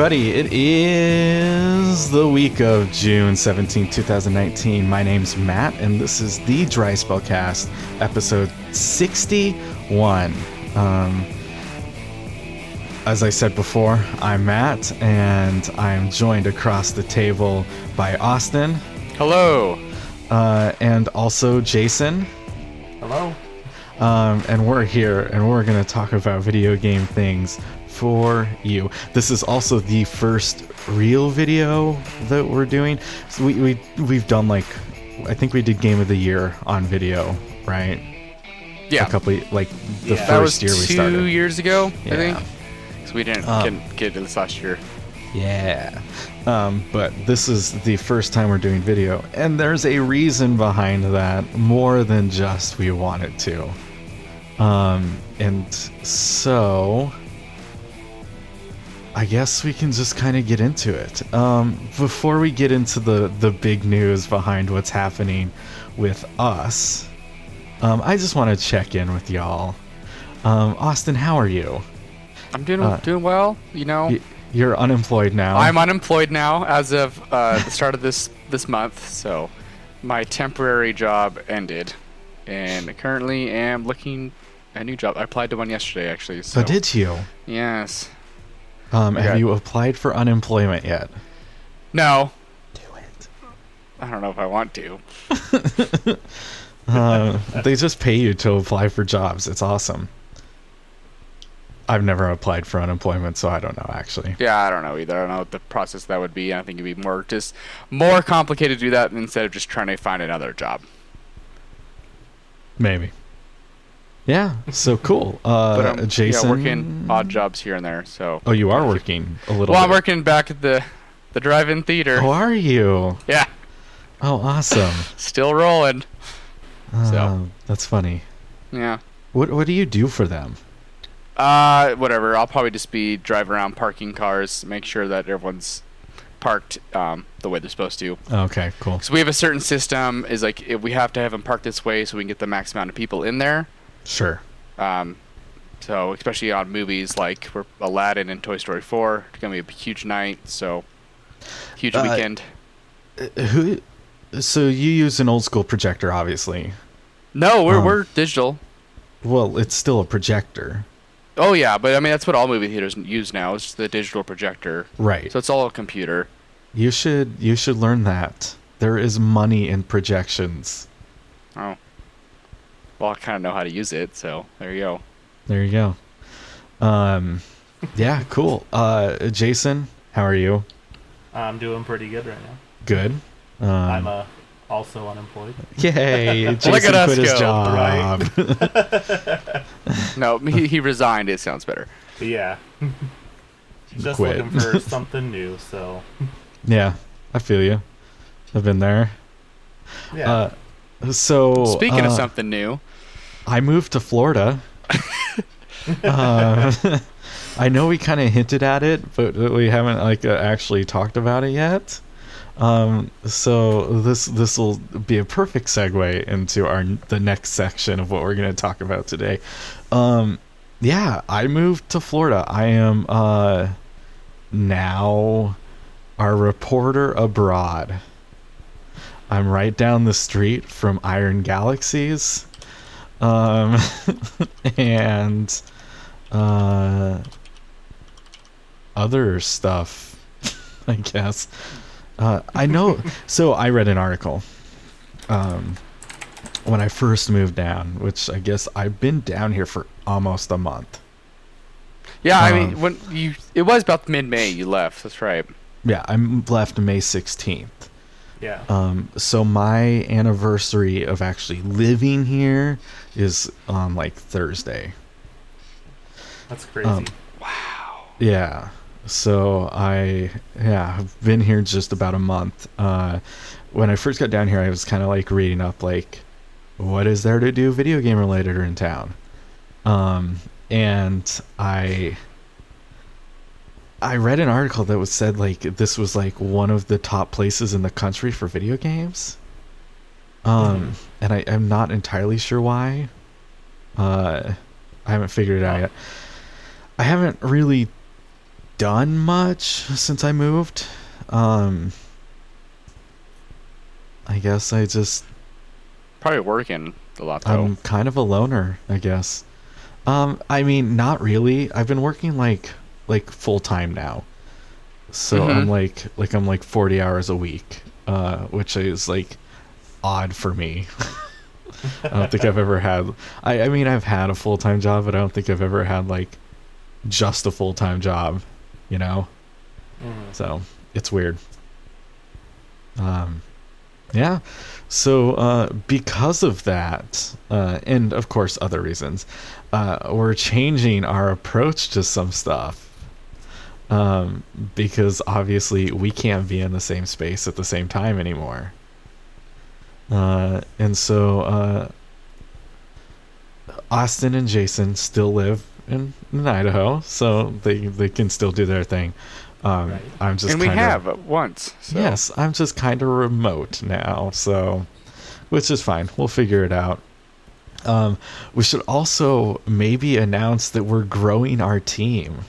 everybody. It is the week of June 17, 2019. My name's Matt, and this is the Dry Spellcast, episode 61. Um, as I said before, I'm Matt, and I'm joined across the table by Austin Hello. uh, and also Jason. Hello. Um, and we're here, and we're going to talk about video game things for you. This is also the first real video that we're doing. So we, we we've done like, I think we did Game of the Year on video, right? Yeah, A couple like the Yeah. that was first year we started. two years ago, Yeah. I think. Because we didn't Um, get, get to this last year. Yeah. Um, but this is the first time we're doing video, and there's a reason behind that more than just we wanted to. Um, and so I guess we can just kind of get into it. Um, before we get into the the big news behind what's happening with us, um, I just want to check in with y'all. Um, Austin, how are you? I'm doing uh, doing well. You know, Y- You're unemployed now. I'm unemployed now as of uh, the start of this this month. So my temporary job ended, and I currently am looking a new job. I applied to one yesterday, actually. So So did you? yes. Um, have you applied for unemployment yet? No, Do it. I don't know if I want to. Uh, they just pay you to apply for jobs. It's awesome. I've never applied for unemployment, so I don't know actually. Yeah, I don't know either. I don't know what the process that would be. I think it'd be more just more complicated to do that instead of just trying to find another job. Maybe. Yeah. So cool. Uh, But I'm Jason. yeah, working odd jobs here and there. So Oh, you are working a little. well, I'm working back at the the drive-in theater. How are you? Yeah, Oh, awesome. still rolling. Uh, that's funny. Yeah. What What do you do for them? Uh, whatever. I'll probably just be driving around parking cars, make sure that everyone's parked um, the way they're supposed to. Okay. Cool. So we have a certain system. Is like if we have to have them parked this way so we can get the max amount of people in there. Sure. Um, so especially on movies like we're Aladdin and Toy Story 4, it's gonna be a huge night. So huge Uh, weekend. Uh, Who? So you use an old school projector, obviously. No, we're um, we're digital. Well, it's still a projector, Oh yeah, but I mean that's what all movie theaters use now. It's the digital projector. right? So it's all a computer. You should you should learn that. There is money in projections. Oh. Well, I kind of know how to use it, so there you go. There you go. Um, yeah, cool. Uh, Jason, how are you? I'm doing pretty good right now. Good. Um, I'm uh, also unemployed. yay! Jason Look at us his go, job. No, he, he resigned. It sounds better. Yeah. Just Quit. looking for something new, so yeah, I feel you. I've been there. yeah. Uh, so Speaking of uh, something new, I moved to Florida. uh, I know we kind of hinted at it, but we haven't like uh, actually talked about it yet. Um, so this this will be a perfect segue into our the next section of what we're going to talk about today. Um, yeah, I moved to Florida. I am uh, now our reporter abroad. I'm right down the street from Iron Galaxies. Um, and uh, other stuff, I guess. Uh, I know. so I read an article um, when I first moved down, which I guess I've been down here for almost a month. yeah, I um, mean, when you it was about mid-May you left. That's right. Yeah, I left May 16th. Yeah. Um, so my anniversary of actually living here is on like Thursday. That's crazy. um, Yeah. So I yeah, I've been here just about a month. Uh when I first got down here I was kind of like reading up like what is there to do video game related in town? Um and I I read an article that was said like this was like one of the top places in the country for video games. Um and I I'm not entirely sure why. Uh I haven't figured it out yet. I haven't really done much since I moved. Um, I guess I just Probably working a lot though. I'm kind of a loner, I guess. Um, I mean, not really. I've been working like like full time now, so I'm Mhm. like like I'm like 40 hours a week, uh, which is like odd for me. I don't think I've ever had. I I mean, I've had a full time job, but I don't think I've ever had like just a full time job. You know, Mhm. so it's weird. Um, yeah. So uh, because of that, uh, and of course other reasons, uh, we're changing our approach to some stuff. Um, because obviously we can't be in the same space at the same time anymore. Uh, and so uh, Austin and Jason still live in, in Idaho, so they they can still do their thing. Um, Right. I'm just and we kinda- have once. So. Yes, I'm just kind of remote now, so which is fine. We'll figure it out. Um, we should also maybe announce that we're growing our team.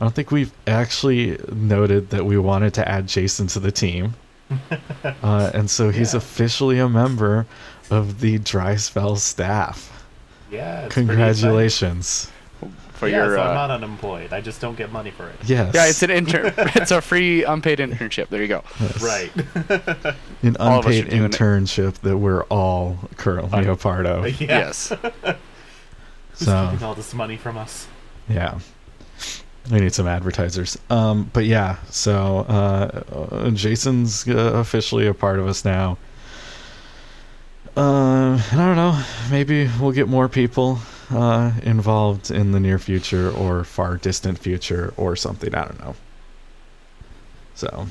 I don't think we've actually noted that we wanted to add Jason to the team. uh, and so he's Yeah. officially a member of the Dry Spell staff. Yeah. it's Congratulations. For exciting. Yeah, your so uh, I'm not unemployed. I just don't get money for it. Yes. yeah, it's an intern. it's a free unpaid internship. There you go. Yes. Right. An All of us are unpaid doing it. internship that we're all currently Un- a part of. yeah. Yes. Who's So- taking all this money from us? Yeah. We need some advertisers. Um, but yeah, so uh, uh, Jason's uh, officially a part of us now. And I don't know. Maybe we'll get more people uh, involved in the near future or far distant future or something. I don't know. So,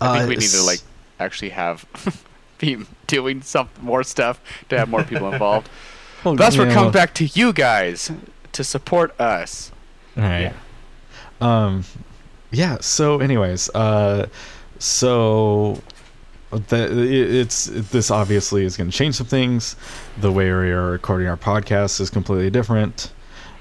I think uh, we need to like actually have be doing some more stuff to have more people involved. well, Thus, we're yeah, coming well- back to you guys to support us. All right. Um, yeah. So, anyways, uh, so the it's this obviously is going to change some things. The way we are recording our podcast is completely different.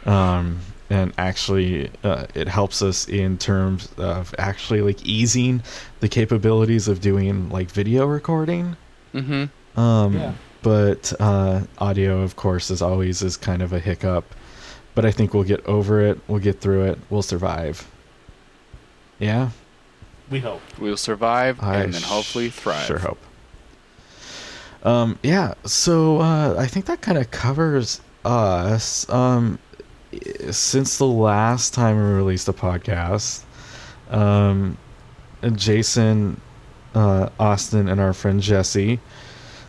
Um, and actually, uh, it helps us in terms of actually like easing the capabilities of doing like video recording. Mm-hmm. Um, Yeah. But uh, audio, of course, as always, is kind of a hiccup. But I think we'll get over it. We'll get through it. We'll survive. Yeah, We hope. We'll survive I and then hopefully thrive. Sure hope. Um, yeah. So uh, I think that kind of covers us. Um, since the last time we released a podcast, um, Jason, uh, Austin, and our friend Jesse,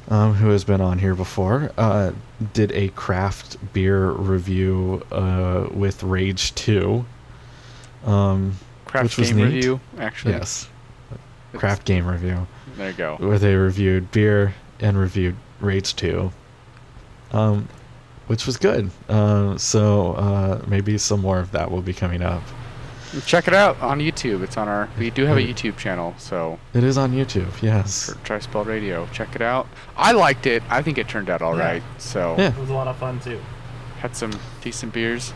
um, who has been on here before, uh, did a craft beer review uh, with Rage Two. Um, Craft game neat. review, actually. yes, It's- craft game review. There you go. where they reviewed beer and reviewed Rage 2, um, which was good. Uh, so uh, maybe some more of that will be coming up. Check it out on YouTube. It's on our. We do have a. YouTube channel, so It is on YouTube, yes. for Dry Spell Radio, check it out. I liked it. I think it turned out all Yeah. right. So Yeah. It was a lot of fun too. had some decent beers.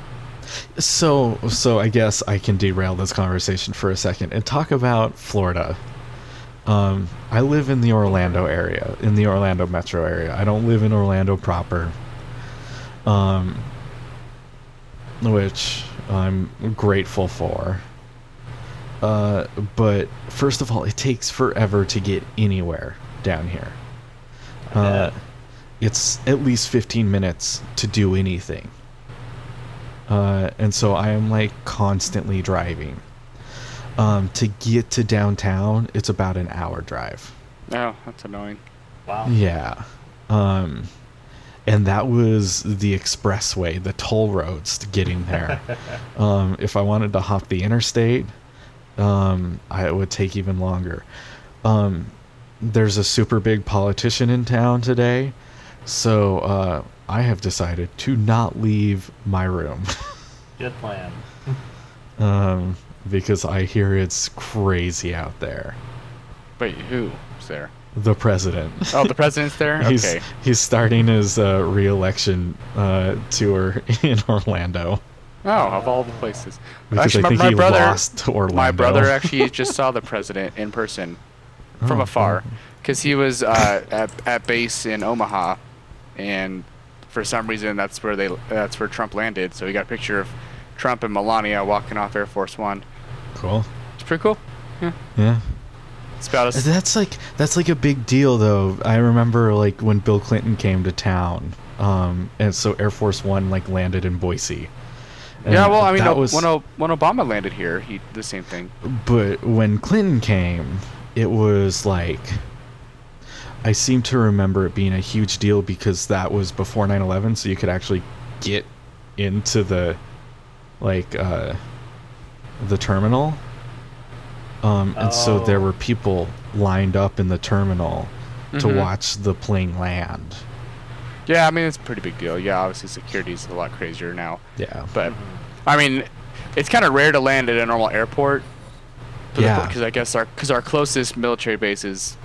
So, so I guess I can derail this conversation for a second and talk about Florida. Um, I live in the Orlando area, in the Orlando metro area. I don't live in Orlando proper. Um, which I'm grateful for. Uh, but first of all, it takes forever to get anywhere down here. Uh, it's at least 15 minutes to do anything. Uh, and so I am like constantly driving. Um, to get to downtown, it's about an hour drive. Oh, that's annoying. Wow. Yeah. Um, and that was the expressway, the toll roads to getting there. um, if I wanted to hop the interstate, um, I, it would take even longer. Um, there's a super big politician in town today, so uh, I have decided to not leave my room Good plan. um, because I hear it's crazy out there. Wait, who's there? The president. Oh, the president's there. He's Okay. he's starting his uh, re-election uh, tour in Orlando. Oh, of all the places. Because Actually, I my, think my he brother, lost to Orlando. my brother actually just saw the president in person from Oh, afar oh. because he was uh, at at base in Omaha, and for some reason that's where they that's where Trump landed. So he got a picture of Trump and Melania walking off Air Force One. Cool. It's pretty cool. Yeah, Yeah. As That's like that's like a big deal though. I remember like when Bill Clinton came to town, um, and so Air Force One like landed in Boise. And yeah. Well, I mean, was, when o- when Obama landed here, he the same thing. but when Clinton came, it was like I seem to remember it being a huge deal because that was before 9/11, so you could actually get into the like uh, the terminal. Um, and so there Oh. were people lined up in the terminal to Mhm. watch the plane land. Yeah, I mean it's a pretty big deal. Yeah, obviously security's a lot crazier now, Yeah. but I mean, it's kind of rare to land at a normal airport. Yeah. Because I guess our because our closest military base is,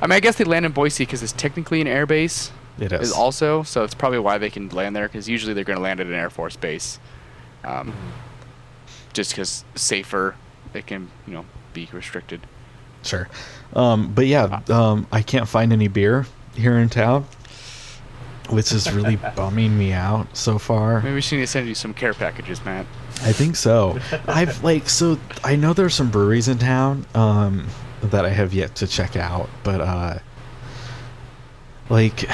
I mean, I guess they land in Boise because it's technically an air base. It Is is. also so it's probably why they can land there because usually they're going to land at an air force base, um, just because safer. They can you know be restricted. Sure. Um, but yeah, um, I can't find any beer here in town, which is really bumming me out so far. Maybe we should need to send you some care packages, Matt. I think so. I've like so I know there's some breweries in town um, that I have yet to check out, but uh, like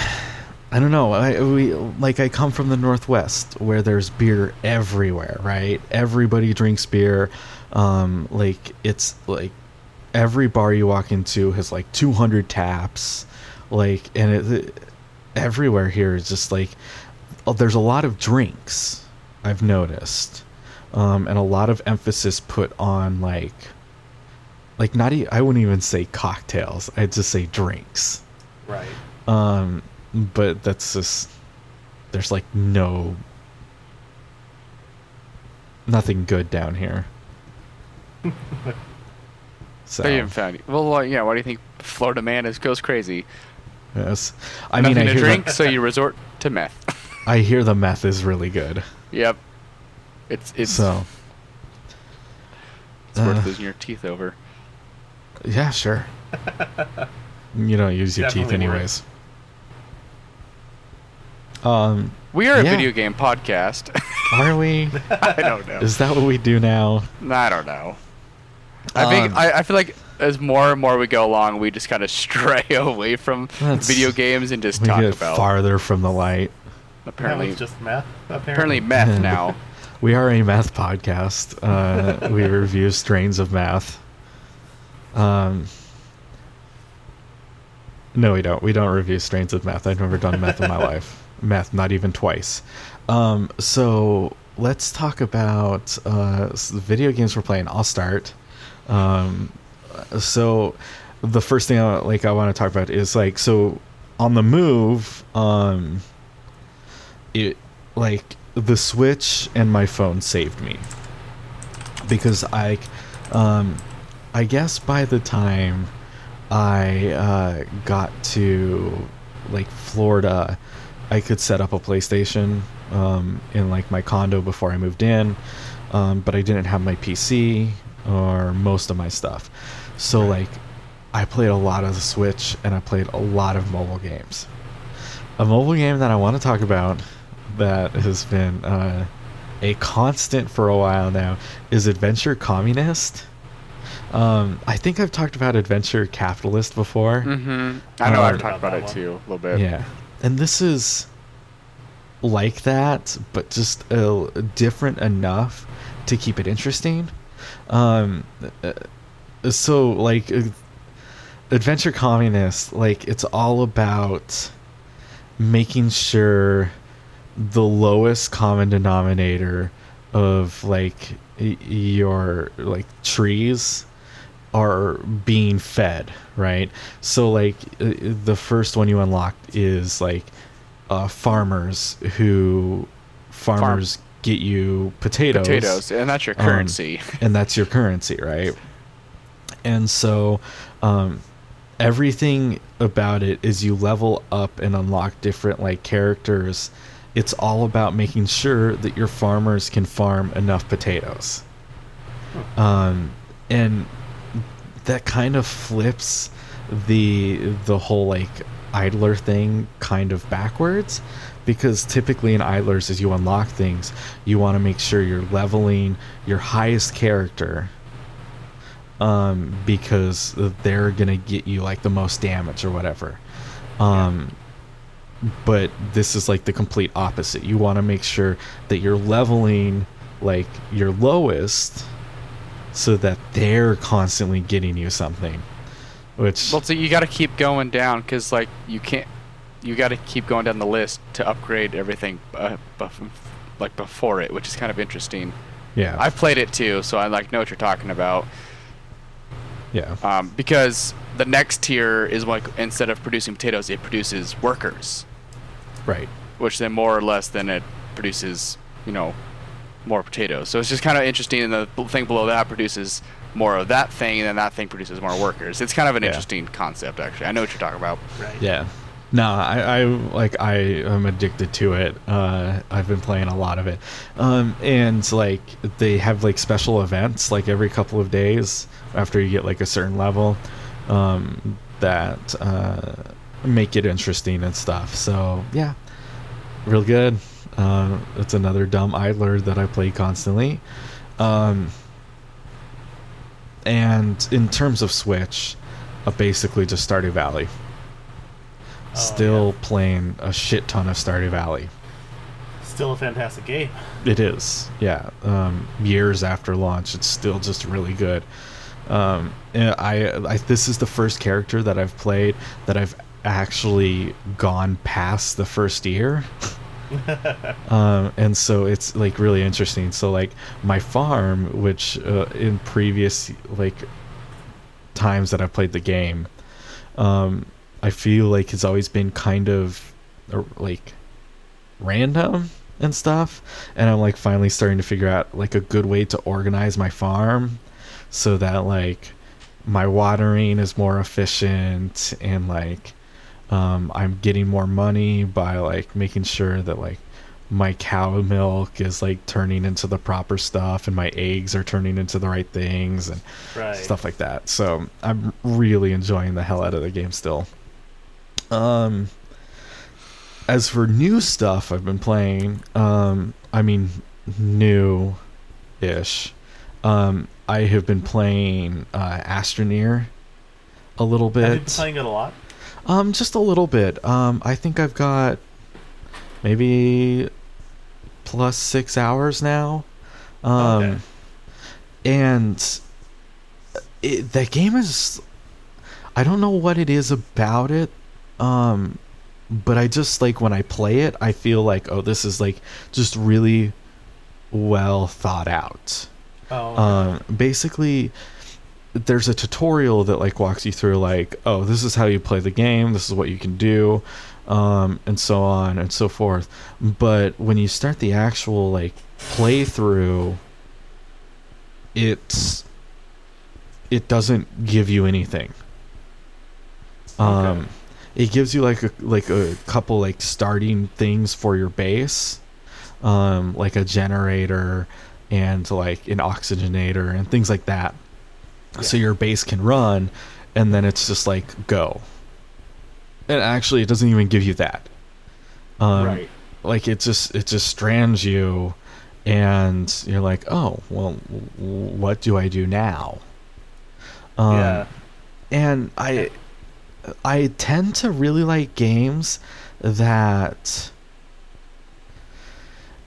I don't know. I we like I come from the northwest where there's beer everywhere, right? Everybody drinks beer. Um, like it's like every bar you walk into has like 200 taps, like and it, it everywhere here is just like oh, there's a lot of drinks. I've noticed, um, and a lot of emphasis put on like like not e- I wouldn't even say cocktails. I'd just say drinks. Right. Um, but that's just there's like no nothing good down here. so I haven't found you. Well, uh, yeah. Why do you think Florida man is goes crazy? yes, I Nothing mean I to drink, the, so you resort to meth. I hear the meth is really good. yep. It's it's so it's worth uh, losing your teeth over. yeah, sure. you don't use your teeth Definitely worth anyways. Um, We are a yeah. video game podcast. are we? I don't know. Is that what we do now? I don't know. I think Um, I, I feel like as more and more we go along, we just kind of stray away from video games and just We talk get about farther from the light. apparently Apparently, just meth. apparently meth now. We are a math podcast. Uh, we review strains of math. Um, no, we don't. We don't review strains of meth. I've never done meth in my life. Meth, not even twice. Um, so let's talk about uh, video games we're playing. I'll start. Um, so the first thing I, like I want to talk about is like so on the move. Um, it like the switch and my phone saved me because i um i guess by the time i uh got to like florida i could set up a playstation um in like my condo before i moved in um but i didn't have my pc or most of my stuff so Right. like i played a lot of the switch and i played a lot of mobile games a mobile game that I want to talk about that has been uh, a constant for a while now is Adventure Communist. Um, I think I've talked about Adventure Capitalist before. Mm-hmm. I know Uh, I've talked about That it one. too a little bit. Yeah. And this is like that, but just uh, different enough to keep it interesting. Um, uh, so, like, uh, Adventure Communist, like, it's all about making sure the lowest common denominator of, like, your, like, trees are being fed, right? So like uh, the first one you unlock is like uh, farmers who farmers get you potatoes, Potatoes, and that's your Um, currency. and that's your currency, right? And so um, everything about it is you level up and unlock different like characters it's all about making sure that your farmers can farm enough potatoes. Um, and that kind of flips the the whole like idler thing kind of backwards because typically in idlers as you unlock things. You want to make sure you're leveling your highest character um, because they're gonna get you like the most damage or whatever. Um, but this is like the complete opposite. You want to make sure that you're leveling like your lowest so that they're constantly getting you something which Well, so you got to keep going down because like you can't. You got to keep going down the list to upgrade everything, uh, bef- like before it, which is kind of interesting. yeah I've played it too, so I like know what you're talking about. yeah Um, because the next tier is like instead of producing potatoes, it produces workers, right which then more or less then it produces, you know, more potatoes. So it's just kind of interesting, and the thing below that produces more of that thing, and then that thing produces more workers. It's kind of an Yeah. interesting concept, actually. I know what you're talking about. Right. Yeah. No, I, I like I am addicted to it. Uh, I've been playing a lot of it, um, and like they have like special events like every couple of days after you get like a certain level um, that uh, make it interesting and stuff. So yeah, real good. Uh, it's another dumb idler that I play constantly. Um, and in terms of Switch, uh, basically just Stardew Valley. Oh, Still playing a shit ton of Stardew Valley. Still a fantastic game. It is, yeah. Um, years after launch, it's still just really good. Um, I, I, this is the first character that I've played that I've actually gone past the first year. um, and so it's like really interesting. So like my farm, which uh, in previous like times that I've played the game, um, I feel like has always been kind of uh, like random and stuff and i'm like finally starting to figure out like a good way to organize my farm so that like my watering is more efficient and like um, i'm getting more money by like making sure that like my cow milk is like turning into the proper stuff and my eggs are turning into the right things and Right. stuff like that. So I'm really enjoying the hell out of the game still. Um, as for new stuff I've been playing, um, I mean new ish. Um, I have been playing uh, Astroneer a little Have been bit. playing it a lot? Um, just a little bit. Um, I think I've got maybe plus six hours now. Um, Okay. and it, that game is, I don't know what it is about it. Um, but I just like when I play it, I feel like, oh, this is like just really well thought out Oh. um, basically there's a tutorial that like walks you through like oh this is how you play the game this is what you can do um, and so on and so forth. But when you start the actual like playthrough it's it doesn't give you anything. Um Okay. it gives you like a like a couple like starting things for your base um like a generator and like an oxygenator and things like that so your base can run and then it's just like go and actually it doesn't even give you that um right. like it just it just strands you and you're like oh well what do i do now um yeah. and i i tend to really like games that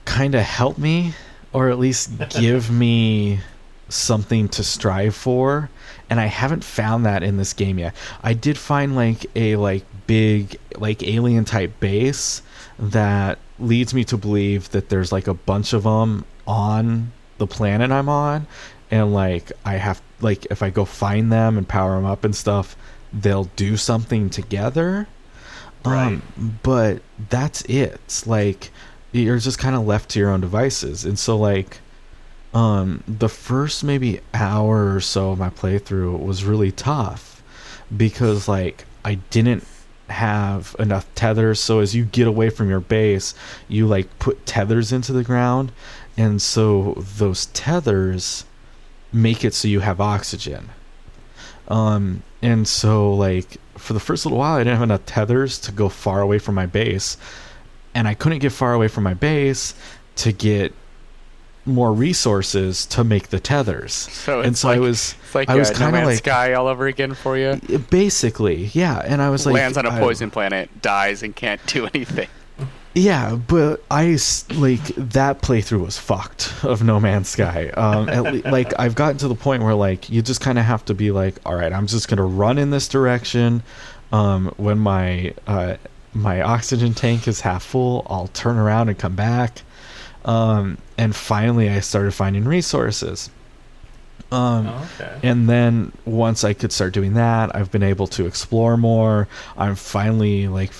kind of help me or at least give me something to strive for and i haven't found that in this game yet. I did find like a like big like alien type base that leads me to believe that there's like a bunch of them on the planet i'm on and like i have like if i go find them and power them up and stuff they'll do something together. Um but that's it. Like you're just kind of left to your own devices. And so like um the first maybe hour or so of my playthrough was really tough because like i didn't have enough tethers. So as you get away from your base you like put tethers into the ground. And so those tethers make it so you have oxygen. Um and so like for the first little while i didn't have enough tethers to go far away from my base. And i couldn't get far away from my base to get more resources to make the tethers So and so like, i was it's like I was uh, kinda Man's like- Sky all over again for you. basically yeah and i was like Lands on a I- poison planet, dies, and can't do anything. Yeah, but I like that playthrough was fucked of No Man's Sky. Um, at le- like I've gotten to the point where like you just kind of have to be like, all right, I'm just gonna run in this direction. Um, when my uh, my oxygen tank is half full, I'll turn around and come back. Um, and finally, I started finding resources. Um, Oh, okay. and then once I could start doing that, I've been able to explore more. I'm finally like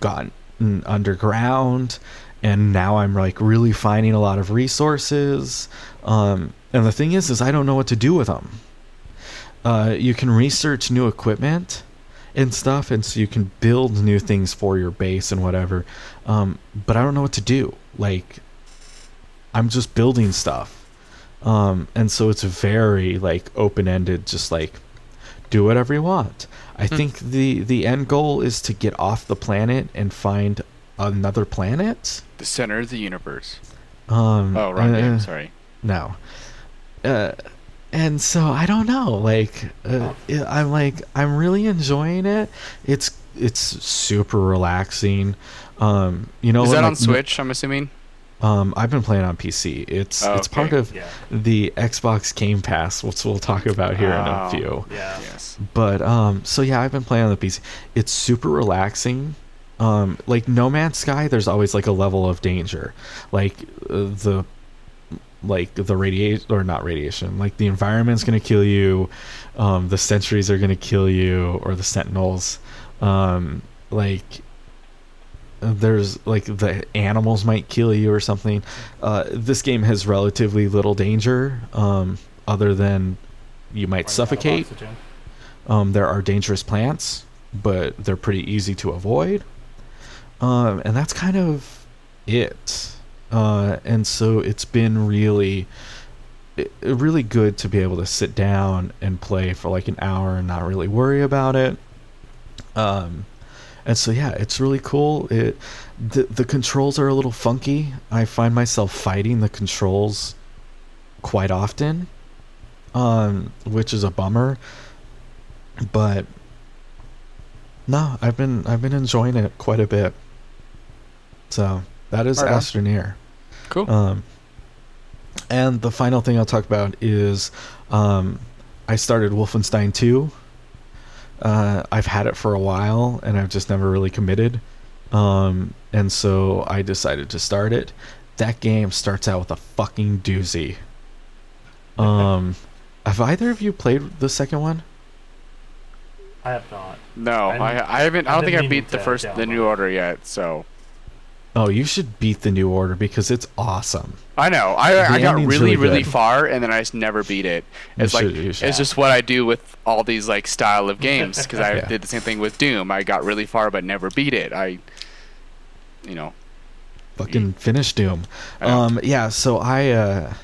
gotten underground, and now I'm like really finding a lot of resources. Um, and the thing is, is I don't know what to do with them. Uh, you can research new equipment and stuff, and so you can build new things for your base and whatever. Um, but I don't know what to do. Like, I'm just building stuff um, and so it's very like open ended, just like do whatever you want. I Hmm. think the the end goal is to get off the planet and find another planet. The center of the universe. Um, Oh, wrong uh. Sorry. No. Uh, and so I don't know. Like, uh, Oh. I'm like I'm really enjoying it. It's it's super relaxing. Um, you know, Is that like, on Switch? I'm assuming. Um, I've been playing on PC. It's Oh, it's part of Yeah. the Xbox Game Pass, which we'll talk about here in Oh. a few. Yeah. Yes. But um, so yeah, I've been playing on the PC. It's super relaxing. Um, like No Man's Sky, there's always like a level of danger, like uh, the like the radiation or not radiation, like the environment's gonna kill you, um, the sentries are gonna kill you, or the sentinels, um, like there's like the animals might kill you or something. Uh, this game has relatively little danger, um, other than you might Running suffocate. Um, there are dangerous plants, but they're pretty easy to avoid. Um, and that's kind of it. Uh, and so it's been really, really good to be able to sit down and play for like an hour and not really worry about it. Um, and so yeah, it's really cool. It the the controls are a little funky. I find myself fighting the controls quite often, um, which is a bummer but no, I've been I've been enjoying it quite a bit. So that is Right. Astroneer. Cool. Um, and the final thing I'll talk about is um, I started Wolfenstein 2. Uh, I've had it for a while and I've just never really committed. Um, and so I decided to start it. That game starts out with a fucking doozy. Um, have either of you played the second one? I have not. no, I'm- I, I haven't. I don't think I beat the first, the new order yet. So Oh, you should beat the new order because it's awesome. I know. I The I got really really really far, and then I just never beat it. You It's like should- you should. it's just what I do with all these like style of games because I Yeah. did the same thing with Doom. I got really far but never beat it. I, you know, Fucking finish Doom. Um, yeah. So I, uh,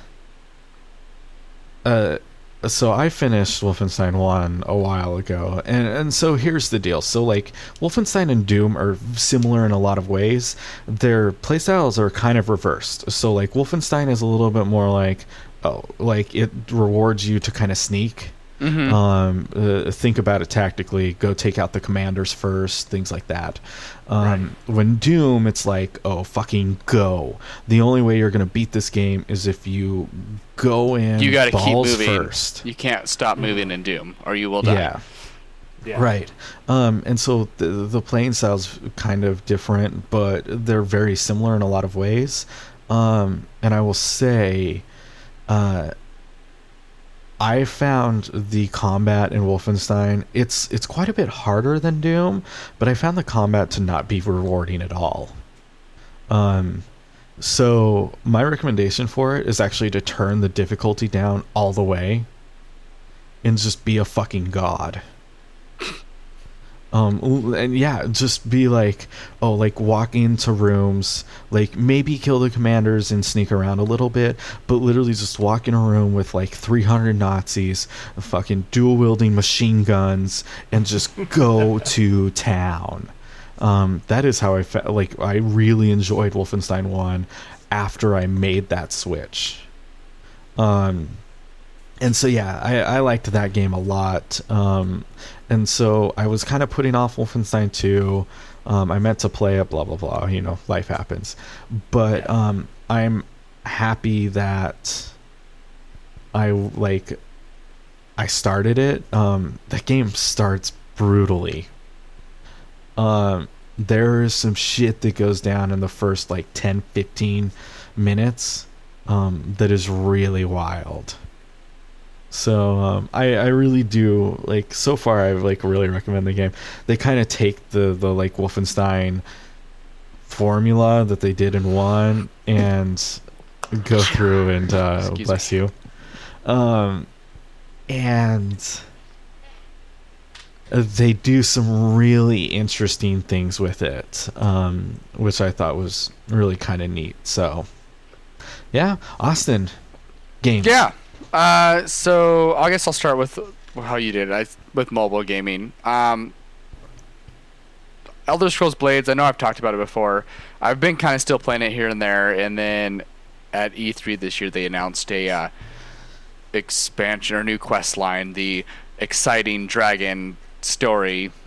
uh, so I finished Wolfenstein One a while ago, and and so here's the deal. So like Wolfenstein and Doom are similar in a lot of ways. Their playstyles are kind of reversed. So like Wolfenstein is a little bit more like, oh, like it rewards you to kind of sneak. Mhm. um, uh, think about it tactically go take out the commanders first things like that um, when doom it's like oh fucking go the only way you're gonna beat this game is if you go in you got to keep balls moving. first You can't stop moving in Doom, or you will die. yeah Yeah. Right. Um, and so the the playing style's kind of different, but they're very similar in a lot of ways. Um, and I will say, uh, I found the combat in Wolfenstein. It's it's quite a bit harder than Doom, but I found the combat to not be rewarding at all. Um, so my recommendation for it is actually to turn the difficulty down all the way, and just be a fucking god Um, and yeah, just be like, oh, like walk into rooms, like maybe kill the commanders and sneak around a little bit, but literally just walk in a room with like 300 Nazis, fucking dual wielding machine guns, and just go to town. Um, that is how I felt. Like I really enjoyed Wolfenstein One after I made that switch. Um, and so yeah, I, I liked that game a lot. Um, and so I was kind of putting off Wolfenstein 2. Um, I meant to play it, blah blah blah. You know, life happens. But um, I'm happy that I like I started it. Um, that game starts brutally. Um, there is some shit that goes down in the first like 10, 15 minutes um, that is really wild. So um, I I really do like so far I've like really recommend the game. They kind of take the the like Wolfenstein formula that they did in one and go through and uh, bless you. Um, and they do some really interesting things with it, um, which I thought was really kind of neat. So, yeah, Austin, games. Yeah. Uh, so I guess I'll start with how you did. I with mobile gaming. Um, Elder Scrolls Blades. I know I've talked about it before. I've been kind of still playing it here and there, and then at E3 this year they announced a uh, expansion or new quest line, the exciting dragon story.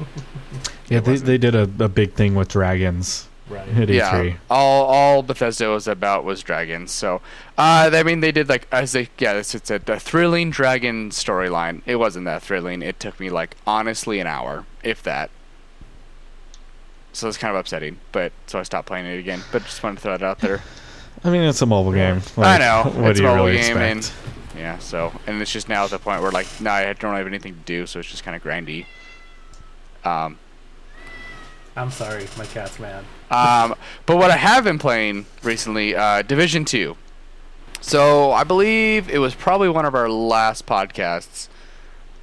Yeah, they, they did a, a big thing with dragons Right. at yeah, E3. all all Bethesda was about was dragons. So, uh, I mean, they did like as they yeah, it's, it's a, a thrilling dragon storyline. It wasn't that thrilling. It took me like honestly an hour, if that. So it's kind of upsetting, but so I stopped playing it again. But just wanted to throw that out there. I mean, it's a mobile game. I know What it's do a you mobile really game, and yeah. So and it's just now at the point where like now I don't really have anything to do, so it's just kind of grindy. Um, I'm sorry, my cat's mad. Um, but what I have been playing recently, uh, Division Two. So I believe it was probably one of our last podcasts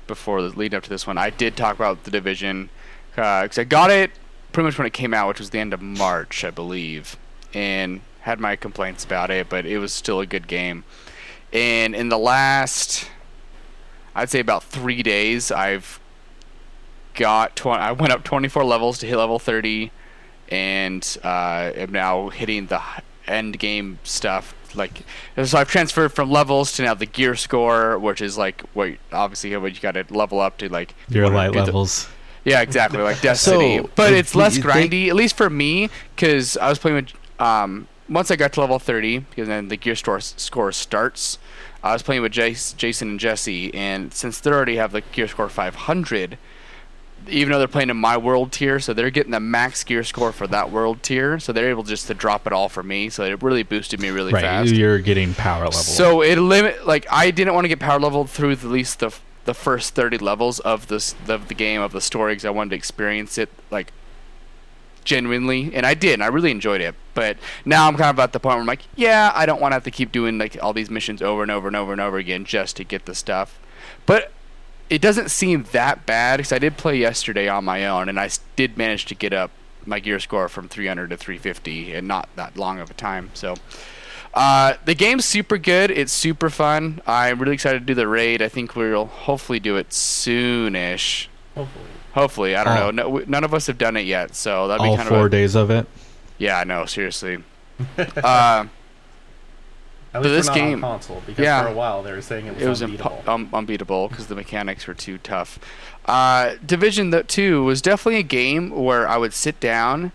before the lead up to this one. I did talk about the Division because I got it pretty much when it came out, which was the end of March, I believe, and had my complaints about it, but it was still a good game. And in the last, I'd say about three days, I've got 20, I went up 24 levels to hit level 30 and uh, am now hitting the end game stuff. Like, so I've transferred from levels to now the gear score, which is like what obviously what you got to level up to like Your wanna light do the- levels. yeah, exactly, like Destiny. So, but it's less they- grindy, at least for me, because I was playing with. Um, once I got to level 30, because then the gear store score starts. I was playing with Jace, Jason and Jesse, and since they already have the gear score 500, even though they're playing in my world tier, so they're getting the max gear score for that world tier, so they're able just to drop it all for me. So it really boosted me really right, fast. you're getting power level. So it limit like I didn't want to get power leveled through at least the the first thirty levels of this of the game of the story because I wanted to experience it like genuinely, and I did. And I really enjoyed it. But now I'm kind of at the point where I'm like, yeah, I don't want to have to keep doing like all these missions over and over and over and over again just to get the stuff. But it doesn't seem that bad because I did play yesterday on my own, and I did manage to get up my gear score from 300 to 350 in not that long of a time. So. Uh, the game's super good. It's super fun. I'm really excited to do the raid. I think we'll hopefully do it soonish. Hopefully. Hopefully, I don't Oh. know. No, we- none of us have done it yet, so that'd be all kind four of a, days of it. yeah. No, seriously. uh, At least this not game- on console because yeah. for a while they were saying it was, it was unbeatable. impo- um, unbeatable because the mechanics were too tough. Uh, Division Two was definitely a game where I would sit down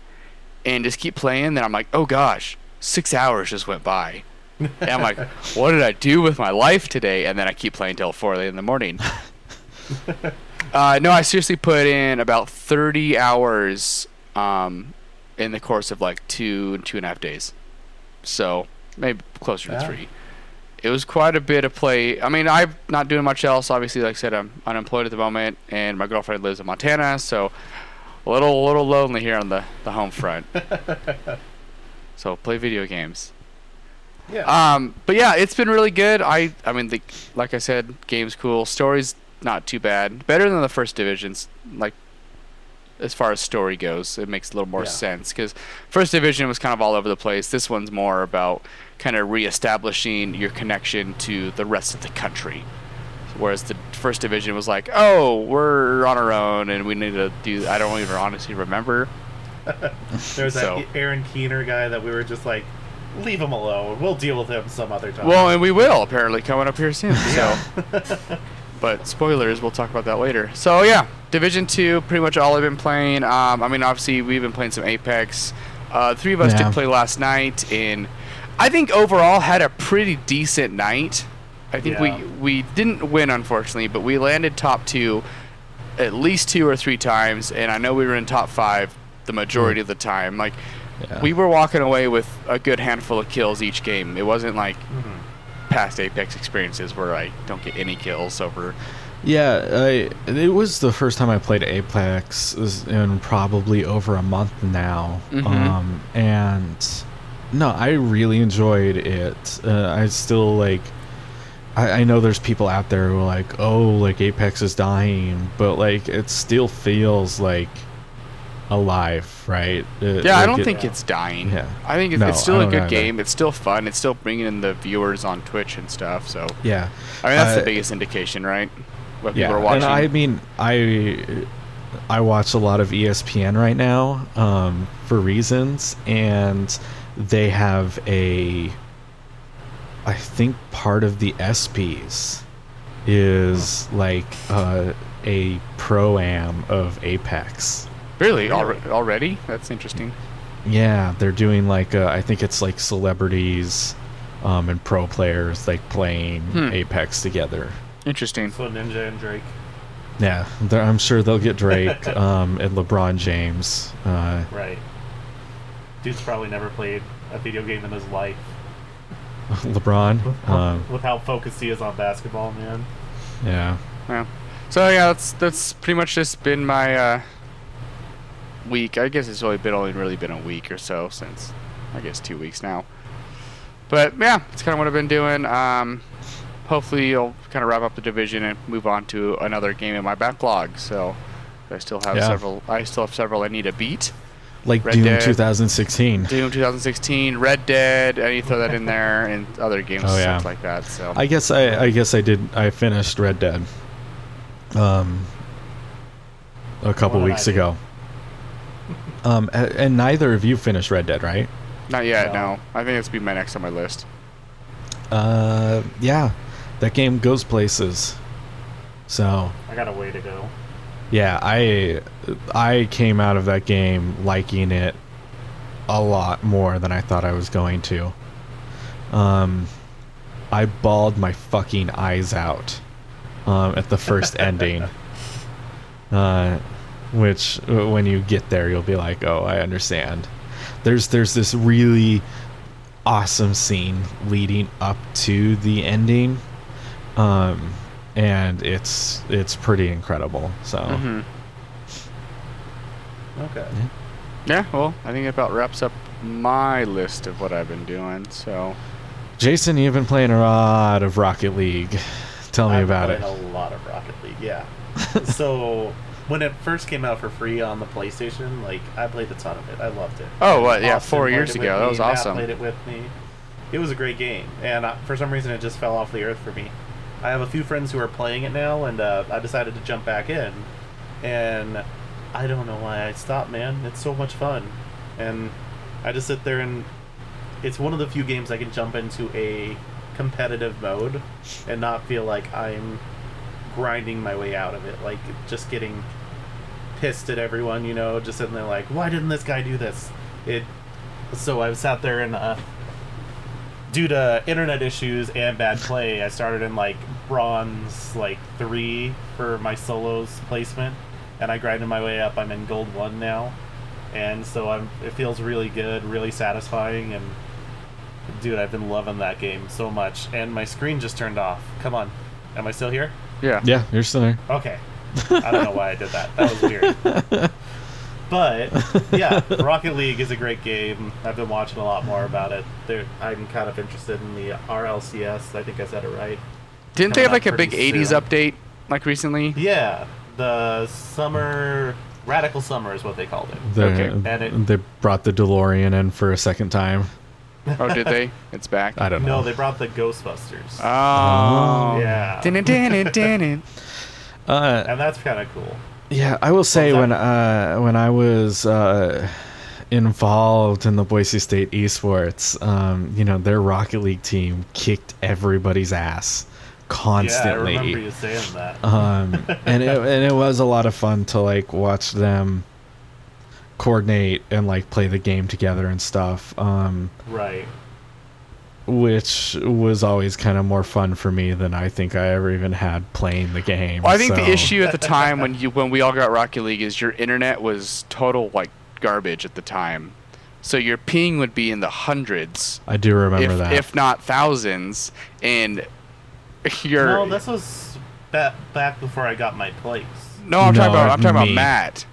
and just keep playing. Then I'm like, oh gosh, six hours just went by. and I'm like, what did I do with my life today? And then I keep playing till four in the morning. uh, no, I seriously put in about 30 hours um, in the course of like two two and a half days. So maybe closer to three. It was quite a bit of play. I mean, I'm not doing much else. Obviously, like I said, I'm unemployed at the moment, and my girlfriend lives in Montana, so a little a little lonely here on the, the home front. so play video games. yeah. Um, but yeah, it's been really good. I I mean, the, like I said, game's cool. Story's not too bad. Better than the first divisions. Like as far as story goes. It makes a little more Yeah. sense because First Division was kind of all over the place. This one's more about kind of reestablishing your connection to the rest of the country. Whereas the First Division was like, oh, we're on our own and we need to do. I don't even honestly remember. There's that So- Aaron Keener guy that we were just like, leave him alone. We'll deal with him some other time. Well, and we will apparently coming up here soon. So, but spoilers, we'll talk about that later. So yeah, Division Two, pretty much all I've been playing. Um, I mean, obviously we've been playing some Apex. Uh, three of us Yeah. did play last night, and I think overall had a pretty decent night. I think Yeah. we we didn't win unfortunately, but we landed top two at least two or three times, and I know we were in top five the majority of the time. Like Yeah. we were walking away with a good handful of kills each game. It wasn't like Mhm. Past Apex experiences where I don't get any kills over. Yeah, I, it was the first time I played Apex in probably over a month now. Mhm. Um, and no, I really enjoyed it. Uh, I still like. I, I know there's people out there who are like, oh, like Apex is dying, but like it still feels like alive, right? It- Yeah, I don't it- think it's dying. Yeah. I think it's, No, it's still a good either. game. It's still fun. It's still bringing in the viewers on Twitch and stuff. So Yeah. I mean, that's Uh, the biggest indication, right? What people are watching. and I mean, I I watch a lot of ESPN right now um, for reasons, and they have a. I think part of the ESPYS is like uh, a pro am of Apex. Really, Really? Alre- already? That's interesting. Yeah, they're doing like uh, I think it's like celebrities um, and pro players like playing Hmm. Apex together. Interesting. So Ninja and Drake. Yeah, I'm sure they'll get Drake um, and LeBron James. Uh, Right. Dude's probably never played a video game in his life. LeBron. Um, With how focused he is on basketball, man. yeah. Yeah. So yeah, that's that's pretty much just been my uh, week. I guess it's only been only really been a week or so since I guess two weeks now. But yeah, it's kind of what I've been doing. Um, hopefully, I'll kind of wrap up the division and move on to another game in my backlog. So I still have Yeah. several. I still have several I need to beat. Like Red Doom Dead. 2016. Doom 2016, Red Dead. I need to throw that in there, and other games Oh, yeah. stuff like that. So I guess I, I guess I did. I finished Red Dead. Um, a couple What weeks ago. Um, and neither of you finished Red Dead, right? not yet. No. No, I think it's be my next on my list. Uh, yeah, that game goes places. So I got a way to go. yeah, I I came out of that game liking it a lot more than I thought I was going to. Um, I bawled my fucking eyes out um, at the first ending. Uh, which uh, when you get there, you'll be like, "Oh, I understand." There's there's this really awesome scene leading up to the ending, um, and it's it's pretty incredible. So hmm Okay. Yeah, well, I think it about wraps up my list of what I've been doing. So, Jason, you've been playing a lot of Rocket League. Tell me I've about it. A lot of Rocket League, yeah. so when it first came out for free on the PlayStation, like I played a ton of it. I loved it. Oh, what, yeah, Austin four years ago. That was Matt awesome. Played it with me. It was a great game, and uh, for some reason, it just fell off the earth for me. I have a few friends who are playing it now, and uh, I decided to jump back in. And I don't know why I stopped, man. It's so much fun, and I just sit there and it's one of the few games I can jump into a competitive mode and not feel like I'm grinding my way out of it. Like just getting pissed at everyone, you know, just sitting there like, why didn't this guy do this? It. So I sat there and, uh, due to internet issues and bad play, I started in like bronze like three for my solos placement, and I grinded my way up. I'm in gold one now, and so I'm. It feels really good, really satisfying, and dude, I've been loving that game so much. And my screen just turned off. Come on, am I still here? yeah. Yeah, you're still there. Okay. I don't know why I did that. That was weird. But yeah, Rocket League is a great game. I've been watching a lot more about it. There, I'm kind of interested in the RLCS. I think I said it right. Didn't they have like a big pretty 80s update like recently? Yeah, the summer Radical Summer is what they called it. The, Okay. And it- they brought the DeLorean in for a second time. Oh, did they? It's back. I don't know. No, they brought the Ghostbusters. Oh. yeah. Uh, and that's kind of cool. yeah, I will say when uh, when I was uh, involved in the Boise State esports, um, you know, their Rocket League team kicked everybody's ass constantly. Yeah, I remember you saying that. um, and it, and it was a lot of fun to like watch them coordinate and like play the game together and stuff. Um, right. Which was always kind of more fun for me than I think I ever even had playing the game. Well, I think the issue at the time when you when we all got Rocket League is your internet was total like garbage at the time. So your ping would be in the hundreds, I do remember if, that. if not thousands, and your No, this was back, back before I got my place. no, I'm talking about I'm talking me. about Matt.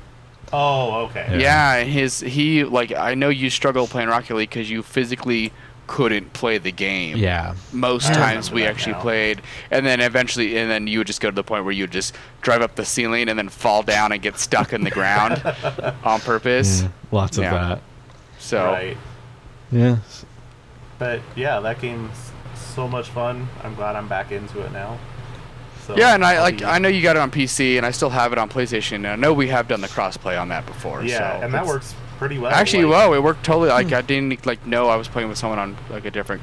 Oh, okay. Yeah. Yeah, his he like I know you struggle playing Rocket League because you physically couldn't play the game. yeah, Most I times we actually now. played, and then eventually, and then you would just go to the point where you would just drive up the ceiling and then fall down and get stuck in the ground on purpose. yeah, lots of that. So Right. Yeah, But yeah, that game's so much fun. I'm glad I'm back into it now. So yeah, and I like I know you got it on PC, and I still have it on PlayStation. And I know we have done the crossplay on that before. Yeah, so and that works pretty well. Actually, like- well, it worked totally. Like I didn't like know I was playing with someone on like a different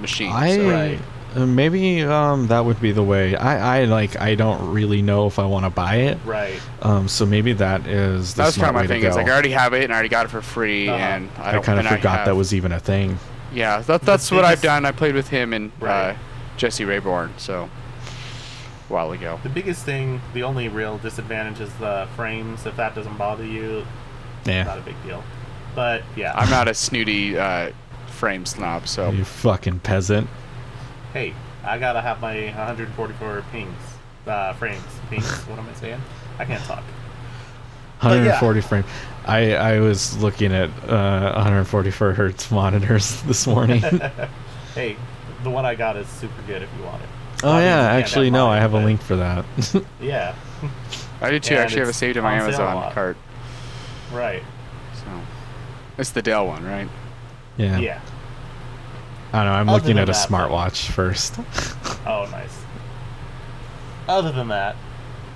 machine. I so. Right. uh, maybe um, that would be the way. I, I like. I don't really know if I want to buy it. Right. Um, so maybe that is the That was kind of my thing. to Is like I already have it, and I already got it for free, Uh-huh. and I I don't. kind of forgot have- that was even a thing. Yeah, that, that's what I've done. I played with him and uh, Jesse Rayborn, so a while ago. The biggest thing, the only real disadvantage is the frames. If that doesn't bother you, not a big deal. But yeah, I'm not a snooty uh, frame snob, so you fucking peasant. hey, I gotta have my 144 pings, uh, frames. Pings. what am I saying? I can't talk. But yeah. 140 frame. I I was looking at uh, 144 hertz monitors this morning. hey, the one I got is super good if you want it. oh I yeah, actually no, I have a link for that. Yeah, I do too. And actually, have it it's saved in my on sale a Amazon cart. Right. So it's the Dell one, right? yeah. Yeah. I don't know. I'm Other looking than at a that, though. smartwatch first. Oh, nice. Other than that,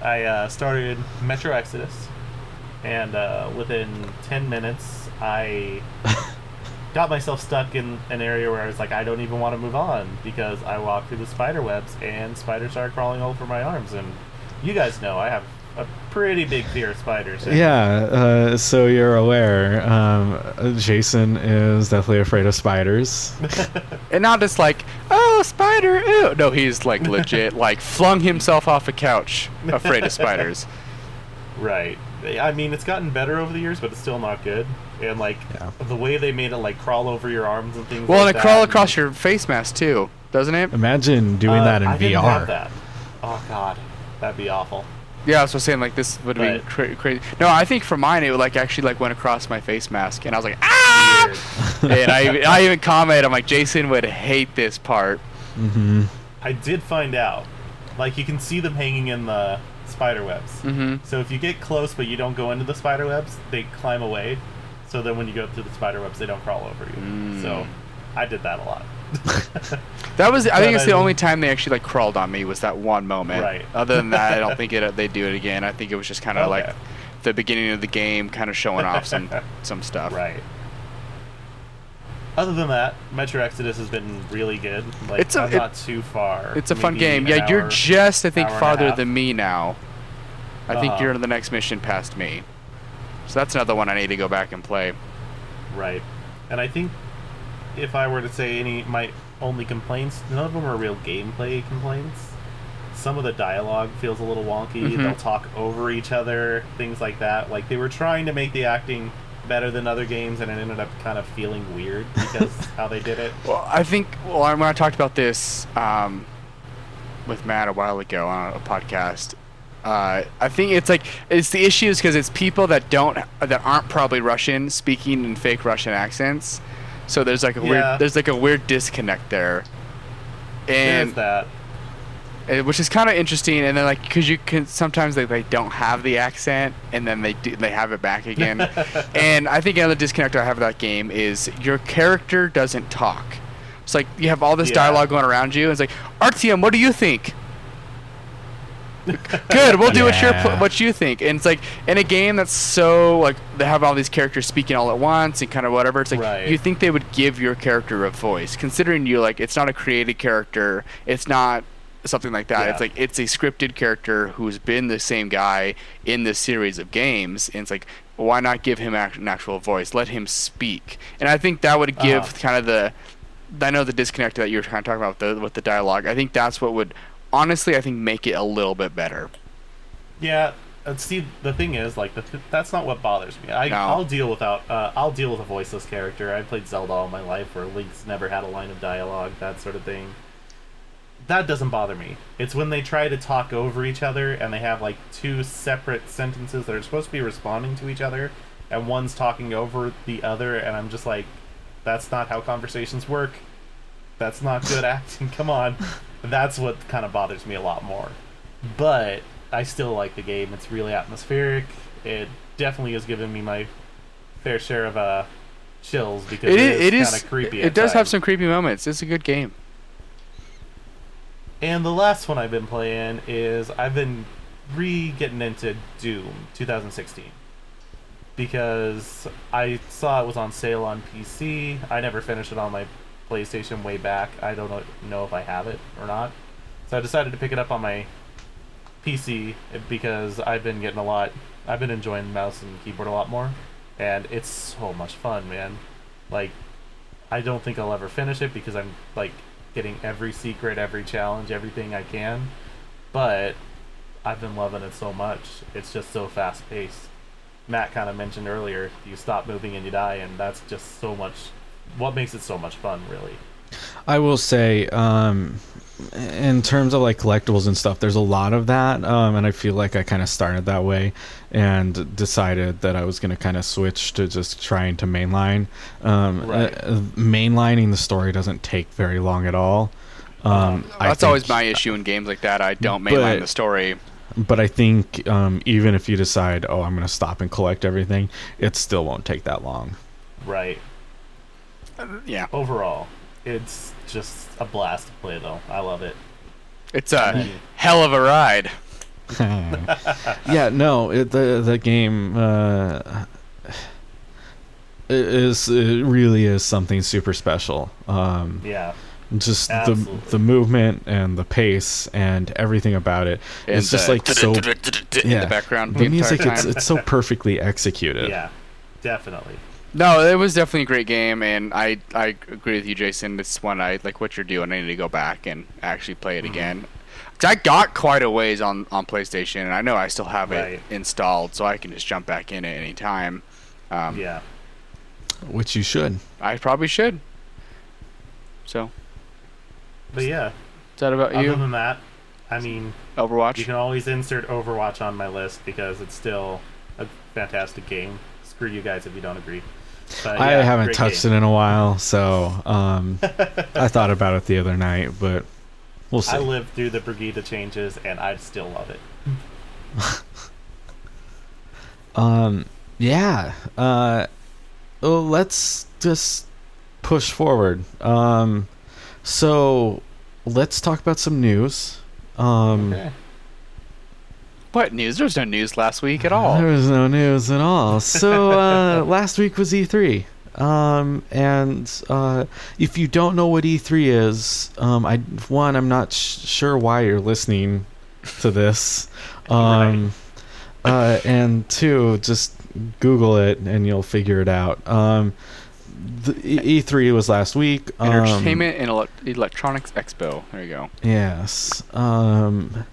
I uh, started Metro Exodus, and uh, within 10 minutes, I got myself stuck in an area where I was like, I don't even want to move on because I walked through the spider webs and spiders started crawling over my arms. And you guys know I have a pretty big fear of spiders. and- yeah. Uh, so you're aware, um, Jason is definitely afraid of spiders. And not just like, oh, spider, ew. No, he's like legit, like flung himself off a couch, afraid of spiders. Right. I mean, it's gotten better over the years, but it's still not good. And like Yeah. the way they made it, like crawl over your arms and things. Well, like and it that, crawl across your face mask too, doesn't it? Imagine doing Uh, that in I didn't VR. have that. Oh God, that'd be awful. Yeah, I was just saying like this would be cra- crazy. No, I think for mine it would like actually like went across my face mask, and I was like, ah! And I even- I even commented, I'm like, Jason would hate this part. hmm I did find out, like you can see them hanging in the spider webs. Mm-hmm. So if you get close but you don't go into the spider webs, they climb away. So then when you go through the spider webs, they don't crawl over you. Mm. So I did that a lot. That was, I think it's the only time they actually like crawled on me was that one moment. Right. Other than that, I don't think it they do it again. I think it was just kind of Okay. like the beginning of the game, kind of showing off some some stuff. right. Other than that, Metro Exodus has been really good. Like It's a- it- not too far. It's a fun game. Yeah, you're just I think hour farther than me now. I think Uh-huh. you're in the next mission past me. So that's another one I need to go back and play. Right. And I think if I were to say any my only complaints, none of them are real gameplay complaints. Some of the dialogue feels a little wonky. Mhm. They'll talk over each other, things like that. Like they were trying to make the acting better than other games, and it ended up kind of feeling weird because how they did it. Well, I think well, when I talked about this um, with Matt a while ago on a podcast, uh, I think it's like it's the issue is because it's people that don't that aren't probably Russian speaking in fake Russian accents. So there's like a Yeah. weird there's like a weird disconnect there. And that. uh, which is kind of interesting. And then like because you can sometimes they, they don't have the accent, and then they do they have it back again. and I think another disconnect I have with that game is your character doesn't talk. It's like you have all this Yeah. dialogue going around you. And it's like Artyom, what do you think? Good, we'll do what you Yeah. what you think. And it's like in a game that's so like they have all these characters speaking all at once and kind of whatever. It's like Right. you think they would give your character a voice, considering you like it's not a created character, it's not something like that. Yeah. It's like it's a scripted character who's been the same guy in this series of games, and it's like why not give him act- an actual voice? Let him speak, and I think that would give Uh-huh. kind of the I know the disconnect that you were kind of talking about with the with the dialogue. I think that's what would honestly I think make it a little bit better. Yeah, uh, see, the thing is, like, the th- that's not what bothers me. I, No. I'll deal without. Uh, I'll deal with a voiceless character. I played Zelda all my life, where Link's never had a line of dialogue, that sort of thing. That doesn't bother me. It's when they try to talk over each other and they have like two separate sentences that are supposed to be responding to each other, and one's talking over the other, and I'm just like, that's not how conversations work. That's not good acting. Come on. That's what kind of bothers me a lot more. But I still like the game. It's really atmospheric. It definitely has given me my fair share of uh, chills because It it is, it kind of creepy. It at does have some creepy moments. It's a good game. And the last one I've been playing is I've been re getting into Doom 2016 because I saw it was on sale on PC. I never finished it on my PlayStation way back. I don't know, if I have it or not. So I decided to pick it up on my PC eh, because I've been getting a lot. I've been enjoying mouse and keyboard a lot more, and it's so much fun, man. Like, I don't think I'll ever finish it because I'm like getting every secret, every challenge, everything I can. But I've been loving it so much. It's just so fast paced. Matt kind of mentioned earlier, you stop moving and you die, and that's just so much. What makes it so much fun, really? I will say, um, in terms of like collectibles and stuff, there's a lot of that, um, and I feel like I kind of started that way and decided that I was going to kind of switch to just trying to mainline. Um, Right. uh, mainlining the story doesn't take very long at all. Um, I That's always my issue in games like that. I don't mainline But- the story. But I think um, even if you decide, oh, I'm going to stop and collect everything, it still won't take that long. Right. Yeah, Overall, it's just a blast to play, though. I love it. it's a And- hell of a ride. yeah, no, it, the the game uh, it is it really is something super special. Um, Yeah. just the Absolutely. the movement and the pace and everything about it. And It's just like so. in yeah, the background. The music, it's it's so perfectly executed. Yeah. Definitely. No, it was definitely a great game, and I I agree with you, Jason. This one, I like what you're doing. I need to go back and actually play it Mhm. again. 'Cause I got quite a ways on on PlayStation, and I know I still have Right. it installed, so I can just jump back in at any time. Um, Yeah. which you should. I probably should. So, But yeah, is that about you? other you? than that, I mean, Overwatch. you can always insert Overwatch on my list because it's still a fantastic game. Screw you guys if you don't agree. But, I yeah, haven't touched game. it in a while, so um, I thought about it the other night, but we'll see. I lived through the Brigitte changes and I still love it. Um, yeah. Uh, well, let's just push forward. Um, so let's talk about some news. Um, Okay. What news? There was no news last week at all. There was no news at all. So uh, last week was E3. Um, and uh, if you don't know what E3 is, um, I one I'm not sh- sure why you're listening to this. Um, uh, and two, just Google it and you'll figure it out. Um, the E- E3 was last week. Um, Entertainment and Ele- Electronics Expo. There you go. Yes. Um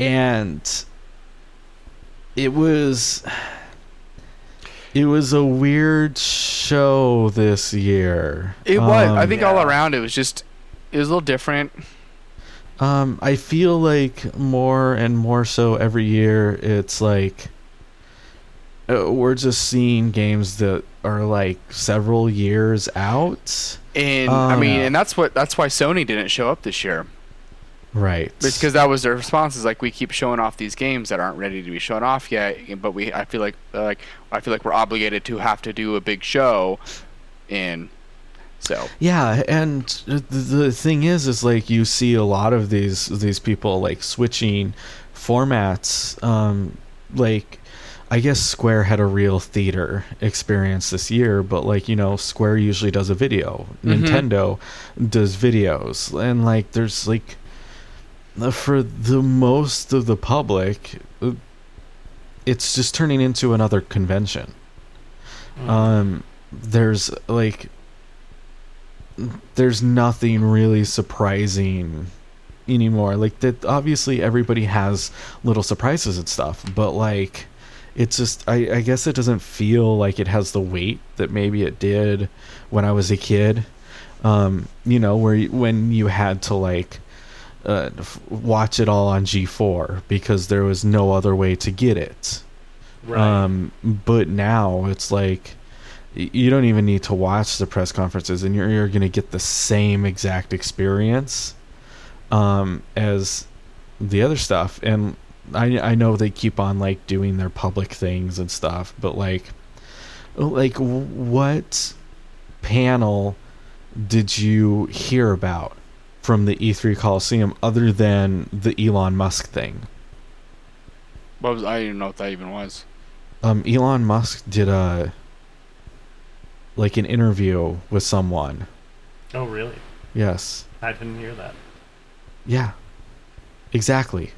and it was it was a weird show this year. It was. I Um, think all around it was just. It was a little different. Um I feel like more and more so every year it's like uh, we're just seeing games that are like several years out. And I mean, Um, and that's what that's why Sony didn't show up this year. Right. because that was their response is like we keep showing off these games that aren't ready to be shown off yet but we i feel like uh, like i feel like we're obligated to have to do a big show and so Yeah, and the, thing is, is like you see a lot of these these people like switching formats. Um, like, I guess Square had a real theater experience this year, but like you know, Square usually does a video. Mhm. Nintendo does videos, and like there's like for the most of the public, it's just turning into another convention. Mm. um there's like there's nothing really surprising anymore. Like that obviously everybody has little surprises and stuff but like it's just I, I guess it doesn't feel like it has the weight that maybe it did when i was a kid. Um you know where when you had to like uh, f- watch it all on g4 because there was no other way to get it right. um, but now it's like you don't even need to watch the press conferences, and you're you're gonna get the same exact experience um, as the other stuff. And I I know they keep on like doing their public things and stuff, but like like what panel did you hear about from the E3 Coliseum other than the Elon Musk thing? what was i didn't even know what that even was um Elon Musk did a like an interview with someone. oh, really? Yes. I didn't hear that. Yeah. Exactly.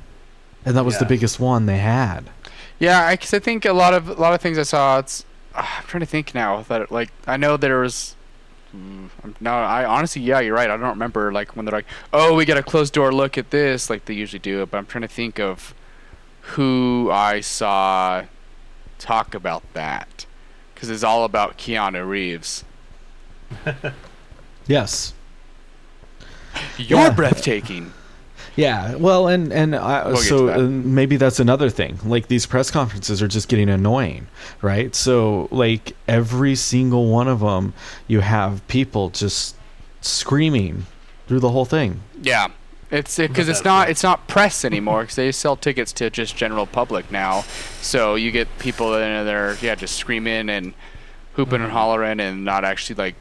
And that was the biggest one they had. yeah i, 'cause I think a lot of a lot of things i saw it's uh, i'm trying to think now that like i know there was mm, no i honestly yeah you're right i don't remember like when they're like oh we got a closed door look at this like they usually do but i'm trying to think of who i saw talk about that because it's all about keanu reeves Yes. you're Yeah. breathtaking Yeah. Well, and and I, We'll so that. maybe that's another thing. Like these press conferences are just getting annoying, right? So like every single one of them, you have people just screaming through the whole thing. Yeah, it's because it's not it's not press anymore because they sell tickets to just general public now. So you get people that are there, yeah, just screaming and hooping Mm-hmm. and hollering and not actually like.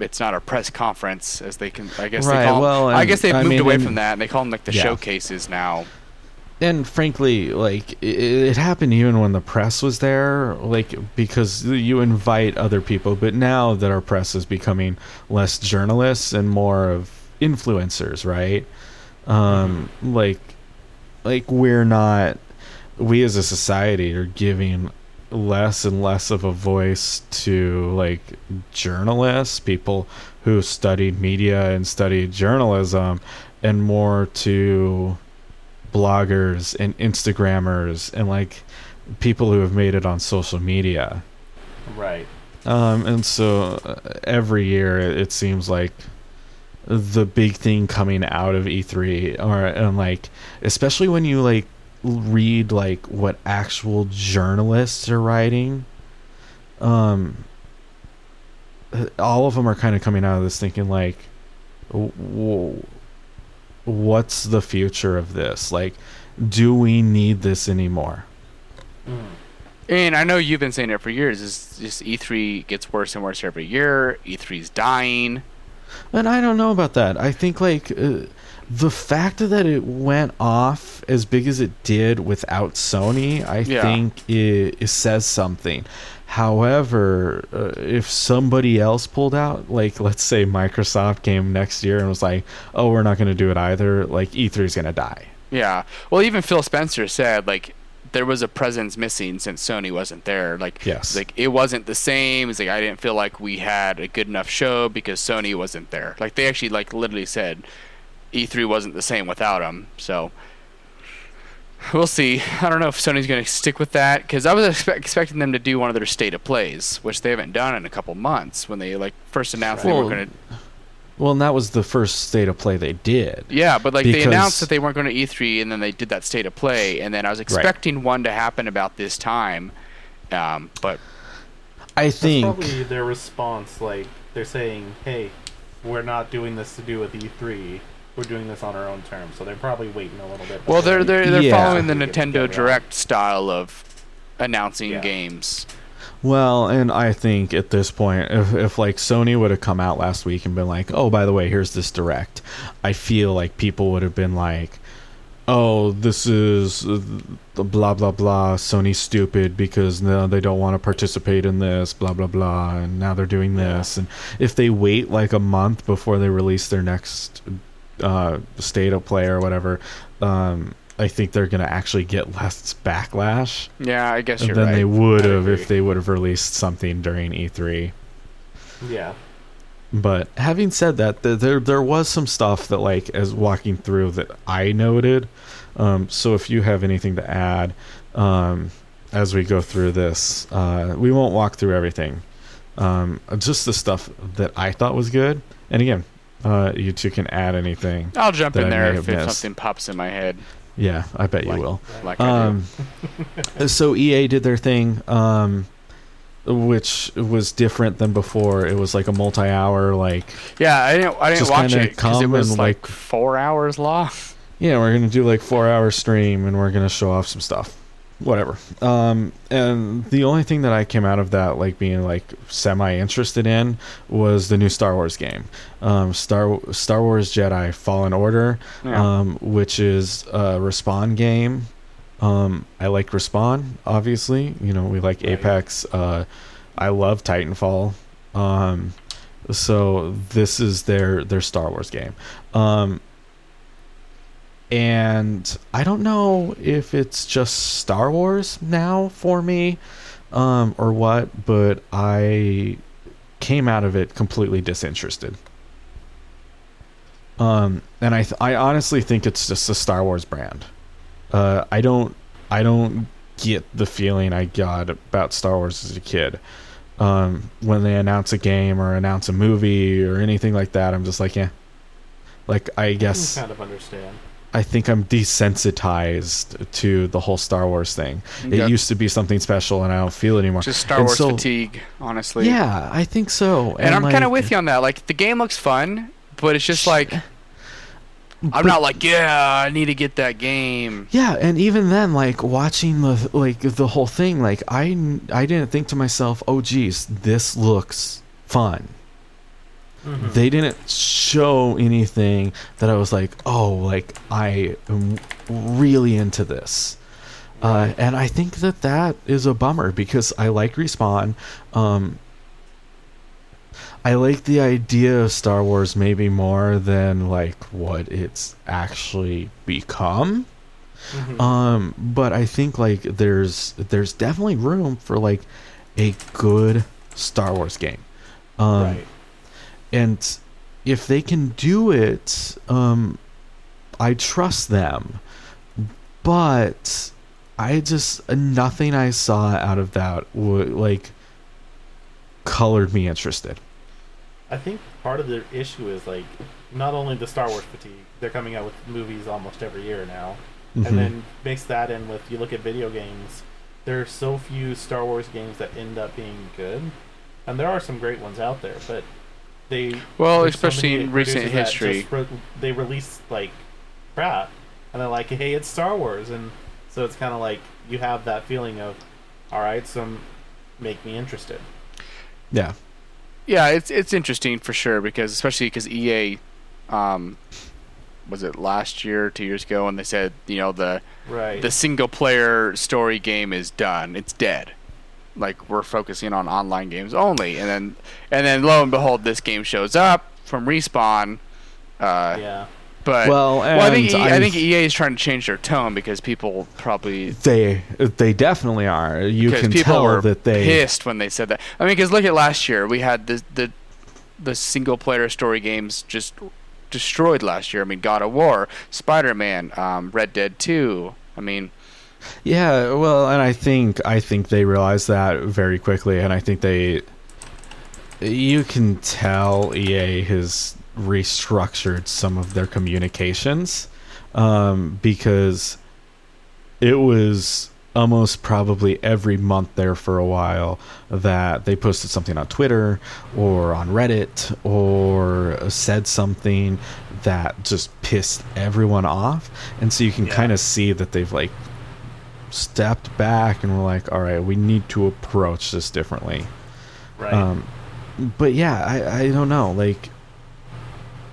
It's not a press conference, as they can. I guess Right, they call. Well, I guess they've I moved mean, away and- from that, and they call them like the Yeah. showcases now. and frankly like it, it happened even when the press was there like because you invite other people but now that our press is becoming less journalists and more of influencers right um like like we're not we as a society are giving less and less of a voice to like journalists people who studied media and studied journalism and more to bloggers and Instagrammers and like people who have made it on social media. Right. Um, and so uh, every year it, it seems like the big thing coming out of E3 or and like especially when you like read like what actual journalists are writing um all of them are kind of coming out of this thinking like w- w- what's the future of this like do we need this anymore Mm. And I know you've been saying it for years. Is just E3 gets worse and worse every year. E3's dying. And I don't know about that. I think like uh, the fact that it went off as big as it did without Sony, I Yeah. think it, it says something. However, uh, if somebody else pulled out, like let's say Microsoft came next year and was like, "Oh, we're not going to do it either," like E3 is going to die. Yeah. Well, even Phil Spencer said like there was a presence missing since Sony wasn't there. Like Yes. like it wasn't the same. It's like I didn't feel like we had a good enough show because Sony wasn't there. Like they actually like literally said E3 wasn't the same without him. So we'll see. I don't know if Sony's going to stick with that because I was expe- expecting them to do one of their state of plays, which they haven't done in a couple months when they like first announced they Well, were going to Well, and that was the first state of play they did. Yeah, but like they announced that they weren't going to E3, and then they did that state of play, and then I was expecting one to happen about this time, um, but I That's think probably their response. Like they're saying, "Hey, we're not doing this to do with E3. We're doing this on our own terms, so they're probably waiting a little bit. Well, they're they're they're Yeah. following the Nintendo. Direct style of announcing Yeah. games. Well, and I think at this point, if, if like Sony would have come out last week and been like, "Oh, by the way, here's this direct," I feel like people would have been like, "Oh, this is blah blah blah. Sony's stupid because no, they don't want to participate in this. Blah blah blah, and now they're doing this." And if they wait like a month before they release their next uh, state of play or whatever, um, I think they're gonna actually get less backlash Yeah, I guess you're than right. they would I have agree. if they would have released something during E3. Yeah. But having said that, th- there there was some stuff that like as walking through that I noted. Um, so if you have anything to add um, as we go through this, uh, we won't walk through everything. Um, just the stuff that I thought was good. And again, uh, you two can add anything. I'll jump in I there if, if something pops in my head, Yeah, I bet you will. like Um, so EA did their thing, um, which was different than before. It was like a multi-hour, like. Yeah, I didn't I didn't watch it because it was like, like- four hours long. yeah, we're gonna do like four-hour stream, and we're gonna show off some stuff, whatever. Um, and the only thing that I came out of that like being like semi-interested in was the new Star Wars game, um, Star Star Wars Jedi Fallen Order. Yeah. um, which is a respawn game. Um, I like respawn, obviously. You know, we like Right. Apex. Uh, I love Titanfall. Um, so this is their their Star Wars game. And I don't know if it's just Star Wars now for me, um, or what, but I came out of it completely disinterested. Um, and I, th- I honestly think it's just the Star Wars brand. Uh, I don't, I don't get the feeling I got about Star Wars as a kid. Um, when they announce a game or announce a movie or anything like that, I'm just like, yeah. Like I I guess can kind of understand. I think I'm desensitized to the whole Star Wars thing. Okay. It used to be something special, and I don't feel it anymore. Just Star and Wars so- fatigue, honestly. Yeah, I think so. And, I'm kind of with you on that. Like the game looks fun, but it's just like I'm but- not like, yeah, I need to get that game. Yeah, and even then, like watching the like the whole thing, like I I didn't think to myself, oh geez, this looks fun. Mhm. They didn't show anything that I was like, oh, like I am really into this. Uh, and I think that that is a bummer because I like respawn. Um, I like the idea of Star Wars maybe more than like what it's actually become. Mhm. Um, but I think like there's there's definitely room for like a good Star Wars game. Um, right. And if they can do it, um, I trust them. But I just nothing I saw out of that would like colored me interested. I think part of the issue is like not only the Star Wars fatigue. They're coming out with movies almost every year now, Mhm. and then mix that in with you look at video games. There are so few Star Wars games that end up being good, and there are some great ones out there, but they Well, there's so especially in recent history. re- they release like crap, and they're like, "Hey, it's Star Wars," and so it's kind of like you have that feeling of, "All right, so make me interested." yeah, Yeah, it's it's interesting for sure because especially because EA, um, was it last year, two years ago, and they said you know the Right. the single player story game is done, it's dead. Like we're focusing on online games only, and then and then lo and behold, this game shows up from respawn. Uh, yeah. But Well, well, I think and E- I think EA is trying to change their tone because people probably they they definitely are. You can people tell were that they pissed when they said that. I mean, because look at last year, we had the the the single player story games just destroyed last year. I mean, God of War, Spider Man, um, Red Dead Two. I mean, Yeah, well, and I think I think they realized that very quickly, and I think they, you can tell EA has restructured some of their communications, um, because it was almost probably every month there for a while that they posted something on Twitter or on Reddit or said something that just pissed everyone off. And so you can Yeah. kind of see that they've like stepped back and were like, all right, we need to approach this differently. Right. Um, but yeah, I, I don't know. Like,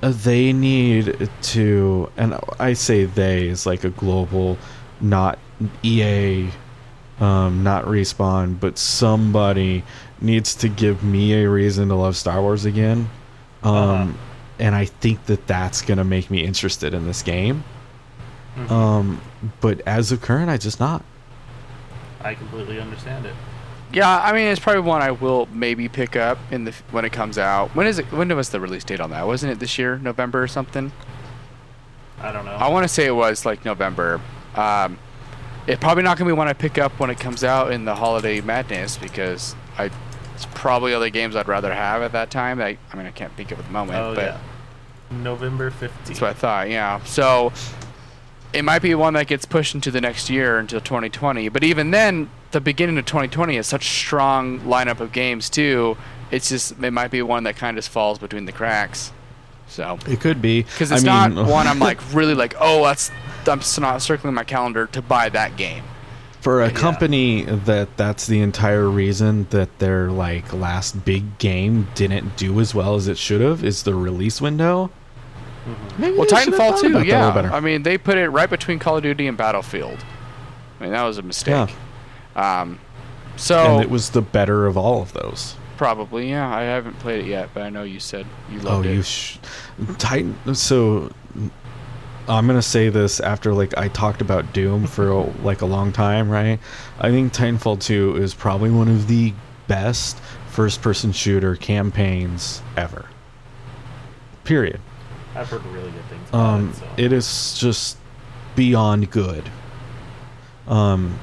uh, they need to, and I say they is like a global, not EA, um, not respawn, but somebody needs to give me a reason to love Star Wars again. Um, Uh-huh. and I think that that's gonna make me interested in this game. Mhm. Um, but as of current, I just not. I completely understand it. Yeah, I mean it's probably one I will maybe pick up in the when it comes out. When is it? When was the release date on that? Wasn't it this year, November or something? I don't know. I want to say it was like November. Um, it's probably not gonna be one I pick up when it comes out in the holiday madness because I it's probably other games I'd rather have at that time. I, I mean I can't think of it at the moment, oh but yeah. November that's what I thought. Yeah, so it might be one that gets pushed into the next year until 2020. But even then, the beginning of 2020 is such strong lineup of games too. It's just it might be one that kind of just falls between the cracks. So It could be because I it's mean- not one I'm like really like oh that's I'm not circling my calendar to buy that game. for a Yeah. company that that's the entire reason that their like last big game didn't do as well as it should have is the release window. Maybe Well, they should have Titanfall thought too, about that a yeah. I mean they put it right between Call of Duty and Battlefield. I mean that was a mistake. Yeah. Um, so and it was the better of all of those. Probably, yeah. I haven't played it yet, but I know you said you love it. Oh, you it. sh- Titan. So I'm gonna say this after like I talked about Doom for a, like a long time, right? I think Titanfall 2 is probably one of the best first-person shooter campaigns ever. Period. I've heard really good things about Um, it. So. it is just beyond good. Um,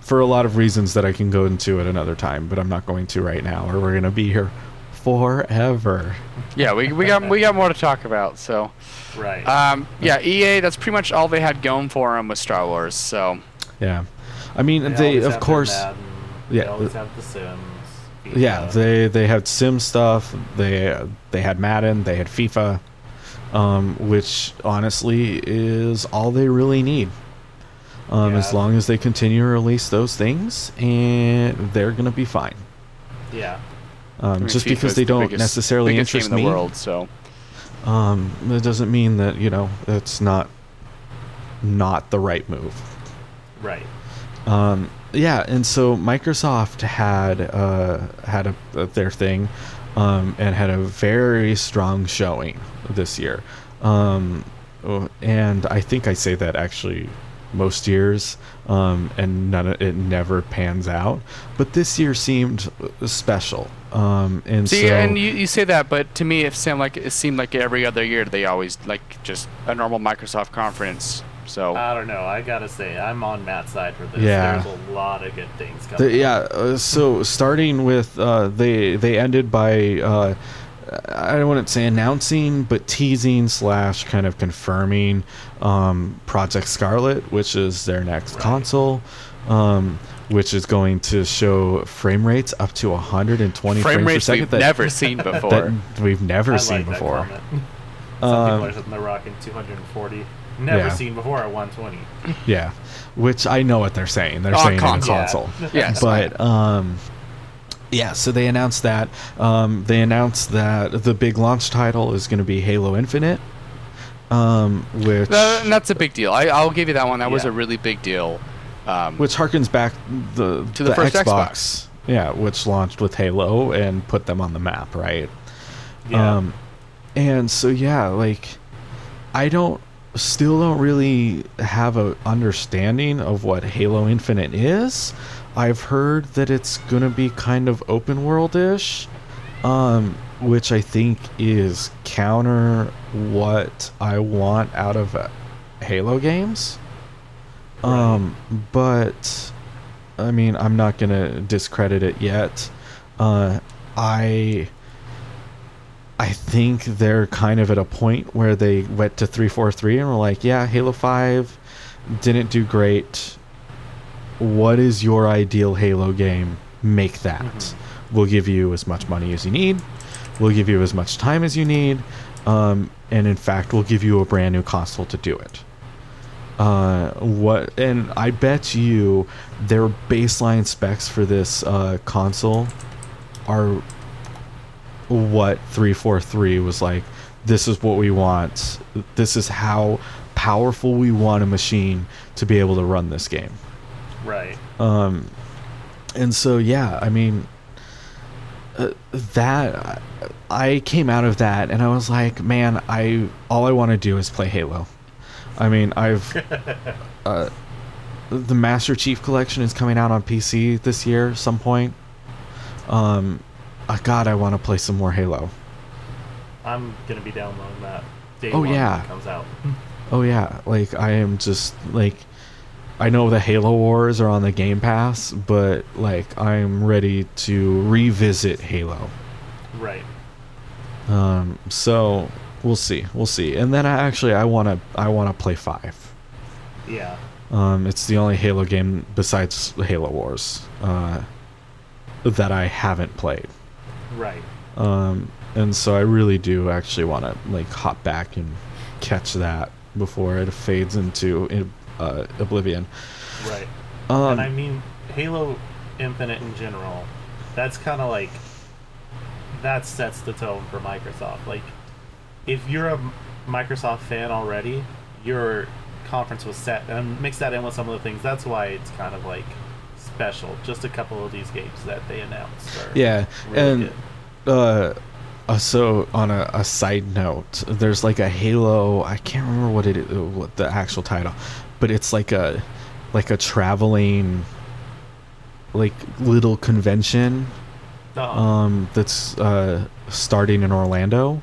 for a lot of reasons that I can go into at another time, but I'm not going to right now, or we're gonna be here forever. yeah, we, we got we got more to talk about. So, right. um, yeah, EA. That's pretty much all they had going for them with Star Wars. So, Yeah, I mean They they, of course, Madden, yeah, They always have the Sims. yeah, they they had sim stuff. They they had Madden. They had FIFA, um, which honestly is all they really need. Um, As long as they continue to release those things, and they're gonna be fine. Yeah. Um, I mean, just FIFA's because they the don't biggest- necessarily biggest interest game in me, the world. So, um, that doesn't mean that you know it's not not the right move. Right. Um, yeah, and so Microsoft had uh, had a, their thing, um, and had a very strong showing this year. Um, and I think I say that actually most years, um, and none of it never pans out. But this year seemed special. Um, and see, so and you, you say that, but to me, it seemed like it seemed like every other year they always like just a normal Microsoft conference. So, I don't know. I gotta say, I'm on Matt's side for this. Yeah. There's a lot of good things coming. The, yeah. Uh, so starting with uh, they they ended by uh, I wouldn't want to say announcing, but teasing slash kind of confirming um, Project Scarlett, which is their next Right. console, um, which is going to show frame rates up to 120 frame frames per rates second. we've that, never seen before. that we've never I seen like before. comment. Some Um, people are sitting there rocking 240. Never yeah. seen before at 120. Yeah, which I know what they're saying. They're On saying console. on console. Yeah. yes, but um yeah so they announced that um they announced that the big launch title is going to be halo infinite um which Uh, that's a big deal. I, I'll give you that one. That was a really big deal. Um, which harkens back the To the first xbox, yeah which launched with halo and put them on the map right Yeah. um and so yeah like i don't still don't really have a understanding of what halo infinite is. I've heard that it's gonna be kind of open world-ish um which i think is counter what i want out of uh, halo games. Um but i mean i'm not gonna discredit it yet. Uh i I think they're kind of at a point where they went to 343 and were like, yeah, Halo 5 didn't do great. what is your ideal Halo game? Make that. Mhm. We'll give you as much money as you need. We'll give you as much time as you need. Um, and in fact, we'll give you a brand new console to do it. Uh, what? And I bet you their baseline specs for this uh, console are what 343 was like. This is what we want. This is how powerful we want a machine to be able to run this game. Right. Um, and so yeah, I mean, uh, that I came out of that and I was like, man, I all I want to do is play Halo. I mean, I've uh, the Master Chief Collection is coming out on PC this year, some point. Um, uh, God, I want to play some more Halo. I'm gonna be downloading that day Oh, yeah. when it comes out. Oh yeah, like I am just like I know the Halo Wars are on the Game Pass, but like I'm ready to revisit Halo. Right. Um, so we'll see, we'll see. And then I actually I want to I want to play 5. Yeah. Um, it's the only Halo game besides Halo Wars uh, that I haven't played. Right. Um, and so I really do actually want to like hop back and catch that before it fades into uh, oblivion. Right. Um, and I mean, Halo Infinite in general, that's kind of like that sets the tone for Microsoft. Like, if you're a Microsoft fan already, your conference was set, and mix that in with some of the things. That's why it's kind of like special. Just a couple of these games that they announced. Yeah, really and uh, uh, so on a, a side note, there's like a Halo. I can't remember what it is, what the actual title, but it's like a like a traveling like little convention Uh-huh. um, that's uh, starting in Orlando,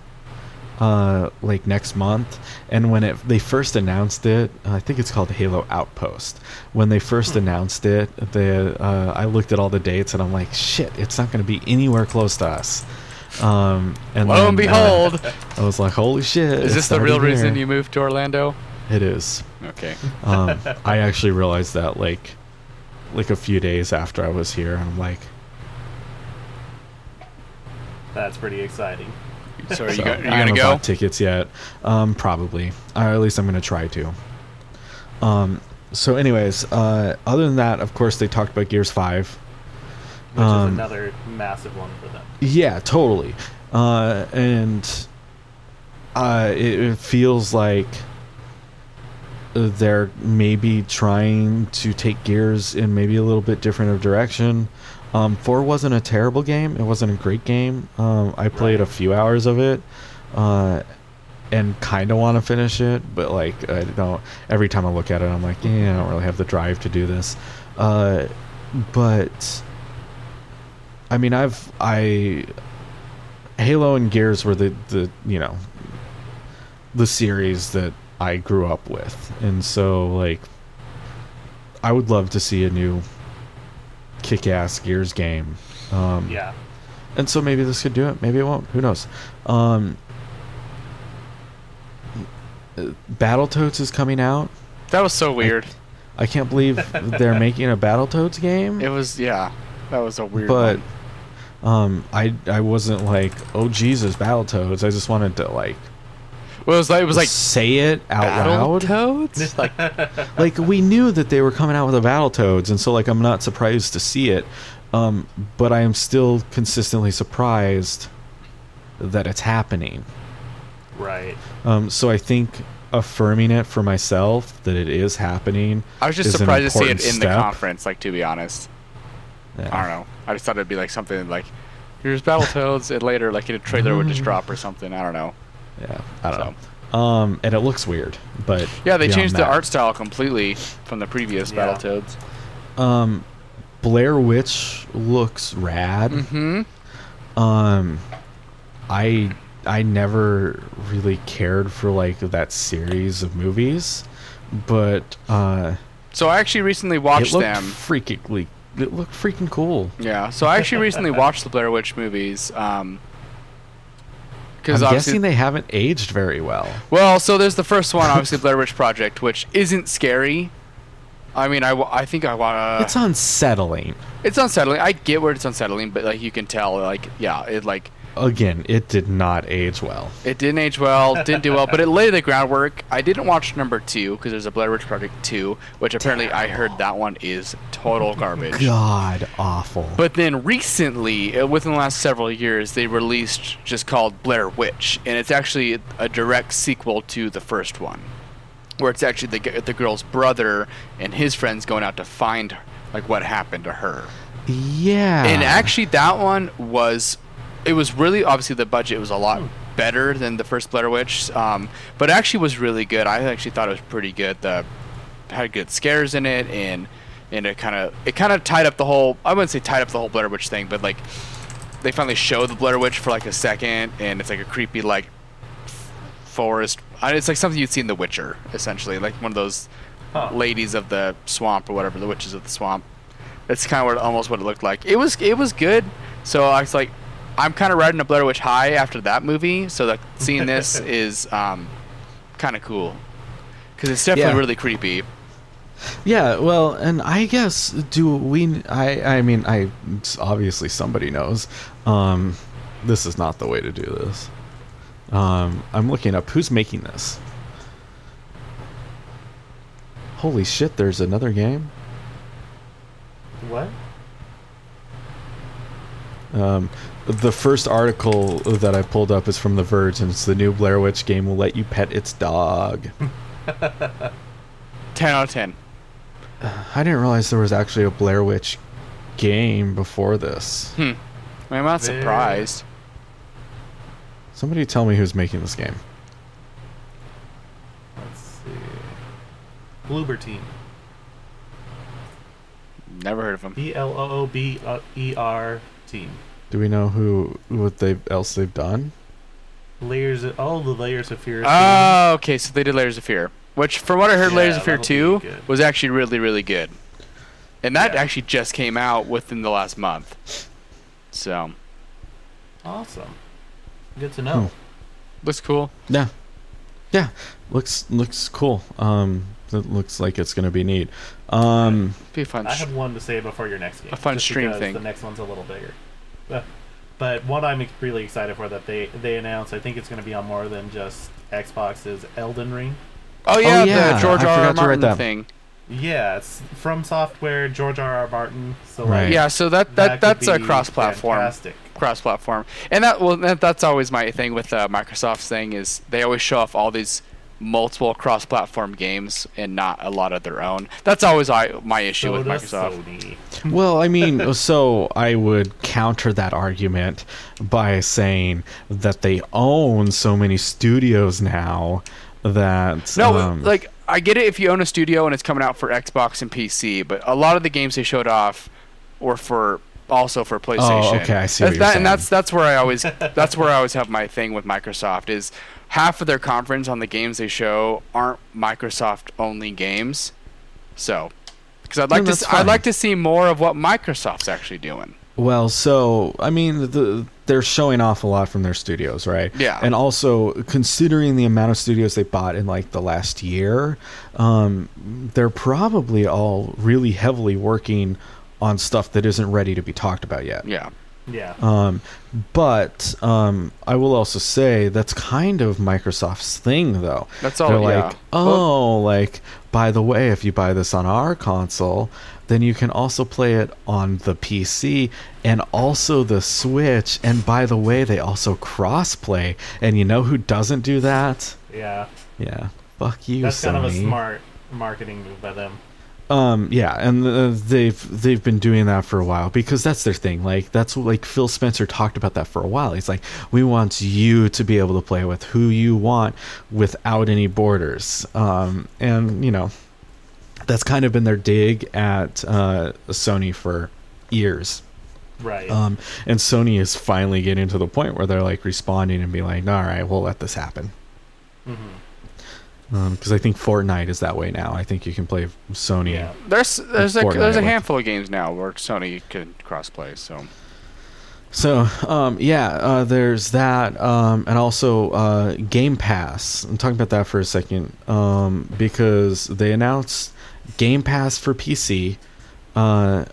uh, like next month. And when it they first announced it, I think it's called Halo Outpost. When they first Hmm. announced it, the uh, I looked at all the dates and I'm like, shit, it's not going to be anywhere close to us. Um, and Lo and then, uh, behold, I was like, holy shit! is this the real starting reason you moved to Orlando? It is. Okay. Um, I actually realized that like, like a few days after I was here, I'm like, That's pretty exciting. So are you, So, go- are I you gonna haven't go? bought tickets yet. Um, probably. Or at least I'm gonna try to. Um, so, anyways, uh, other than that, of course, they talked about Gears Five. Which Um, is another massive one for them. Yeah, totally. Uh, and uh, it, it feels like they're maybe trying to take Gears in maybe a little bit different of direction. Um, Four wasn't a terrible game. It wasn't a great game. Um, I played a few hours of it, uh, and kind of want to finish it, but like I don't. Every time I look at it, I'm like, yeah, I don't really have the drive to do this. Uh, but I mean, I've I Halo and Gears were the the you know the series that I grew up with, and so like I would love to see a new kick-ass Gears game. Um, Yeah. and so maybe this could do it. Maybe it won't. Who knows? Um, Battletoads is coming out. That was so weird. I can't believe they're making a Battletoads game. It was yeah. That was a weird but one. um, I I wasn't like, oh Jesus, Battletoads. I just wanted to like Well, it was like it was like say it out loud. Battletoads. like like we knew that they were coming out with a Battletoads, and so like I'm not surprised to see it. Um, but I am still consistently surprised that it's happening. Right. Um, so I think affirming it for myself that it is happening. I was just is surprised to see it important in the conference. Like to be honest, Yeah. I don't know. I just thought it'd be like something like here's Battletoads, and later like in a trailer would just drop or something. I don't know. Yeah, I don't So. know. Um, and it looks weird, but Yeah, they beyond changed the art style completely from the previous Yeah. Battletoads. Um, Blair Witch looks rad. Mm-hmm. Um, I I never really cared for like that series of movies, but uh, So I actually recently watched looked them. freakingly. It looked freaking cool. Yeah. So I actually recently watched the Blair Witch movies. Um, because I'm guessing they haven't aged very well. well, so there's the first one, obviously Blair Witch Project, which isn't scary. I mean, I, I think I want to. Uh, it's unsettling. It's unsettling. I get where it's unsettling, but like you can tell, like yeah, it like Again, it did not age well. it didn't age well, didn't do well, but it laid the groundwork. I didn't watch number two because there's a Blair Witch Project two, which apparently I heard that one is total garbage. God awful. But then recently, uh, within the last several years, they released just called Blair Witch, and it's actually a direct sequel to the first one, where it's actually the the girl's brother and his friends going out to find like what happened to her. yeah. And actually, that one was, it was really obviously the budget was a lot better than the first Blair Witch, um, but it actually was really good. I actually thought it was pretty good. The had good scares in it, and and it kind of it kind of tied up the whole. I wouldn't say tied up the whole Blair Witch thing, but like they finally show the Blair Witch for like a second, and it's like a creepy like forest. It's like something you'd see in The Witcher, essentially, like one of those Huh. ladies of the swamp or whatever, the witches of the swamp. That's kind of almost what it looked like. It was it was good. So I was like, I'm kind of riding a Blair Witch high after that movie. So like seeing this is um, kind of cool because it's definitely Yeah. really creepy. Yeah, well, and I guess do we? I I mean, I obviously somebody knows. Um, this is not the way to do this. Um, I'm looking up who's making this. Holy shit! There's another game. What? Um, the first article that I pulled up is from The Verge, and it's the new Blair Witch game will let you pet its dog. Ten out of ten. I didn't realize there was actually a Blair Witch game before this. Hmm. I mean, I'm not Very- surprised. Somebody tell me who's making this game. Let's see. Bloober Team. Never heard of them. B L O O B E R Team. Do we know who what they else they've done? Layers. Of, all the layers of fear. Oh, okay. So they did Layers of Fear, which, from what I heard, Yeah, Layers of Fear Two was actually really, really good, and that Yeah. actually just came out within the last month. So Awesome. Good to know. looks cool. Yeah, yeah, looks looks cool. Um, it looks like it's gonna be neat. Um, Be a fun. I have one to say before your next game. A fun stream because thing. The next one's a little bigger. But, but what I'm really excited for that they they announced, I think it's going to be on more than just Xbox, is Elden Ring. oh yeah, yeah, the George I R. R. forgot to write Martin that. thing. Yeah, it's FromSoftware, George R. R. Martin. So Right. like, Yeah, so that that that, that's a cross-platform. Fantastic. cross-platform, and that well, that, that's always my thing with uh, Microsoft's thing is they always show off all these multiple cross-platform games and not a lot of their own. That's always I, my issue So with Microsoft. Sony. well, I mean, so I would counter that argument by saying that they own so many studios now that No, um, like I get it if you own a studio and it's coming out for Xbox and PC, but a lot of the games they showed off were for also for PlayStation. Oh, okay, I see That's what you're that. And that's that's where I always that's where I always have my thing with Microsoft is half of their conference on the games they show aren't Microsoft only games. So, because I'd like No, to that's s- I'd like to see more of what Microsoft's actually doing. Well, so I mean, the, they're showing off a lot from their studios, right? Yeah. And also, considering the amount of studios they bought in like the last year, um, they're probably all really heavily working on stuff that isn't ready to be talked about yet. Yeah. Yeah. Um, but um, I will also say that's kind of Microsoft's thing, though. That's all. They're yeah. like, oh, like by the way, if you buy this on our console, then you can also play it on the PC and also the Switch. And by the way, they also cross-play. And you know who doesn't do that? Yeah. Yeah, fuck you, That's Sony. kind of a smart marketing move by them. Um, yeah, and uh, they've they've been doing that for a while because that's their thing. Like that's like Phil Spencer talked about that for a while. He's like, we want you to be able to play with who you want without any borders. Um, and you know, that's kind of been their dig at uh, Sony for years. Right. Um, and Sony is finally getting to the point where they're like responding and being like, all right, we'll let this happen. hmm Because I think Fortnite is that way now. I think you can play Sony. Yeah. There's there's a, Fortnite there's a with- handful of games now where Sony can crossplay. So So, um, yeah, uh, there's that, um, and also uh, Game Pass. I'm talking about that for a second um, because they announced Game Pass for PC, uh,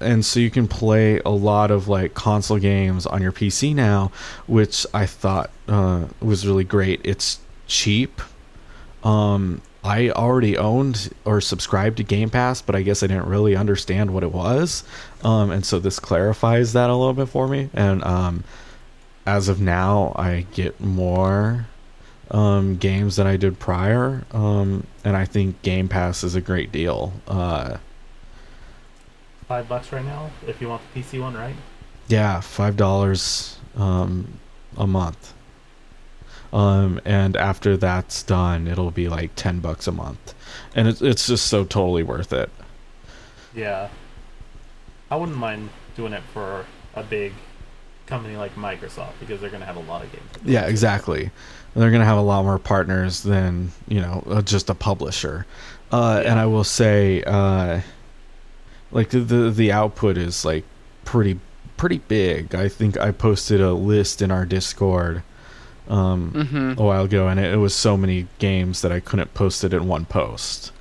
and so you can play a lot of like console games on your PC now, which I thought uh, was really great. It's cheap. Um, I already owned or subscribed to Game Pass, but I guess I didn't really understand what it was, um, and so this clarifies that a little bit for me. And um, as of now, I get more um, games than I did prior, um, and I think Game Pass is a great deal. Uh, Five bucks right now if you want the PC one, right? yeah, five dollars um, a month, um, and after that's done, it'll be like ten bucks a month, and it's it's just so totally worth it. Yeah. I wouldn't mind doing it for a big company like Microsoft because they're going to have a lot of games. Yeah, exactly. And they're gonna have a lot more partners than you know uh, just a publisher. Uh, Yeah. And I will say, uh, like the, the the output is like pretty pretty big. I think I posted a list in our Discord um, Mm-hmm. a while ago, and it, it was so many games that I couldn't post it in one post.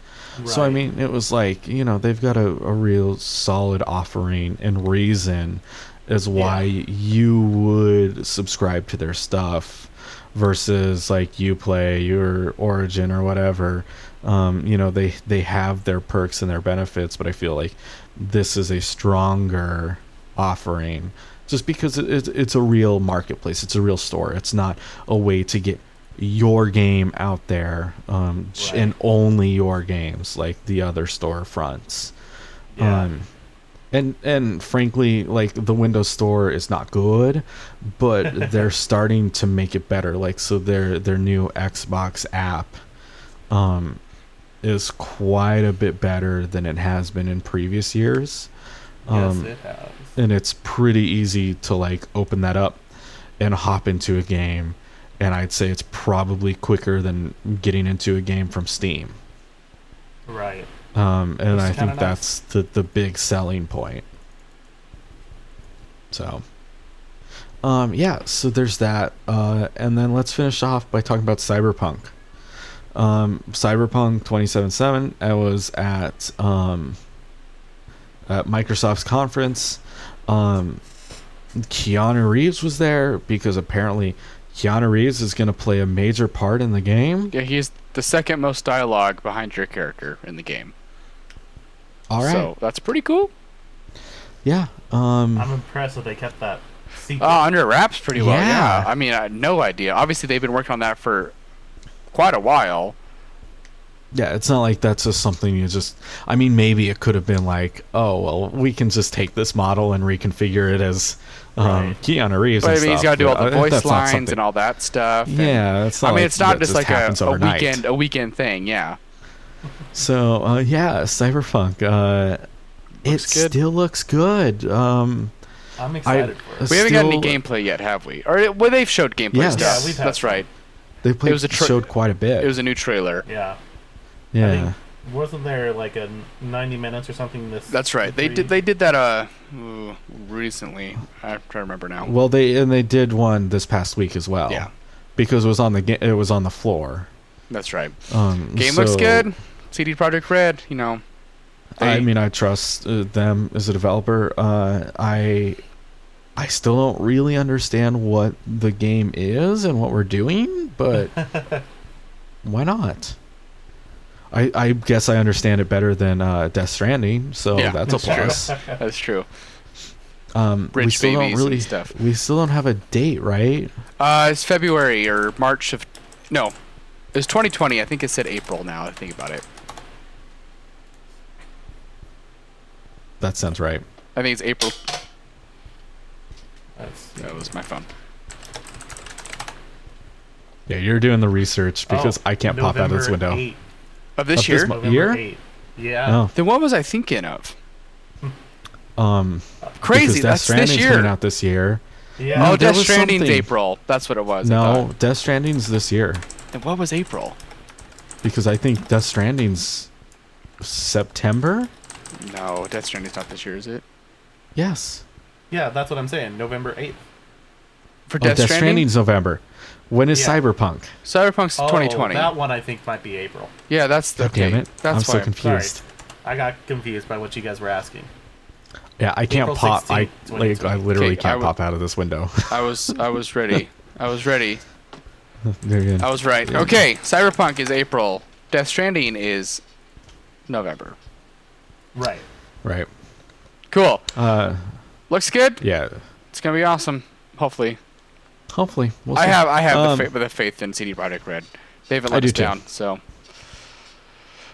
So I mean, it was like you know they've got a, a real solid offering and reason as why you would subscribe to their stuff versus like you play your Origin or whatever. Um, you know they they have their perks and their benefits, but I feel like this is a stronger offering just because it, it, it's a real marketplace. It's a real store. It's not a way to get your game out there um, Right. and only your games like the other storefronts. Yeah. Um, and and frankly, like the Windows Store is not good, but they're starting to make it better. Like so, their their new Xbox app, um, is quite a bit better than it has been in previous years. Um, yes, it has. and it's pretty easy to like open that up and hop into a game and i'd say it's probably quicker than getting into a game from steam Right. um, and i think nice. that's the, the big selling point so um, yeah so there's that uh, and then let's finish off by talking about cyberpunk um, cyberpunk 2077 i was at um, at microsoft's conference um, keanu reeves was there because apparently keanu reeves is going to play a major part in the game Yeah, he's the second most dialogue behind your character in the game. all right So that's pretty cool. yeah um, I'm impressed that they kept that secret. Oh, under wraps pretty well. Yeah. Yeah. I mean, I had no idea. Obviously, they've been working on that for quite a while. Yeah, it's not like that's just something you just. I mean, maybe it could have been like, oh well, we can just take this model and reconfigure it as um, Right. Keanu Reeves. But I and mean, he's stuff, got to do all the uh, voice lines and all that stuff. Yeah, it's not. I mean, like it's not just like a, a weekend a weekend thing. Yeah. So uh, yeah, Cyberpunk. Uh, it good. still looks good. Um, I'm excited for it. We haven't got any gameplay yet, have we? Or well, they've showed gameplay Yes. stuff. Yeah, we've had That's some. right. they played, was a tra- showed quite a bit. It was a new trailer. Yeah. I yeah, think- Wasn't there like a 90 minutes or something this That's right. They did. They did that uh recently. I'm trying to remember now. well, they and they did one this past week as well. Yeah. because it was on the ga- it was on the floor. That's right. Um, Game looks good. CD Projekt Red. You know. I mean, I trust uh, them as a developer. Uh, I I still don't really understand what the game is and what we're doing, but why not? I, I guess I understand it better than uh, Death Stranding, so Yeah, that's a that's true. plus. That's true. Um, we Rich still don't babies and really, stuff. we still don't have a date, right? Uh, it's February or March of. No, it's 2020. I think it said April now. I think about it. That sounds right. I think it's April. That's, That was my phone. Yeah, you're doing the research because Oh, I can't pop out of this window. 8th. Of this Of year. this Year? 8th. Yeah. Oh, then what was I thinking of? um, Crazy. because Death That's this year. coming out this year. Yeah. No, oh, Death Stranding's something. April. That's what it was. No, thought. Death Stranding's this year. Then what was April? because I think Death Stranding's September. No, Death Stranding's not this year, is it? Yes, Yeah, that's what I'm saying. November 8th. For oh, Death, Death Stranding, Stranding's November. When is Yeah. Cyberpunk? Cyberpunk's Oh, 2020. That one I think might be April. Yeah, that's the. God damn okay, it! That's I'm so why. confused. I got confused by what you guys were asking. Yeah, I can't April pop. I 16th, like. I 2020. literally Okay, I can't would- pop out of this window. I was I was ready. I was ready. Very good. I was right. Yeah. Okay, Cyberpunk is April. Death Stranding is November. Right. Right. Cool. Uh, Looks good. yeah. It's gonna be awesome. Hopefully. Hopefully, we'll I see. have I have Um, the, fa- the faith in CD Projekt Red. They haven't I let do us too. down. So.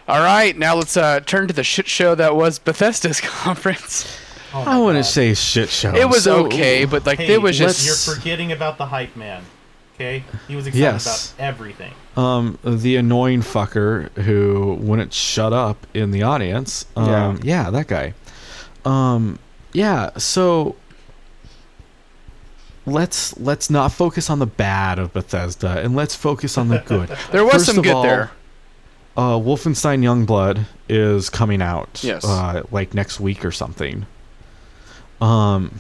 All right, now let's uh, turn to the shit show that was Bethesda's conference. Oh I my wouldn't God. say shit show. it was So- okay, but like Hey, it was just You're forgetting about the hype man. Okay, he was excited Yes. about everything. um the annoying fucker who wouldn't shut up in the audience. Um, yeah. that guy. Um, yeah. So let's let's not focus on the bad of Bethesda and let's focus on the good. there was First some of good all, there. Uh, Wolfenstein Youngblood is coming out. Yes. Uh, like next week or something. Um,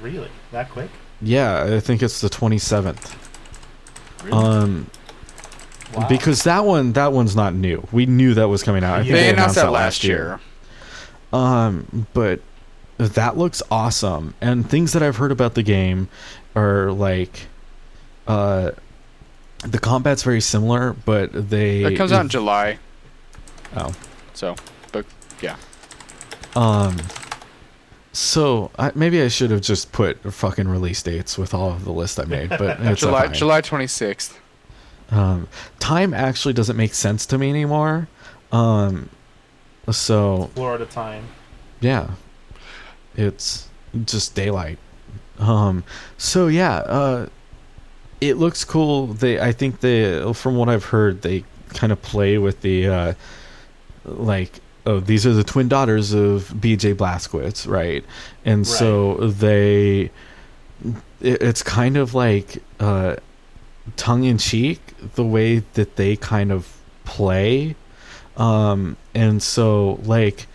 Really, that quick? yeah, I think it's the twenty seventh. Really? Um, wow. because that one that one's not new. We knew that was coming out. I think Yeah. They they announced that last year. Um, but that looks awesome. And things that I've heard about the game are like, uh, the combat's very similar, but they It comes out in July, Oh, so but yeah. um, so I, maybe I should have just put fucking release dates with all of the list I made, but it's July fine. July 26th. Um, time actually doesn't make sense to me anymore. Um, so Florida time. yeah it's just daylight. Um so yeah uh it looks cool. They i think they from what i've heard they kind of play with the uh like oh these are the twin daughters of bj blazkowicz right? And so they it, it's kind of like uh tongue-in-cheek the way that they kind of play. Um and so like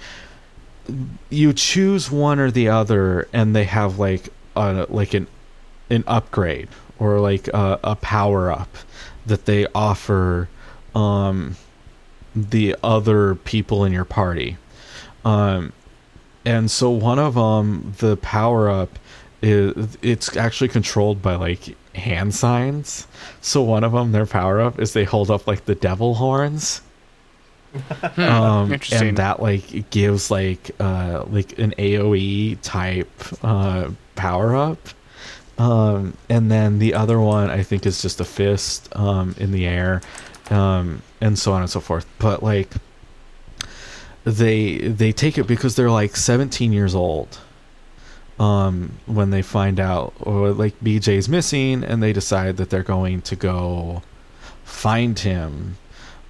you choose one or the other and they have like a like an an upgrade or like a, a power up that they offer um the other people in your party. Um and so one of them the power up is it's actually controlled by like hand signs. So one of them their power up is they hold up like the devil horns um, and that like gives like uh like an AOE type uh power up. Um, and then the other one I think is just a fist um in the air, um, and so on and so forth. But like they they take it because they're like 17 years old um when they find out or like BJ's missing and they decide that they're going to go find him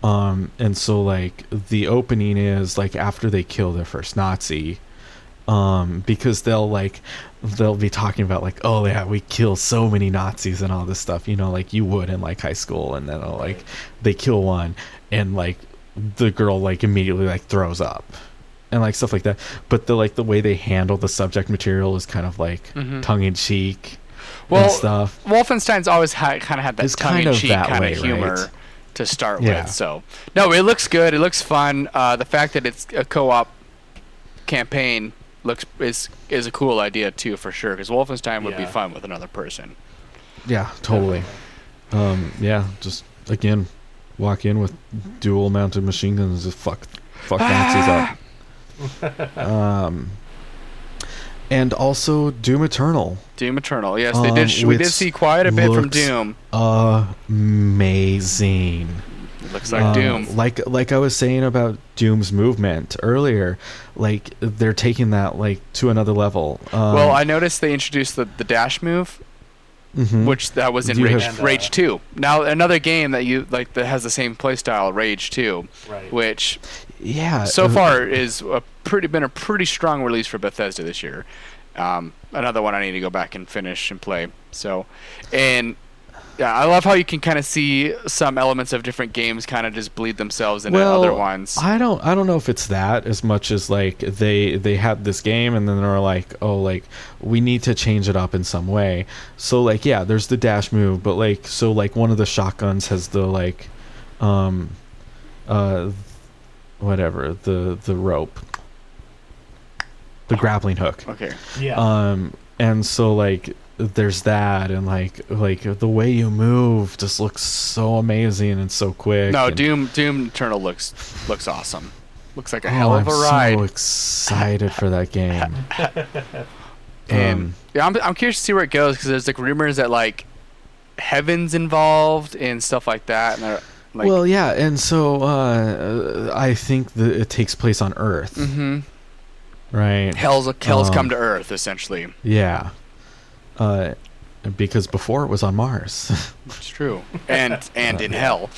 um and so like the opening is like after they kill their first nazi um because they'll like they'll be talking about like oh yeah we kill so many nazis and all this stuff you know like you would in like high school and then uh, like they kill one and like the girl like immediately like throws up and like stuff like that but the like the way they handle the subject material is kind of like Mhm. tongue-in-cheek Well, stuff Wolfenstein's always had kind of had that It's kind of tongue-in-cheek that kind way, of humor right? To start Yeah. with. So no, it looks good. It looks fun. Uh, the fact that it's a co-op campaign looks is is a cool idea too, for sure. Because Wolfenstein would be fun with another person. yeah totally um yeah just again walk in with dual mounted machine guns and just fuck fuck Nazis up um and also Doom Eternal Doom Eternal. Yes, they Um, did. sh- we did see quite a bit from Doom. amazing looks like Um, Doom. Like like I was saying about Doom's movement earlier, like they're taking that like to another level. Um, well, I noticed they introduced the, the dash move, mhm. which that was in You Rage, have- And, uh, Rage Two. Now another game that you like that has the same playstyle, Rage Two, Right. which yeah. so uh, far is a pretty been a pretty strong release for Bethesda this year. Um, another one I need to go back and finish and play. So, and yeah, I love how you can kind of see some elements of different games kind of just bleed themselves into well, other ones. I don't I don't know if it's that as much as like they they had this game and then they're like, oh like we need to change it up in some way. So like yeah, there's the dash move, but like so like one of the shotguns has the like um uh whatever the the rope, the grappling hook. Okay. Yeah. Um, and so like there's that, and like like the way you move just looks so amazing and so quick. No, and- Doom Doom Eternal looks looks awesome. Looks like a Oh, hell of a I'm ride. so excited for that game. and Um, yeah, I'm I'm curious to see where it goes because there's like rumors that like heaven's involved and stuff like that. And they're, like, well, yeah, and so uh, I think that it takes place on Earth, hmm right? hell's hell's come Um, to Earth essentially. Yeah, uh, because before it was on Mars. It's true, and and in hell.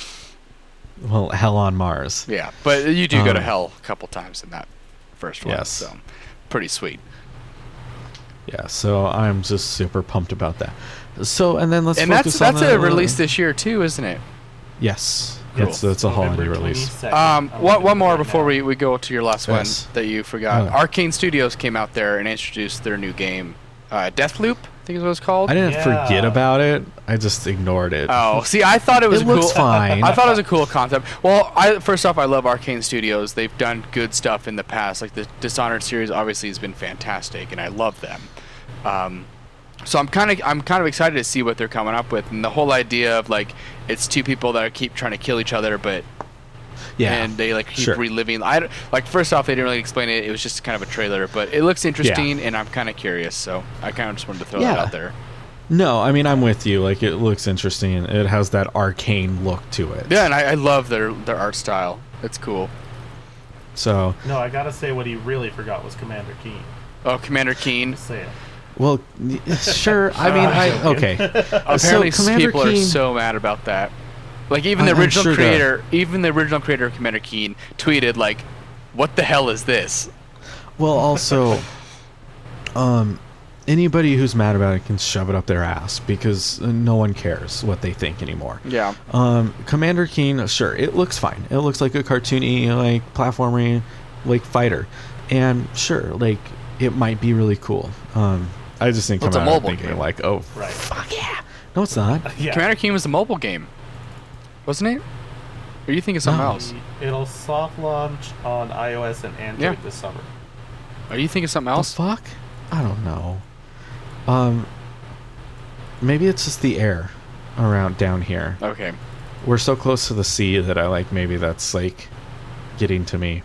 well, hell on Mars. Yeah, but you do go to Um, hell a couple times in that first one. Yes. so pretty sweet. Yeah, so I'm just super pumped about that. So, and then let's and that's that's a release this year too, isn't it? Yes, Cool. it's it's a holiday November release. Um, I'm one, one more before we, we go to your last Yes. one that you forgot. Oh. Arkane Studios came out there and introduced their new game, uh, Deathloop. I think is what it's called. I didn't Yeah. forget about it. I just ignored it. Oh, see, I thought it was it cool. looks fine. I thought it was a cool concept. Well, I first off, I love Arkane Studios. They've done good stuff in the past. Like the Dishonored series, obviously, has been fantastic, and I love them. Um, so I'm kind of I'm kind of excited to see what they're coming up with, and the whole idea of like it's two people that keep trying to kill each other, but yeah, and they like keep sure. reliving. I like first off, they didn't really explain it. It was just kind of a trailer, but it looks interesting, and I'm kind of curious. So I kind of just wanted to throw that out there. No, I mean I'm with you. Like it looks interesting. It has that arcane look to it. Yeah, and I, I love their their art style. It's cool. So, No, I gotta say what he really forgot was Commander Keen. Oh, Commander Keen. Say it. Well, sure. I mean, I okay. Apparently, so Commander people are so mad about that. Like even the I- I'm original sure that- creator, even the original creator of Commander Keen tweeted like, "What the hell is this?" Well, also, um, anybody who's mad about it can shove it up their ass because no one cares what they think anymore. Yeah. Um, Commander Keen, sure, it looks fine. It looks like a cartoony, like platforming, like fighter, and sure, like it might be really cool. Um, I just think Well, it's come a mobile thinking game. like, oh Right. fuck yeah! No, it's not. Yeah. Commander Keen was a mobile game, wasn't it? Or you think it's something No. else? It'll soft launch on iOS and Android Yeah. this summer. Are you thinking it's something The else? fuck? I don't know. Um, maybe it's just the air around down here. Okay. We're so close to the sea that I like maybe that's like getting to me.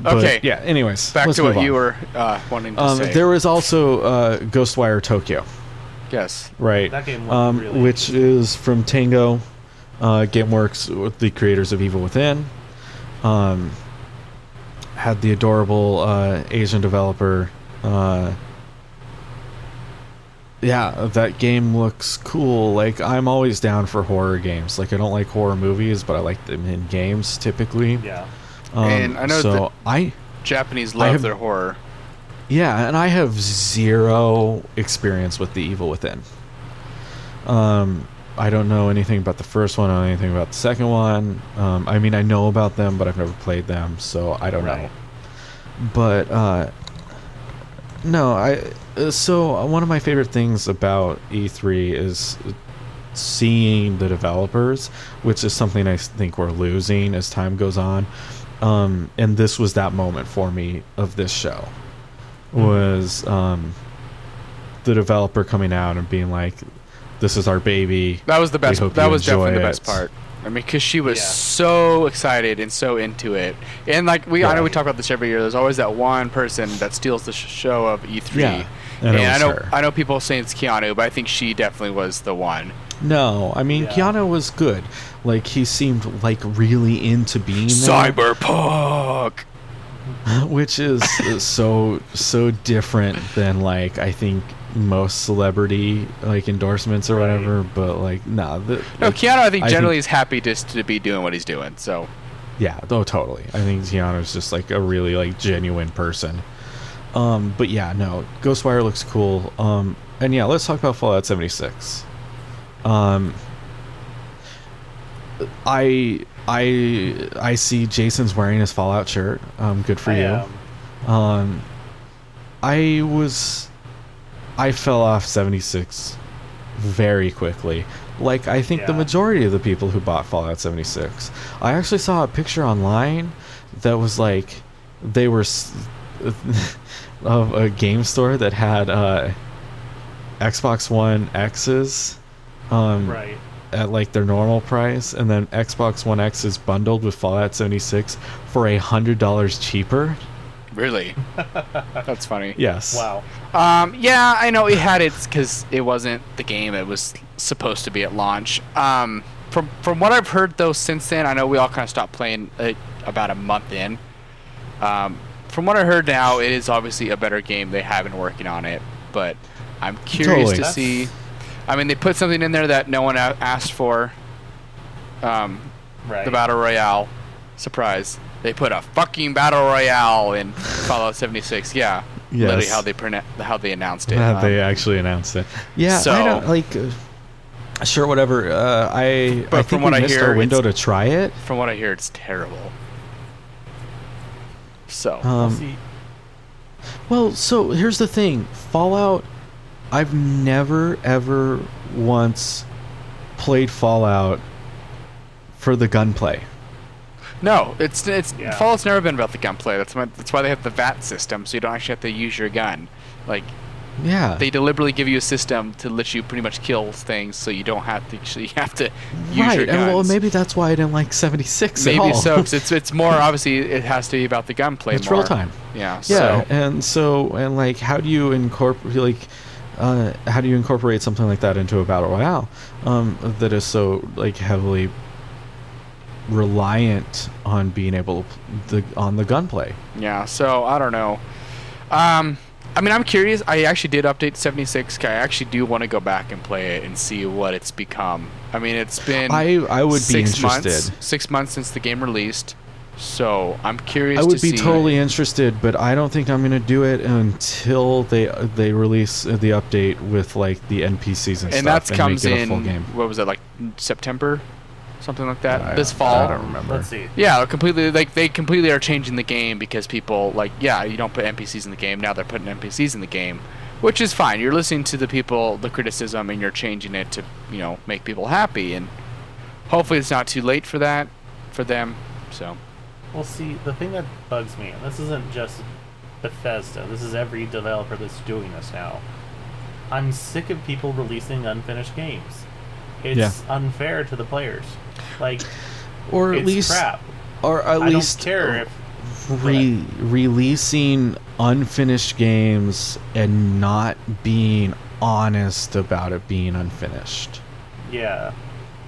But, Okay. Yeah. Anyways, Back let's to what on. you were uh, wanting to Um, say. there was also uh, Ghostwire Tokyo, yes. right? That game looked um, really which is from Tango uh, GameWorks, with the creators of Evil Within. Um, had the adorable uh, Asian developer. Uh, yeah, that game looks cool. Like I'm always down for horror games. Like I don't like horror movies, but I like them in games typically. Yeah. Um, And I know so that- I Japanese I love have- their horror. yeah, and I have zero experience with the Evil Within. Um, I don't know anything about the first one. I don't know anything about the second one. Um, I mean, I know about them, but I've never played them, so I don't know. But uh, no, I. Uh, so one of my favorite things about E3 is seeing the developers, which is something I think we're losing as time goes on. Um, and this was that moment for me of this show was um, the developer coming out and being like, "This is our baby." That was the best. That was definitely the best part. I mean, because she was Yeah. so excited and so into it, and like we, I know we talk about this every year. There's always that one person that steals the sh- show of E3. Yeah, and and, I know her. I know people saying it's Keanu, but I think she definitely was the one. No, I mean Yeah. Keanu was good. Like he seemed like really into being there, Cyberpunk. which is so so different than like I think most celebrity like endorsements or Right. whatever. But like, nah, the, No, like, Keanu. I think I generally think- is happy just to be doing what he's doing. So Yeah, oh, totally. I think Keanu's just like a really like genuine person. Um, but yeah, no, Ghostwire looks cool. Um, and yeah, let's talk about Fallout 76. Um, I I I see Jason's wearing his Fallout shirt. Um, good for I you. am. Um, I was, I fell off 76 very quickly. Like I think the majority of the people who bought Fallout 76. I actually saw a picture online that was like they were s- of a game store that had uh, Xbox One X's um, Right. at like their normal price, and then Xbox One X is bundled with Fallout 76 for a hundred dollars cheaper. Really? That's funny. Yes. Wow. Um, yeah, I know it had its because it wasn't the game it was supposed to be at launch. Um, from from what I've heard though since then, I know we all kind of stopped playing it about a month in. Um, from what I heard now, it is obviously a better game. They have been working on it, but I'm curious Totally. to That's- see. I mean, they put something in there that no one asked for. Um, Right. the battle royale. Surprise! They put a fucking battle royale in Fallout 76. Yeah, literally how they prona- how they announced it. That Um, they actually announced it. Yeah, I so- don't like. Uh, sure, whatever. Uh, I But I from what we I missed hear, our window to it's- try it. from what I hear, it's terrible. So We'll Um, see. Well, so here's the thing Fallout, I've never, ever once played Fallout for the gunplay. no, it's it's Yeah. Fallout's never been about the gunplay. That's why that's why they have the VAT system, so you don't actually have to use your gun. Like Yeah. they deliberately give you a system to let you pretty much kill things, so you don't have to actually have to use right, your guns. and well, maybe that's why I didn't like 76 at Maybe all. so. 'cause it's it's more obviously it has to be about the gunplay. it's more. real time. Yeah. Yeah, So, and so and like, how do you incorporate like, uh, how do you incorporate something like that into a battle royale um, that is so like heavily reliant on being able to the on the gunplay? Yeah, so I don't know. Um, I mean, I'm curious. I actually did update 76. I actually do want to go back and play it and see what it's become. I mean, it's been I I would be six interested. months, six months since the game released. So I'm curious. I would to be see. totally interested, but I don't think I'm going to do it until they they release the update with like the NPCs and, And stuff And that comes make it a in. full game. What was it like September, something like that? I- this fall. I don't remember. Let's see. Yeah, completely like they completely are changing the game because people like yeah you don't put NPCs in the game now they're putting NPCs in the game, which is fine. You're listening to the people the criticism and you're changing it to you know make people happy and hopefully it's not too late for that for them. So Well, see, the thing that bugs me, and this isn't just Bethesda, this is every developer that's doing this now. I'm sick of people releasing unfinished games. It's Yeah. unfair to the players. Like, Or at it's least, crap. or at I least don't care if re- releasing unfinished games and not being honest about it being unfinished. Yeah.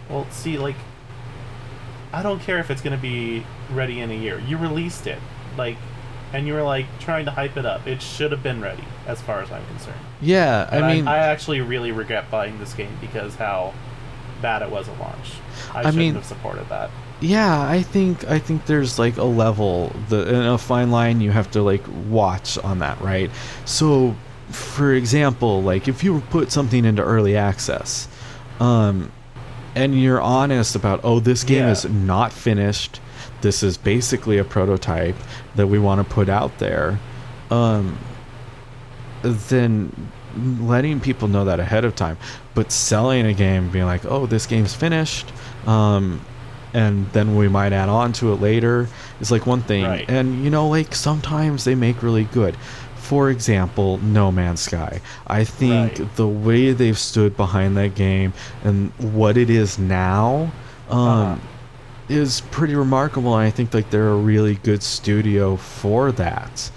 Well, see, like, I don't care if it's going to be ready in a year. You released it, like, and you were like trying to hype it up. It should have been ready, as far as I'm concerned. Yeah, And I mean, I, actually really regret buying this game because how bad it was at launch. I, I shouldn't mean- have supported that. yeah, I think I think there's like a level, the a fine line you have to like watch on that, right? So, for example, like if you put something into early access, um, and you're honest about, oh, this game Yeah. is not finished. This is basically a prototype that we want to put out there. Um, then letting people know that ahead of time, but selling a game, being like, oh, this game's finished, um, and then we might add on to it later is like one thing. Right. And you know, like sometimes they make really good. For example, No Man's Sky. I think Right. the way they've stood behind that game and what it is now um, Uh-huh. Is pretty remarkable. And I think like they're a really good studio for that.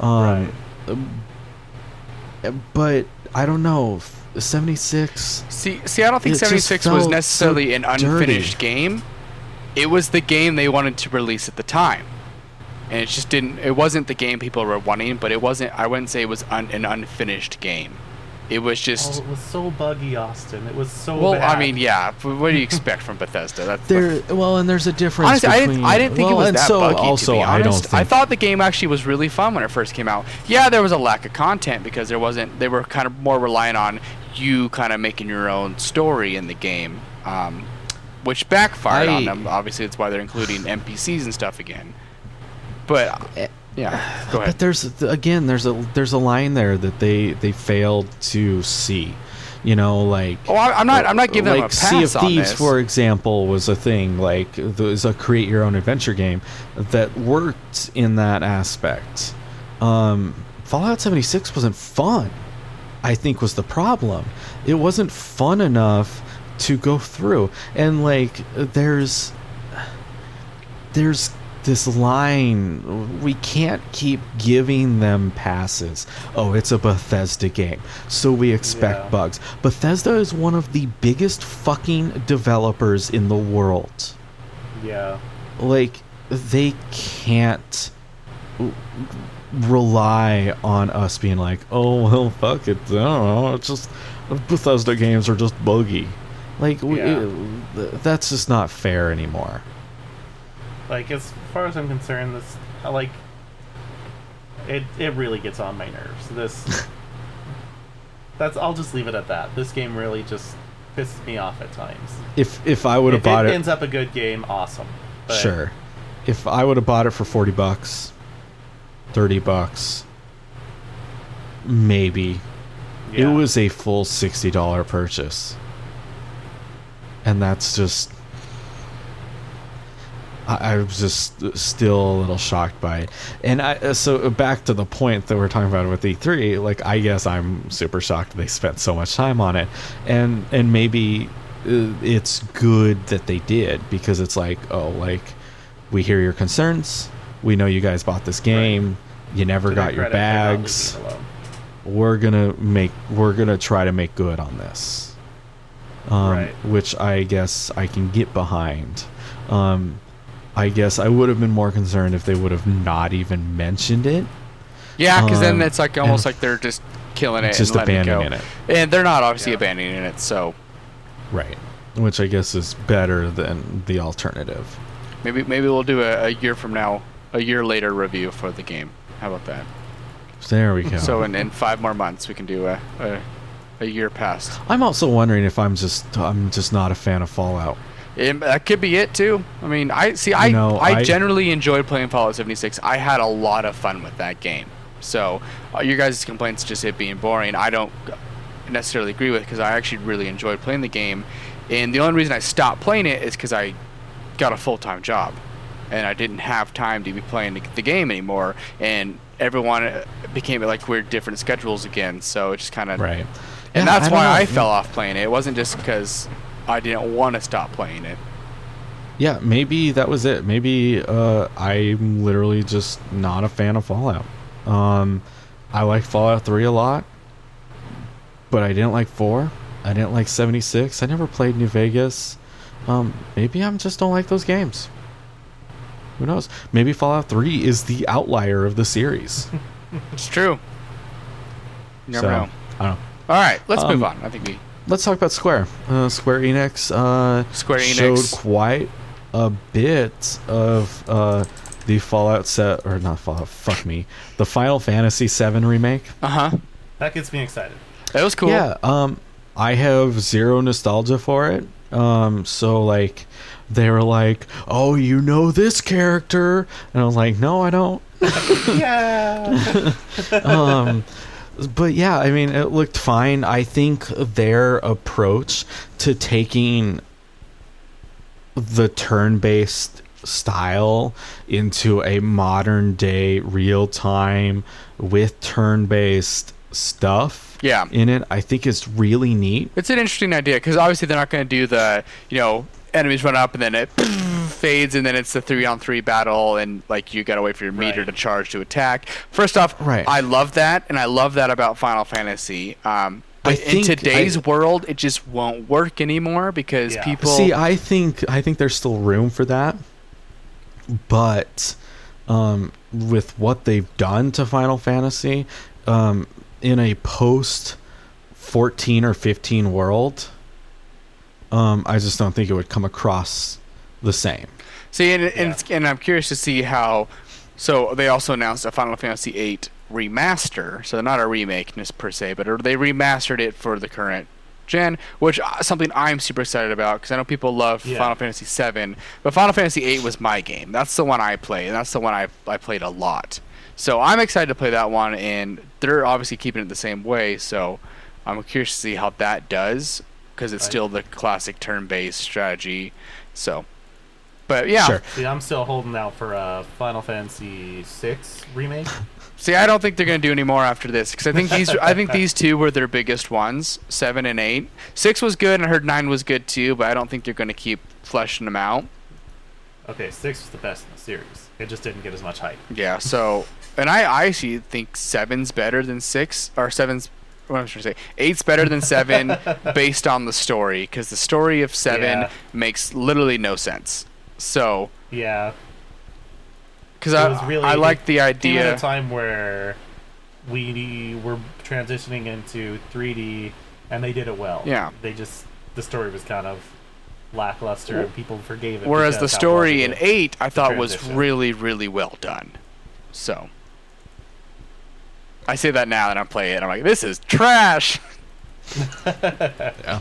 Um, But I don't know. 76. see see I don't think 76 was necessarily so an dirty. unfinished game. It was the game they wanted to release at the time. And it just didn't it wasn't the game people were wanting, but it wasn't I wouldn't say it was un, an unfinished game. It was just Oh, it was so buggy, Austin. It was so Well, bad. I mean, yeah. What do you expect from Bethesda? That's There, well, and there's a difference honestly, I didn't. I didn't think well, it was that so buggy. Also, to be I don't honest. think. I thought the game actually was really fun when it first came out. Yeah, there was a lack of content because there wasn't. They were kind of more reliant on you kind of making your own story in the game, um, which backfired on them. Obviously, that's why they're including NPCs and stuff again. But Eh, yeah, go ahead. But there's again, there's a there's a line there that they they failed to see. You know, like Oh, I- I'm not. I'm not giving like them a Sea of on Thieves, this. for example, was a thing. Like there's a create your own adventure game that worked in that aspect. Um, Fallout 76 wasn't fun. I think was the problem. It wasn't fun enough to go through, and like there's there's this line we can't keep giving them passes oh it's a bethesda game so we expect Yeah. bugs bethesda is one of the biggest fucking developers in the world Yeah. like they can't rely on us being like oh well fuck it i don't know it's just bethesda games are just buggy like we, Yeah. th- that's just not fair anymore Like as far as I'm concerned, this I like it. It really gets on my nerves. This. that's. I'll just leave it at that. This game really just pisses me off at times. if if i would have bought it it ends up a good game, awesome. But Sure. If I would have bought it for 40 bucks, 30 bucks, maybe. It was a full $60 purchase. And that's just. I, I was just still a little shocked by it. And I, uh, so back to the point that we're talking about with E3, like, I guess I'm super shocked they spent so much time on it. And, and maybe uh, it's good that they did because it's like, oh, like, we hear your concerns. We know you guys bought this game. You never To got your credit, bags leaving it alone. we're gonna make we're gonna try to make good on this um, Right. which i guess i can get behind um, i guess i would have been more concerned if they would have not even mentioned it yeah, because um, then it's like almost like they're just killing it, just and letting it go. abandoning it, and they're not obviously Yeah. abandoning it. So right which i guess is better than the alternative maybe maybe we'll do a, a year from now, a year later review for the game. How about that? there we go So in, in five more months, we can do a, a, a year past. i'm also wondering if i'm just i'm just not a fan of fallout It, that could be it too. I mean, I see. I know, I, I- generally enjoyed playing Fallout 76. I had a lot of fun with that game. So uh, your guys' complaints just it being boring. I don't necessarily agree with because I actually really enjoyed playing the game. And the only reason I stopped playing it is because I got a full time job, and I didn't have time to be playing the, the game anymore. And everyone uh, became like weird different schedules again. So it just kind of right and Yeah, that's I why know. I fell off playing it. It wasn't just because I didn't want to stop playing it. yeah maybe that was it. Maybe uh, i'm literally just not a fan of fallout. Um, i like fallout 3 a lot but i didn't like 4 i didn't like 76 i never played new vegas. Um, maybe i'm just don't like those games. Who knows? Maybe fallout 3 is the outlier of the series. It's true. You never So, know. i don't know. All right, let's Um, move on. I think we let's talk about square uh, square enix uh, Square showed Enix. quite a bit of uh, the Fallout set, or not Fallout, fuck me, the Final Fantasy VII remake. Uh huh. That gets me excited. That was cool. Yeah, um, I have zero nostalgia for it. Um, so like, they were like, "Oh, you know this character," and I was like, "No, I don't." yeah. um, but yeah, I mean, it looked fine. I think their approach to taking the turn-based style into a modern day real time with turn-based stuff Yeah. in it, I think is really neat. It's an interesting idea because obviously they're not going to do the, you know, enemies run up and then it fades and then it's the three on three battle and like you got to wait for your meter Right. to charge to attack. First off, Right. I love that and I love that about Final Fantasy. Um, but in today's I- world, it just won't work anymore because Yeah. people. See, I think I think there's still room for that, but um, with what they've done to Final Fantasy, um, in a post 14 or 15 world, um, I just don't think it would come across the same. See, and, and, Yeah. and I'm curious to see how. So they also announced a Final Fantasy VIII remaster. So not a remake per se, but they remastered it for the current gen, which uh, something I'm super excited about because I know people love Yeah. Final Fantasy VII, but Final Fantasy VIII was my game. That's the one I played, and that's the one I I played a lot. So I'm excited to play that one, and they're obviously keeping it the same way. So I'm curious to see how that does because it's Right. still the classic turn-based strategy. So, but yeah, Sure. See, I'm still holding out for a Final Fantasy VI remake. See, I don't think they're gonna do any more after this because I think these I think these two were their biggest ones, seven and eight. Six was good, and I heard nine was good too, but I don't think they're gonna keep fleshing them out. Okay, six was the best in the series. It just didn't get as much hype. Yeah. So, and I I actually think seven's better than six, or seven's. What am I trying to say? Eight's better than seven based on the story because the story of seven Yeah. makes literally no sense. So, Yeah, because I was really- I like the came at idea. a time where we were transitioning into 3D, and they did it well. Yeah. they just the story was kind of lackluster, and people forgave it. Whereas the story in well eight, I thought was really, really well done. So I say that now that I play it, and I'm like, this is trash. Yeah.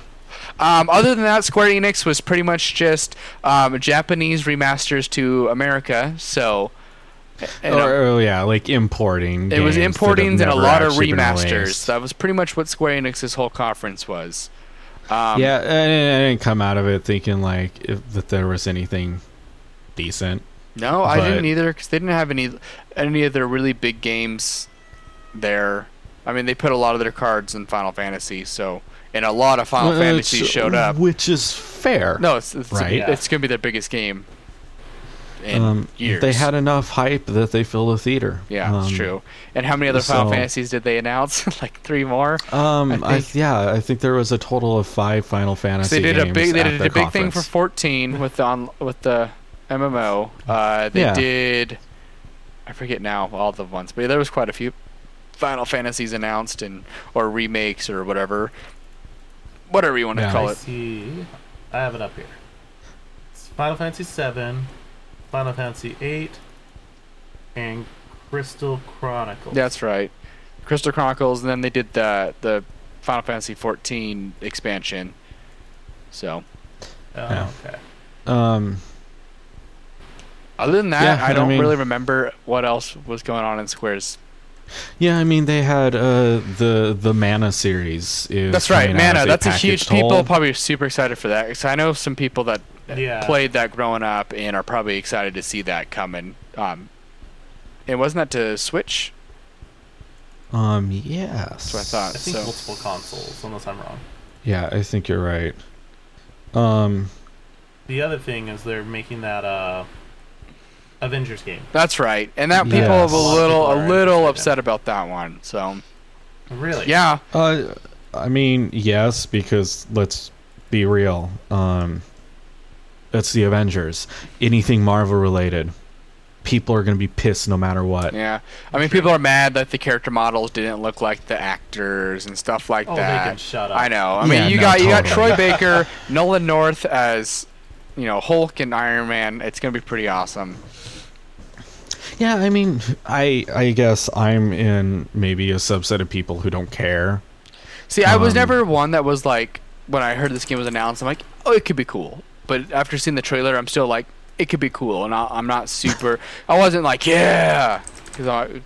Um, other than that, Square Enix was pretty much just um, Japanese remasters to America. So and, um, Or, or, yeah, like importing. it was games that have importings and a lot of remasters. That was pretty much what Square Enix's whole conference was. Um, yeah, and I didn't come out of it thinking like if, that there was anything decent. No, I didn't either because they didn't have any any of their really big games there. I mean, they put a lot of their cards in Final Fantasy, so and a lot of Final Well, Fantasy it's- showed up. which is fair. No, it's it's, Right. Yeah. it's gonna be their biggest game in um, years. They had enough hype that they fill a theater. yeah, um, it's true. And how many other Final Fantasies did they announce? like three more. Um, I I yeah, I think there was a total of five Final Fantasy. they did a big they did a their big thing for 14 with the on, with the MMO. Uh, they Yeah. did I forget now all the ones, but there was quite a few Final Fantasies announced and or remakes or whatever, whatever you want to Yeah. call I it. see. I have it up here. It's Final Fantasy VII, Final Fantasy VIII, and Crystal Chronicles. That's right, Crystal Chronicles, and then they did the the Final Fantasy 14 expansion. So Oh, Yeah. okay. Um, other than that, Yeah, I I don't mean- really remember what else was going on in Square's. Yeah, I mean they had uh, the the Mana series. Is That's right, Mana. as That's a huge. packaged People whole. probably super excited for that because I know some people that Yeah. played that growing up and are probably excited to see that coming. Um, and wasn't that to Switch? Um, yes. That's what I thought. I think so- multiple consoles, unless I'm wrong. Yeah, I think you're right. Um, The other thing is they're making that uh, Avengers game. That's right, and that people Yes. have a A little, people a little interested in upset about that one. So Really? yeah, uh, I mean, yes, because let's be real. Um, it's the Avengers. Anything Marvel related, people are gonna be pissed no matter what. yeah. I mean, people are mad that the character models didn't look like the actors and stuff like Oh, that. they can shut up. I know. I mean, Yeah, you no, got you got. Troy Baker, Nolan North as you know Hulk and Iron Man. It's gonna be pretty awesome. Yeah, I mean, I I guess I'm in maybe a subset of people who don't care. See, I was Um, never one that was like when I heard this game was announced. I'm like, oh, it could be cool. But after seeing the trailer, I'm still like, it could be cool, and I, I'm not super. I wasn't like, yeah, because I,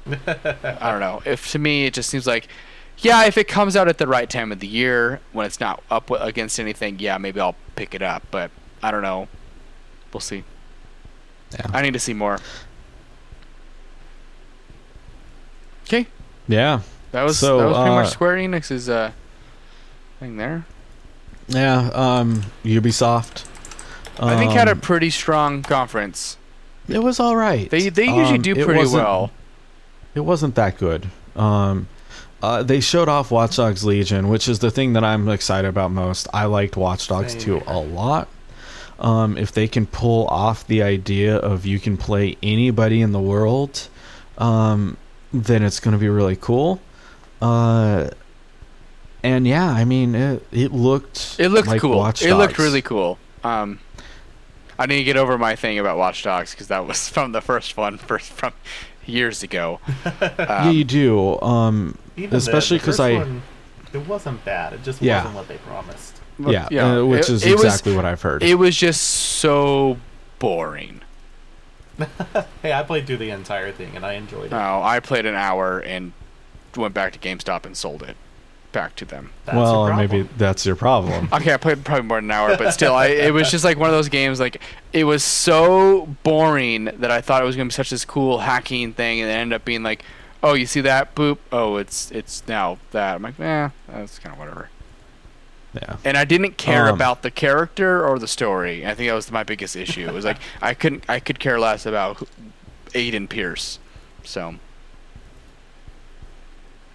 I don't know. If to me, it just seems like, yeah, if it comes out at the right time of the year when it's not up against anything, yeah, maybe I'll pick it up. But I don't know. We'll see. Yeah. I need to see more. Okay, Yeah, that was So, that was pretty uh, much Square Enix's uh thing there. yeah. Um, Ubisoft. I think had a um, pretty strong conference. It was all right. They they usually Um, do pretty wasn't- well. It wasn't that good. Um, uh, they showed off Watch Dogs Legion, which is the thing that I'm excited about most. I liked Watch Dogs Same 2 a lot. Um, if they can pull off the idea of you can play anybody in the world, um, then it's going to be really cool. Uh, and yeah, I mean, it, it looked It looked like cool. Watch It looked really cool. Um, I need to get over my thing about Watch Dogs because that was from the first one, first from years ago. yeah, Um, you do. Um, Even Especially the, the 'cause first I- one, it wasn't bad. It just Yeah. wasn't what they promised. But, yeah, uh, which it- is it was- exactly what I've heard. It was just so boring. Hey, I played through the entire thing and I enjoyed it. No, I played an hour and went back to GameStop and sold it. back to them. That's well, maybe that's your problem. Okay, I played probably more than an hour, but still, I, it was just like one of those games. Like it was so boring that I thought it was gonna be such this cool hacking thing, and it ended up being like, oh, you see that? Boop. Oh, it's it's now that. I'm like, eh, that's kind of whatever. Yeah. And I didn't care Um, about the character or the story. I think that was my biggest issue. It was like I couldn't, I could care less about Aiden Pearce. So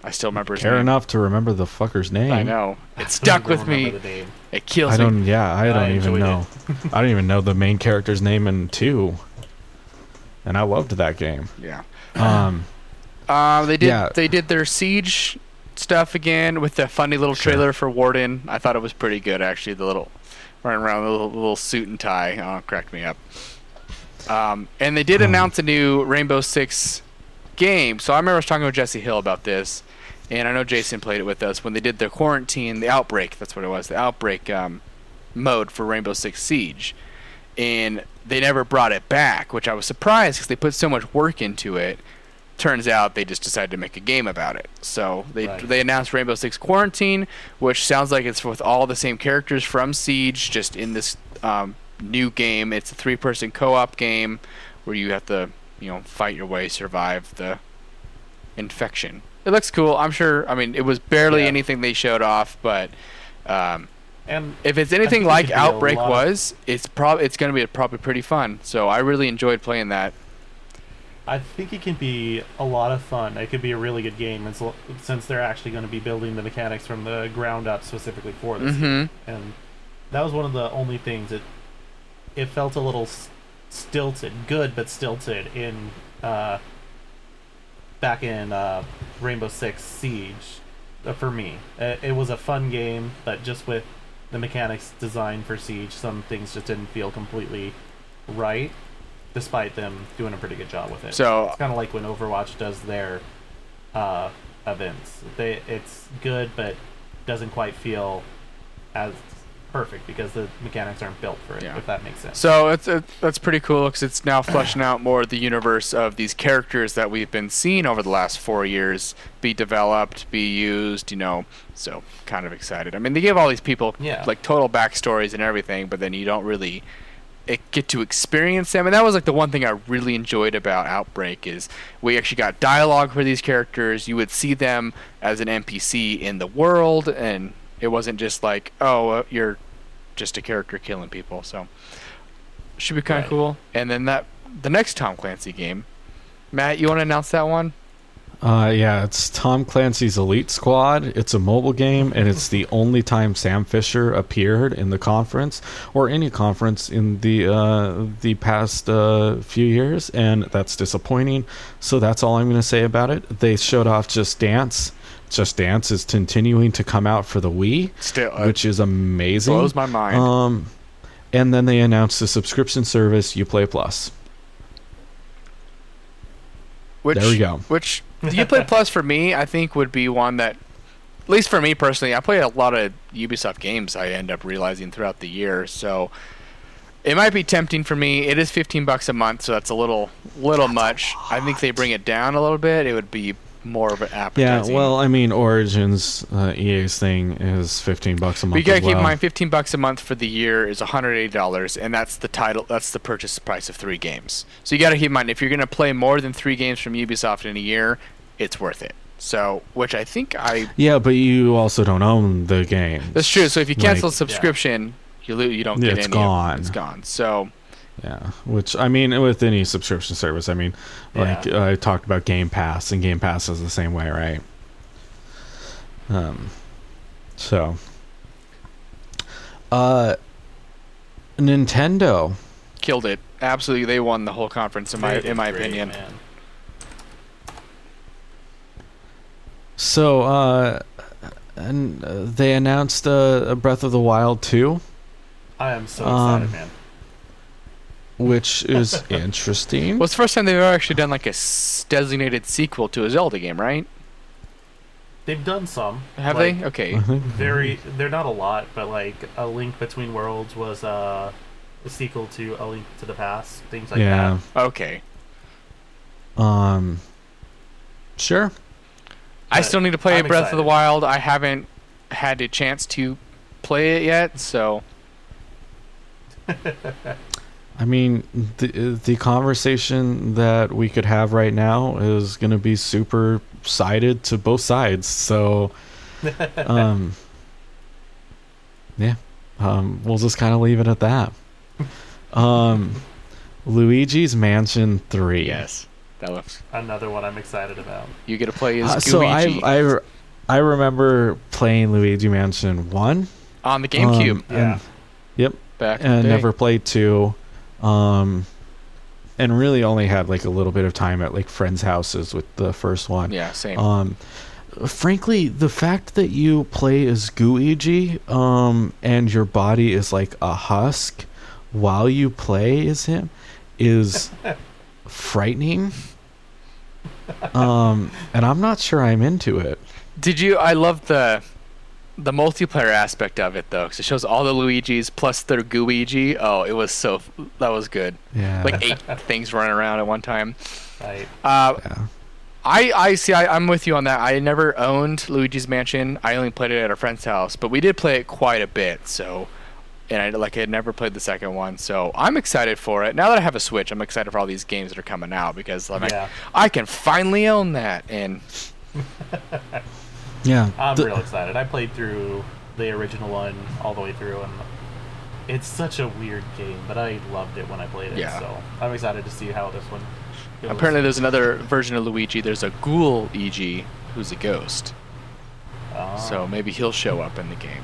I still remember his Care name. enough to remember the fucker's name. I know it stuck with me. remember the name. It kills I don't. Yeah, I I don't even know. I don't even know the main character's name in two. And I loved that game. Yeah. Um, Uh, they did Yeah. they did their siege stuff again with the funny little Sure. trailer for Warden. I thought it was pretty good actually. The little running around the little, little suit and tie oh, cracked me up. Um, and they did Um, announce a new Rainbow Six game. So I remember I was talking with Jesse Hill about this, and I know Jason played it with us when they did the quarantine, the outbreak. That's what it was, the outbreak um, mode for Rainbow Six Siege, and they never brought it back, which I was surprised because they put so much work into it turns out they just decided to make a game about it. So they Right. they announced Rainbow Six Quarantine, which sounds like it's with all the same characters from Siege, just in this um, new game. It's a three-person co-op game where you have to, you know, fight your way, survive the infection. It looks cool. I'm sure. I mean, it was barely Yeah. anything they showed off, but um, And if it's anything like could be a Outbreak was, it's probably it's going to be probably pretty fun. So I really enjoyed playing that. I think it can be a lot of fun. It could be a really good game, as lo- since they're actually going to be building the mechanics from the ground up specifically for this. Mhm. And that was one of the only things that it felt a little s- stilted, good but stilted in uh, back in uh, Rainbow Six Siege. Uh, for me, uh, it was a fun game, but just with the mechanics designed for Siege, some things just didn't feel completely right. Despite them doing a pretty good job with it. So It's kind of like when Overwatch does their uh, events. They it's good, but doesn't quite feel as perfect because the mechanics aren't built for it. Yeah. If that makes sense. So it's it, that's pretty cool because it's now fleshing out more the universe of these characters that we've been seeing over the last four years be developed, be used. You know, so kind of excited. I mean, they give all these people Yeah. like total backstories and everything, but then you don't really get to experience them. And that was like the one thing I really enjoyed about Outbreak is we actually got dialogue for these characters. You would see them as an NPC in the world, and it wasn't just like, oh, uh, you're just a character killing people. So should be kind of Right. cool. And then that the next Tom Clancy game, Matt, you want to announce that one? Uh, yeah, it's Tom Clancy's Elite Squad. It's a mobile game, and it's the only time Sam Fisher appeared in the conference or any conference in the uh, the past uh, few years, and that's disappointing. So that's all I'm going to say about it. They showed off Just Dance. Just Dance is continuing to come out for the Wii, Still, uh, which is amazing. blows my mind. Um, and then they announced the subscription service UPlay Plus. which, there we go. Which Uplay Plus for me, I think would be one that, at least for me personally, I play a lot of Ubisoft games. I end up realizing throughout the year, so it might be tempting for me. It is 15 bucks a month, so that's a little little much. I think they bring it down a little bit. It would be more of an app, Yeah, well, I mean, Origins uh, EA's thing is fifteen bucks a month. But you gotta keep in mind, 15 bucks a month for the year is 180 dollars, and that's the title. That's the purchase price of three games. So you gotta keep in mind if you're gonna play more than three games from Ubisoft in a year, it's worth it. So, which I think I Yeah, but you also don't own the game. that's true. So if you cancel Like- subscription, you lose. You don't Yeah, get it's any. gone. It's gone. So Yeah, which I mean, with any subscription service, I mean, like Yeah. I talked about Game Pass, and Game Pass is the same way, right? Um, so, uh, Nintendo. killed it. Absolutely, they won the whole conference in my in my great, opinion. man. So, uh, and uh, they announced uh, Breath of the Wild 2, I am so Um, excited, man. Which is interesting. Well, it's the first time they've ever actually done like a s- designated sequel to a Zelda game, right? They've done some. Have like, they? Okay. Very. They're not a lot, but like a Link Between Worlds was uh, a sequel to A Link to the Past. Things like yeah. that. Okay. Um. Sure. I still need to play I'm Breath of the. Wild. I haven't had a chance to play it yet, so I mean, the the conversation that we could have right now is going to be super sided to both sides. So, um, yeah, um, we'll just kind of leave it at that. Um, Luigi's Mansion Three. yes, that looks. Another one I'm excited about. You get to play as Uh, so I I I remember playing Luigi Mansion One. on the GameCube um, Yeah. and- yep, back in the and day. never played two um and really only had like a little bit of time at like friends houses with the first one Yeah, same. um frankly the fact that you play as Gooigi um and your body is like a husk while you play as him is frightening um and i'm not sure i'm into it Did you? I love the the multiplayer aspect of it though, because it shows all the Luigi's plus their Gooigi. Oh, it was so that was good. yeah Like eight things running around at one time. Right. Uh, yeah I I see. I, I'm with you on that. I never owned Luigi's Mansion. I only played it at a friend's house, but we did play it quite a bit. So, and I like I had never played the second one. So I'm excited for it. Now that I have a Switch, I'm excited for all these games that are coming out because like, Yeah. I can finally own that. And yeah I'm The- real excited. I played through the original one all the way through, and it's such a weird game, but I loved it when I played it. Yeah. So I'm excited to see how this one. Goes. apparently, there's another version of Luigi. There's a Ghoul EG who's a ghost. Ah. So maybe he'll show up in the game.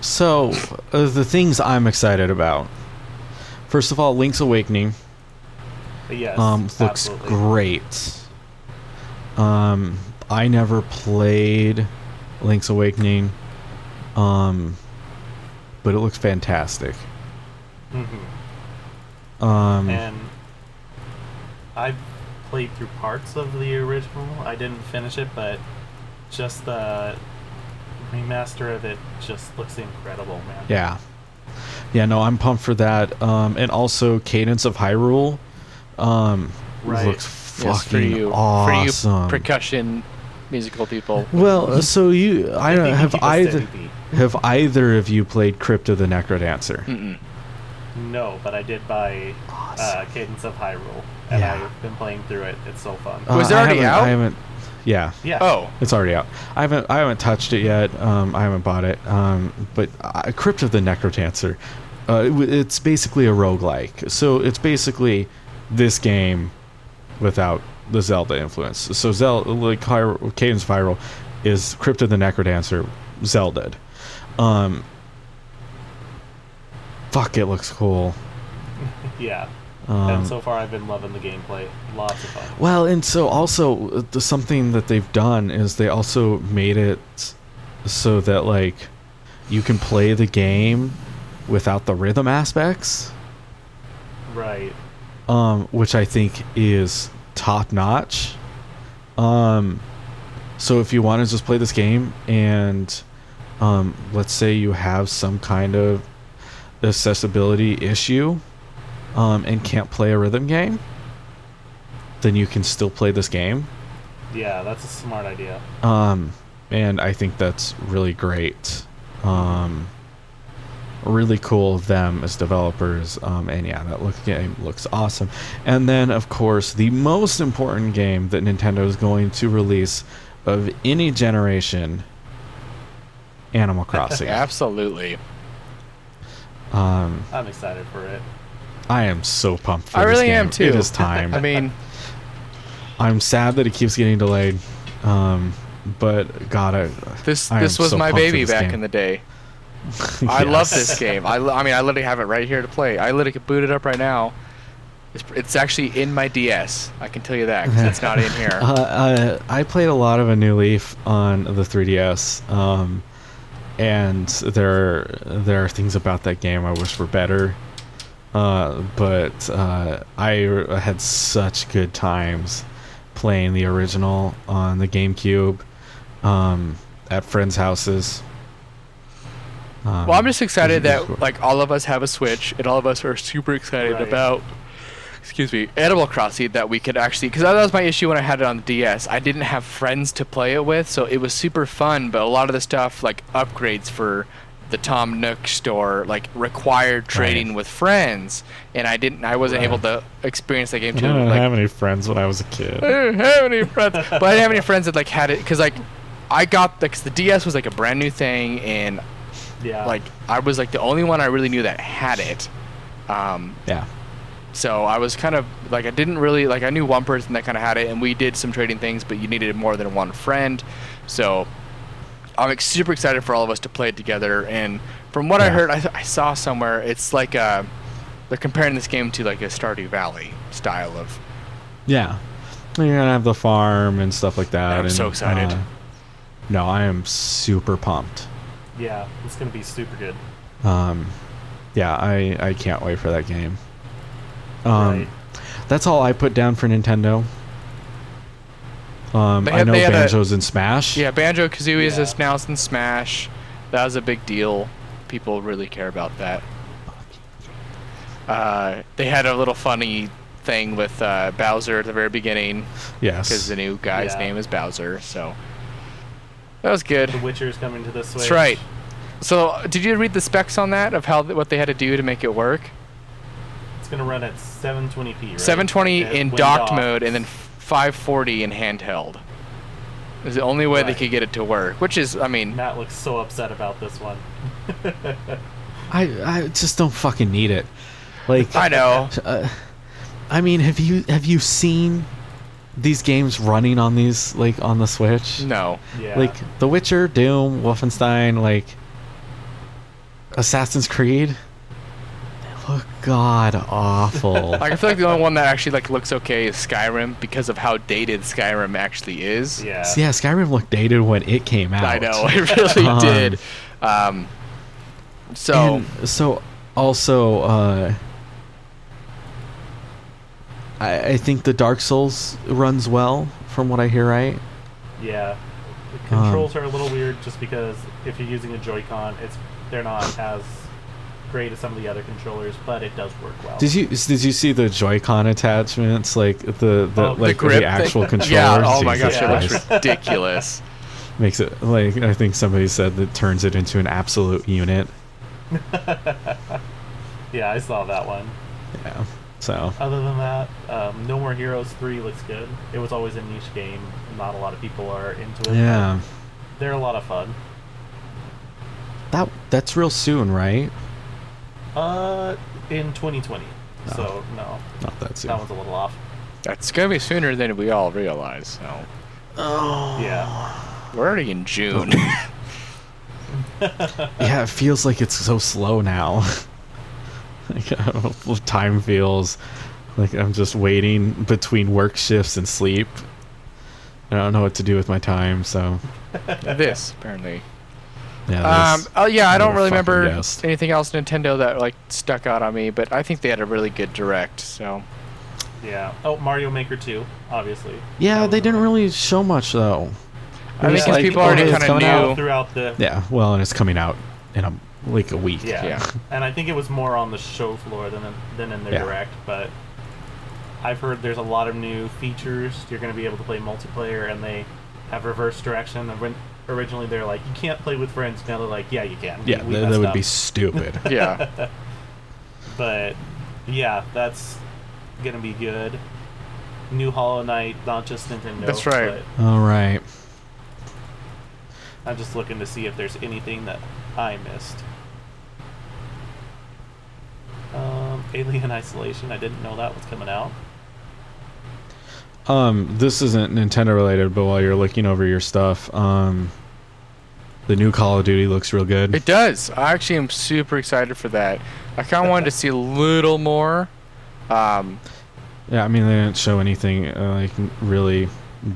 So, uh, the things I'm excited about. First of all, Link's Awakening But yes, um, looks absolutely. great. Um, I never played Link's Awakening, um, but it looks fantastic. Mhm. Um, And I played through parts of the original. I didn't finish it, but just the remaster of it just looks incredible, man. yeah, yeah. No, I'm pumped for that. Um, and also Cadence of Hyrule. Um, Right. looks Yes, for you, awesome. for you percussion musical people. well, uh, so you, I don't have either. Have either of you played Crypt of the Necrodancer? Mm-mm. No, but I did buy Awesome. uh, Cadence of Hyrule, and Yeah. I've been playing through it. It's so fun. Was it Uh, I already out? I haven't. Yeah, yeah. Oh, it's already out. I haven't. I haven't touched it yet. Um, I haven't bought it. Um, but uh, Crypt of the Necrodancer. Uh, it it's basically a roguelike. So it's basically this game without the Zelda influence. So Zelda, like Cadence of is Crypt of the Necrodancer, Zelda. Um, fuck, it looks cool. Yeah. Um, and so far, I've been loving the gameplay. Lots of fun. Well, and so also uh, the, something that they've done is they also made it so that like you can play the game without the rhythm aspects, Right. Um, which I think is top notch. Um, so if you want to just play this game and um, let's say you have some kind of accessibility issue um, and can't play a rhythm game, then you can still play this game. Yeah, that's a smart idea. Um, and I think that's really great. Um, really cool of them as developers. Um, and yeah, that look game looks awesome. And then, of course, the most important game that Nintendo is going to release of any generation, Animal Crossing. absolutely. um, I'm excited for it. I am so pumped for I this really game. am too. It is time. I mean, I'm sad that it keeps getting delayed. Um, but God, I, this I this was so my baby back game. in the day. I love this game. I, I mean, I literally have it right here to play. I literally could boot it up right now. It's, it's actually in my DS. I can tell you that 'cause it's not in here. Uh, uh, I played a lot of A New Leaf on the 3DS, um, and there there are things about that game I wish were better. Uh, but uh, I r- had such good times playing the original on the GameCube um, at friends' houses. Um, Well, I'm just excited it cool. that like all of us have a Switch and all of us are super excited Right. about excuse me, Animal Crossing that we could actually because that was my issue when I had it on the DS. I didn't have friends to play it with, so it was super fun. But a lot of the stuff like upgrades for the Tom Nook store like required trading Right. with friends, and I didn't. I wasn't Right. able to experience that game I didn't Like, have any friends when I was a kid. I didn't have any friends, but I didn't have any friends that like had it because like I got because the DS was like a brand new thing, and Yeah. like I was like the only one I really knew that had it. Um, Yeah. so I was kind of like I didn't really like I knew one person that kind of had it, and we did some trading things, but you needed more than one friend. So I'm like, super excited for all of us to play it together. And from what I heard, I, I saw somewhere it's like uh they're comparing this game to like a Stardew Valley style of. Yeah. You're gonna have the farm and stuff like that. I'm and, so excited. uh, no, I am super pumped. Yeah, it's gonna be super good. Um, yeah, I I can't wait for that game. Um, Right. that's all I put down for Nintendo. Um, They I know they had a- Banjo's in Smash. Yeah, Banjo Kazooie is Yeah. just announced in Smash. That was a big deal. People really care about that. Uh, they had a little funny thing with uh, Bowser at the very beginning Yes. because the new guy's Yeah. name is Bowser. So that was good. The Witcher's coming to the Switch. That's right. So, did you read the specs on that of how what they had to do to make it work? It's gonna run at 720p. Right? 720 And in docked docked- mode and then 540 in handheld. Is the only way they could get it to work. Which is, I mean, Matt looks so upset about this one. I I just don't fucking need it. Like I know. Uh, I mean, have you have you seen these games running on these like on the Switch? No. Yeah. Like The Witcher, Doom, Wolfenstein, like Assassin's Creed. They look god awful. Like I feel like the only one that actually like looks okay is Skyrim because of how dated Skyrim actually is. yeah. yeah, Skyrim looked dated when it came out. I know it really Um, did. Um, so And so also uh I, I think the Dark Souls runs well from what I hear right. Yeah. The Um, controls are a little weird just because if you're using a Joy-Con, it's they're not as great as some of the other controllers, but it does work well. Did you did you see the Joy-Con attachments like the the Oh, the like the, grip thing? actual controller? yeah. Oh my gosh, Jesus Yeah. it looks ridiculous. Makes it like I think somebody said that turns it into an absolute unit. yeah, I saw that one. Yeah. So Other than that, um, No More Heroes 3 looks good. It was always a niche game. Not a lot of people are into it. yeah, They're a lot of fun. that that's real soon, right? Uh, in 2020. Oh. So, no. Not that soon. That one's a little off. That's gonna be sooner than we all realize. So Oh. Yeah. we're already in June. Yeah, it feels like it's so slow now. like I time feels like I'm just waiting between work shifts and sleep. I don't know what to do with my time, so this apparently. yeah. Um, oh yeah, I don't really remember guessed. anything else Nintendo that like stuck out on me, but I think they had a really good direct. So Yeah. Oh, Mario Maker 2, obviously. yeah, they didn't really show much though. I think It's because like, people already kind of coming out knew. throughout the. Yeah, well, and it's coming out in a like a week. Yeah. Yeah. And I think it was more on the show floor than in, than in their Yeah. direct, but I've heard there's a lot of new features. You're going to be able to play multiplayer, and they have reverse direction. And when originally they're like, you can't play with friends. Now they're like, yeah, you can. Yeah, we that, that would up." be stupid. Yeah, But yeah, that's going to be good. New Hollow Knight, not just Nintendo. That's right. All right. I'm just looking to see if there's anything that I missed. Um, Alien Isolation. I didn't know that was coming out. Um, this isn't Nintendo related, but while you're looking over your stuff, um, the new Call of Duty looks real good. it does. I actually am super excited for that. I kind of wanted to see a little more. Um, Yeah, I mean they didn't show anything uh, like really,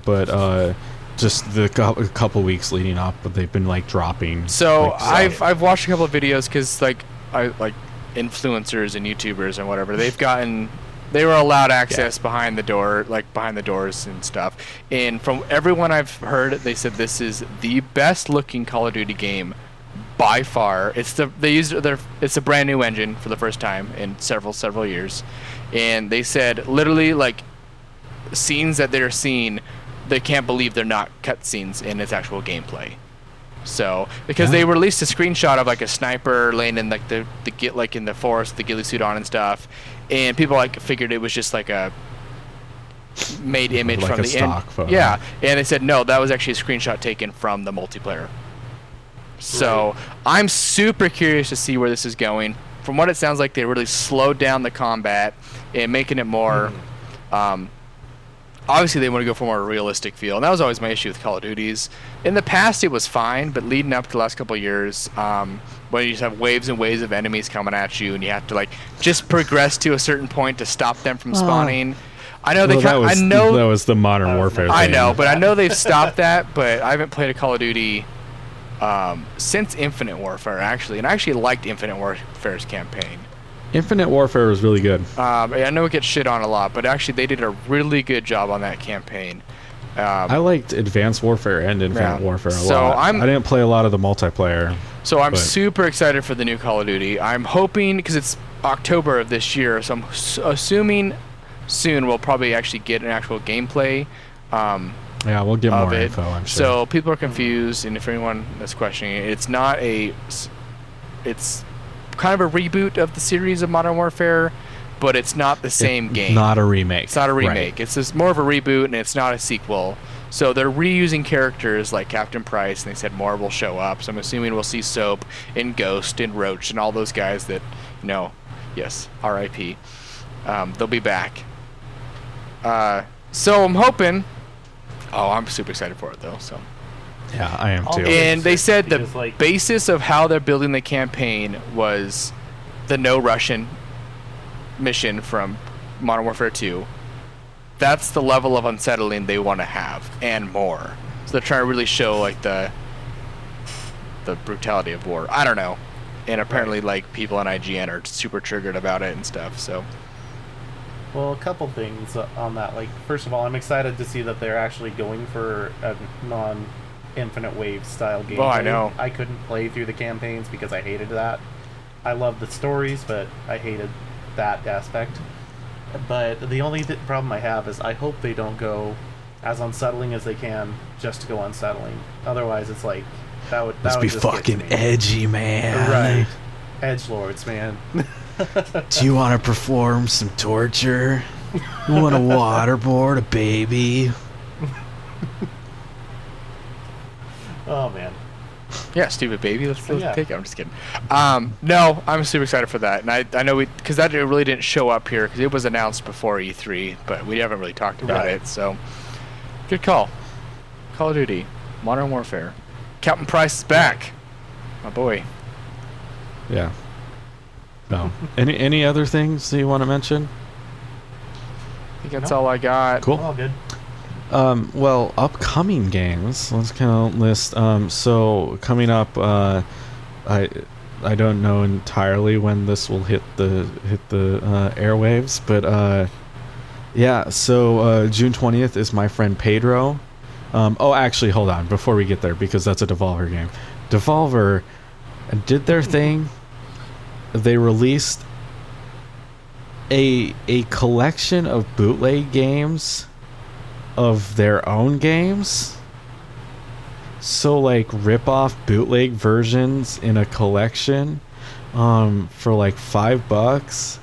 but uh, just the cou- a couple weeks leading up, but they've been like dropping. so like, I've I've watched a couple of videos because like I like influencers and YouTubers and whatever they've gotten they were allowed access behind the door like behind the doors and stuff and from everyone I've heard they said this is the best looking Call of Duty game by far. It's the they used their it's a brand new engine for the first time in several several years, and they said literally like scenes that they're seeing, they can't believe they're not cutscenes in its actual gameplay. So because they released a screenshot of like a sniper laying in like the the get like in the forest, the ghillie suit on and stuff, and people like figured it was just like a made image Like from a the stock end. photo. Yeah, and they said no, that was actually a screenshot taken from the multiplayer. So I'm super curious to see where this is going. From what it sounds like, they really slowed down the combat and making it more. Um, obviously, they want to go for a more realistic feel, and that was always my issue with Call of Duties. In the past, it was fine, but leading up to the last couple of years, um, when you just have waves and waves of enemies coming at you, and you have to like just progress to a certain point to stop them from spawning. I know they. Well, that kind was I know that was the modern That was warfare. I thing. know, but I know they've stopped that. But I haven't played a Call of Duty um, since Infinite Warfare, actually, and I actually liked Infinite Warfare's campaign. Infinite Warfare was really good. Um, I know it gets shit on a lot, but actually they did a really good job on that campaign. Um, I liked Advanced Warfare and Infinite Yeah. Warfare a So lot. I'm- I didn't play a lot of the multiplayer. so I'm but- super excited for the new Call of Duty. I'm hoping because it's October of this year, so I'm s- assuming soon we'll probably actually get an actual gameplay. Um, Yeah, we'll get more it. info. I'm sure. So people are confused, and if anyone is questioning it, it's not a. It's kind of a reboot of the series of Modern Warfare, but it's not the same It's game. Not a remake. It's not a Right. remake. It's just more of a reboot, and it's not a sequel. So they're reusing characters like Captain Price, and they said more will show up. So I'm assuming we'll see Soap and Ghost and Roach and all those guys that, you know, yes, R.I.P. Um, they'll be back. Uh, so I'm hoping. Oh, I'm super excited for it though. So. Yeah, I am too. And they said the Because, like- basis of how they're building the campaign was the no Russian mission from Modern Warfare 2. That's the level of unsettling they want to have, and more. So they're trying to really show like the the brutality of war. I don't know. And apparently, like people on IGN are super triggered about it and stuff. So Well, a couple things uh, on that. Like, first of all, I'm excited to see that they're actually going for a non-infinite wave style game. Oh, I know. I couldn't play through the campaigns because I hated that. I loved the stories, but I hated that aspect. But the only th- problem I have is I hope they don't go as unsettling as they can just to go unsettling. Otherwise, it's like that would that Let's would be just fucking edgy, man. right? Edge lords, man. Do you want to perform some torture? You want to waterboard a baby? Oh man. Yeah, stupid baby. Let's, let's Yeah. take it. I'm just kidding. Um, no, I'm super excited for that, and I, I know we because that really didn't show up here because it was announced before E3, but we haven't really talked about Right. it. So, good call. Call of Duty, Modern Warfare. Captain Price is back. My boy. Yeah. No. any any other things that you want to mention? I think that's No. all I got. Cool. All good. Um, well, upcoming games. Let's kind of list. Um, so coming up, uh, I I don't know entirely when this will hit the hit the uh, airwaves, but uh, yeah. So uh, June twentieth is my friend Pedro. Um, oh, actually, hold on before we get there because that's a Devolver game. Devolver did their thing. They released a a collection of bootleg games of their own games. So like rip off bootleg versions in a collection um for like 5 bucks.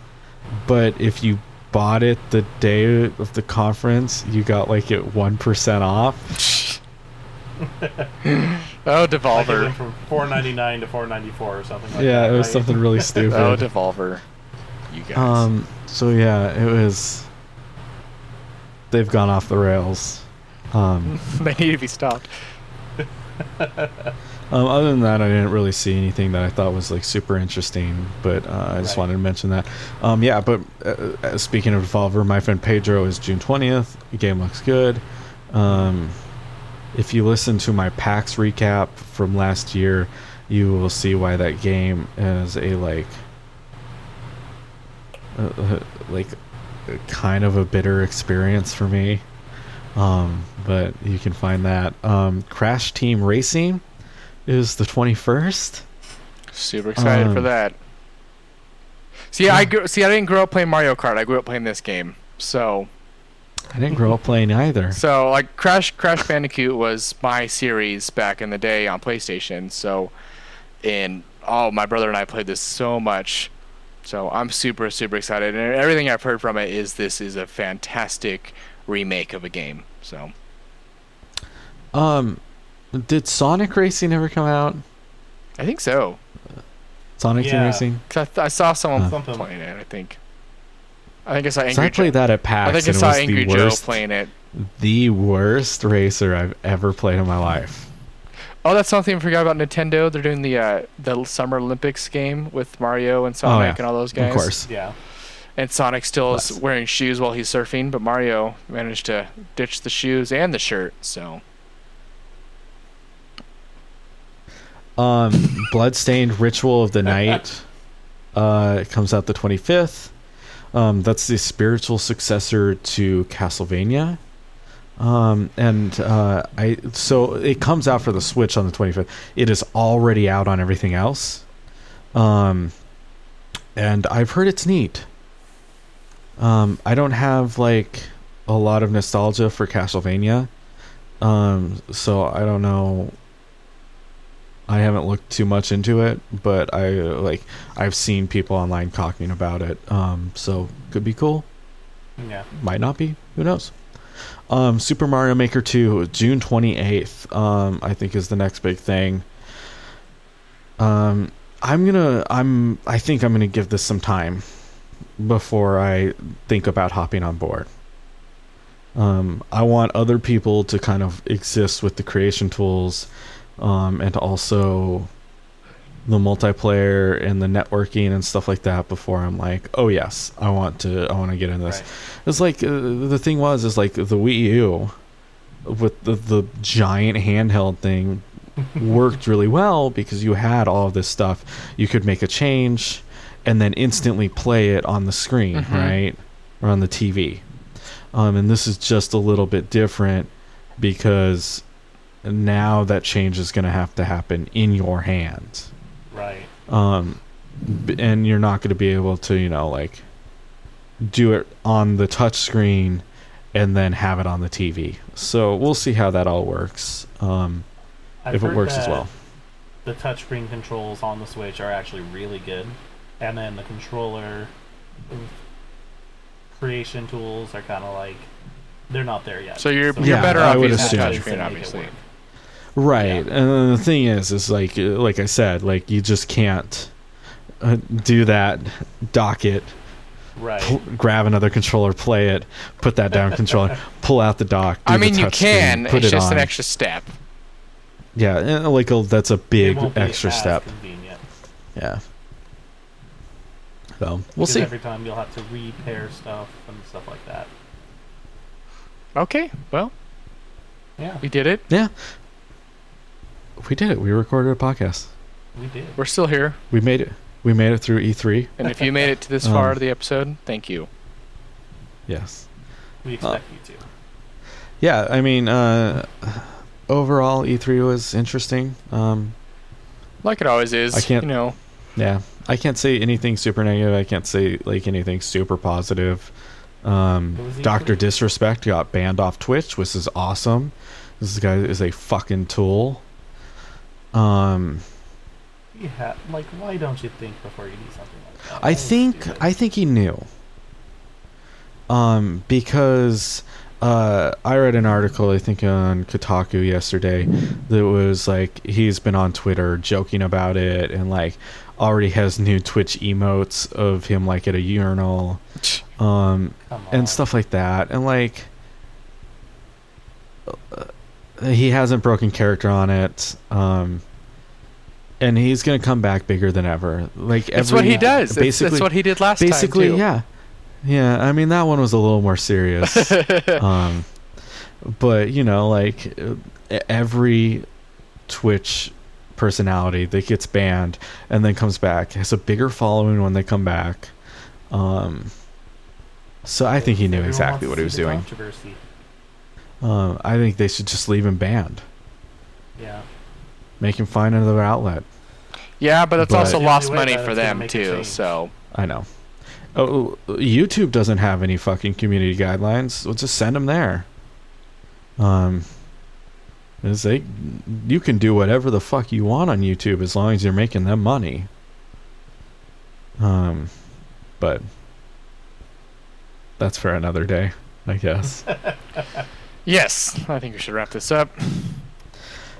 But if you bought it the day of the conference, you got like it 1% off. Oh, Devolver. went from 4.99 to 4.94 or something like that. yeah, it was right? something really stupid. Oh, Devolver. You guys. Um. So yeah, it was. They've gone off the rails. Um. they need to be stopped. um, other than that, I didn't really see anything that I thought was like super interesting. But uh, I just Right. wanted to mention that. Um. Yeah. But uh, uh, speaking of Devolver, my friend Pedro is June twentieth. The game looks good. Um. If you listen to my PAX recap from last year, you will see why that game is a like uh, uh, like kind of a bitter experience for me. Um, but you can find that. Um, Crash Team Racing is the 21st. Super excited for Um, that. See, I grew, see, I didn't grow up playing Mario Kart. I grew up playing this game. So, I didn't grow up playing either. so like Crash Crash Bandicoot was my series back in the day on PlayStation. So, and oh, my brother and I played this so much. So I'm super super excited, and everything I've heard from it is this is a fantastic remake of a game. So Um, did Sonic Racing ever come out? I think so. Sonic Team Yeah. Racing. 'Cause I, th- I saw someone Uh. Playing it. I think. I think I saw So Angry I played Joe. that at PAX. I think I saw Angry the Joe worst, playing it. the worst racer I've ever played in my life. Oh, that's something I forgot about Nintendo. They're doing the uh, the Summer Olympics game with Mario and Sonic Oh, yeah. and all those guys. Of course. Yeah. And Sonic still is wearing shoes while he's surfing, but Mario managed to ditch the shoes and the shirt. So Um, Bloodstained Ritual of the Night uh, it comes out the 25th. Um, that's the spiritual successor to Castlevania. Um, and uh, I so it comes out for the Switch on the 25th. It is already out on everything else. Um, and I've heard it's neat. Um, I don't have like a lot of nostalgia for Castlevania. Um, so I don't know I haven't looked too much into it, but I like I've seen people online talking about it. Um, so could be cool, Yeah. might not be. Who knows? Um, Super Mario Maker 2, June 28th. Um, I think is the next big thing. Um, I'm gonna. I'm. I think I'm gonna give this some time before I think about hopping on board. Um, I want other people to kind of exist with the creation tools um, and also the multiplayer and the networking and stuff like that before I'm like, oh yes, I want to, I want to get in this. Right. It's like uh, the thing was is like the Wii U with the the giant handheld thing worked really well because you had all of this stuff. You could make a change and then instantly play it on the screen, Mhm. right, or on the TV. Um, and this is just a little bit different because now that change is going to have to happen in your hands Right. um and you're not going to be able to you know like do it on the touch screen and then have it on the TV. So we'll see how that all works. Um, I've if it works as well. The touchscreen controls on the Switch are actually really good, and then the controller creation tools are kind of like they're not there yet. so you're Yeah, you're better off would using the assume. touchscreen, obviously. Right. Yeah. And then the thing is, is like, uh, like I said, like you just can't uh, do that, dock it, Right. pl- grab another controller, play it, put that down controller, pull out the dock. Do I the mean, you touch screen, can. put It's it just on. an extra step. Yeah, and, like oh, that's a big extra step. Convenient. Yeah. So we'll Because see. Every time you'll have to repair stuff and stuff like that. Okay, well, Yeah, we did it. We did it. We recorded a podcast. we did. We're still here. We made it. We made it through E E3. And if you made it to this far Um, of the episode, thank you. Yes. We expect you to. Yeah, I mean, uh, overall E3 was interesting. Um, Like it always is. I can't- You know, yeah, I can't say anything super negative. I can't say like anything super positive. Um, What was E3? Doctor Disrespect got banned off Twitch, which is awesome. This guy is a fucking tool. Um, Yeah, like why don't you think before you do something like that? I think. I think he knew. Um, because uh, I read an article I think on Kotaku yesterday that was like he's been on Twitter joking about it and like already has new Twitch emotes of him like at a urinal, um, and stuff like that, and like. uh, He hasn't broken character on it, um, and he's gonna come back bigger than ever. Like that's what he does. It's- Basically, that's what he did last basically time. yeah yeah i mean that one was a little more serious um but you know like uh, every twitch personality that gets banned and then comes back has a bigger following when they come back um so i think he knew exactly what he was doing Controversy. Um i think they should just leave him banned Yeah. make him find another outlet Yeah, but it's But- also lost way money for them too. So I know. Oh, YouTube doesn't have any fucking community guidelines. We'll just send them there. Um, is they, you can do whatever the fuck you want on YouTube as long as you're making them money. Um, but that's for another day, I guess. yes, I think we should wrap this up.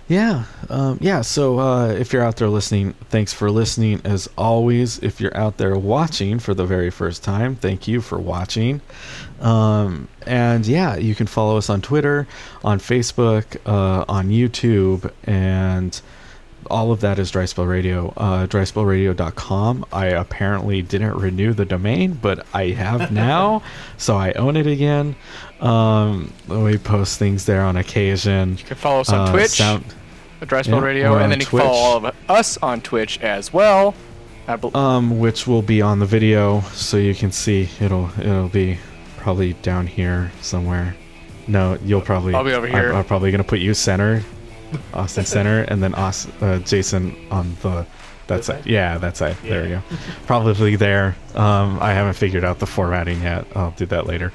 Yeah, um, yeah. So uh, if you're out there listening, thanks for listening. As always, if you're out there watching for the very first time, thank you for watching. Um, and yeah, you can follow us on Twitter, on Facebook, uh, on YouTube, and all of that is Dry Spell Radio. Uh, DrySpellRadio.com. I apparently didn't renew the domain, but I have now, so I own it again. Um, we post things there on occasion. You can follow us on Uh, Twitch, sound- Dry Spell yeah, Radio, and then you can follow all of us on Twitch as well. I bel um, which will be on the video, so you can see. It'll it'll be probably down here somewhere. No, you'll probably. I'll be over here. I'm, probably gonna put you center, Austin center, and then Aus, uh, Jason on the. That side. side? Yeah, that side. There we go. Probably there. Um, I haven't figured out the formatting yet. I'll do that later.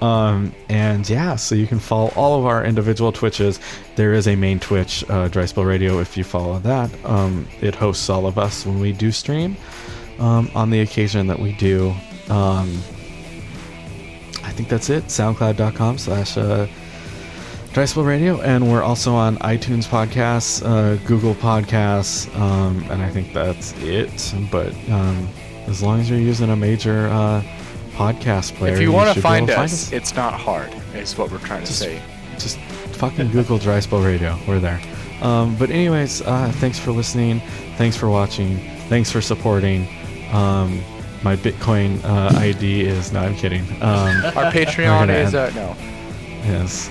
Um, and yeah, so you can follow all of our individual Twitches. There is a main Twitch, uh, Dry Spell Radio, if you follow that. Um, it hosts all of us when we do stream. Um, on the occasion that we do, um, I think that's it. SoundCloud.com slash uh, Dry Spell Radio. And we're also on iTunes Podcasts, uh, Google Podcasts, um, and I think that's it. But um, as long as you're using a major uh, podcast player, if you want to find us, it's not hard. Is what we're trying to say. just fucking Google Dryspell Radio. We're there. Um, but anyways, uh, thanks for listening. Thanks for watching. Thanks for supporting. Um, my Bitcoin uh, ID is no, I'm kidding. Um, Our Patreon gonna is uh, no. yes.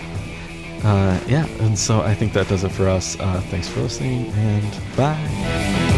Uh, yeah, and so I think that does it for us. Uh, thanks for listening, and bye.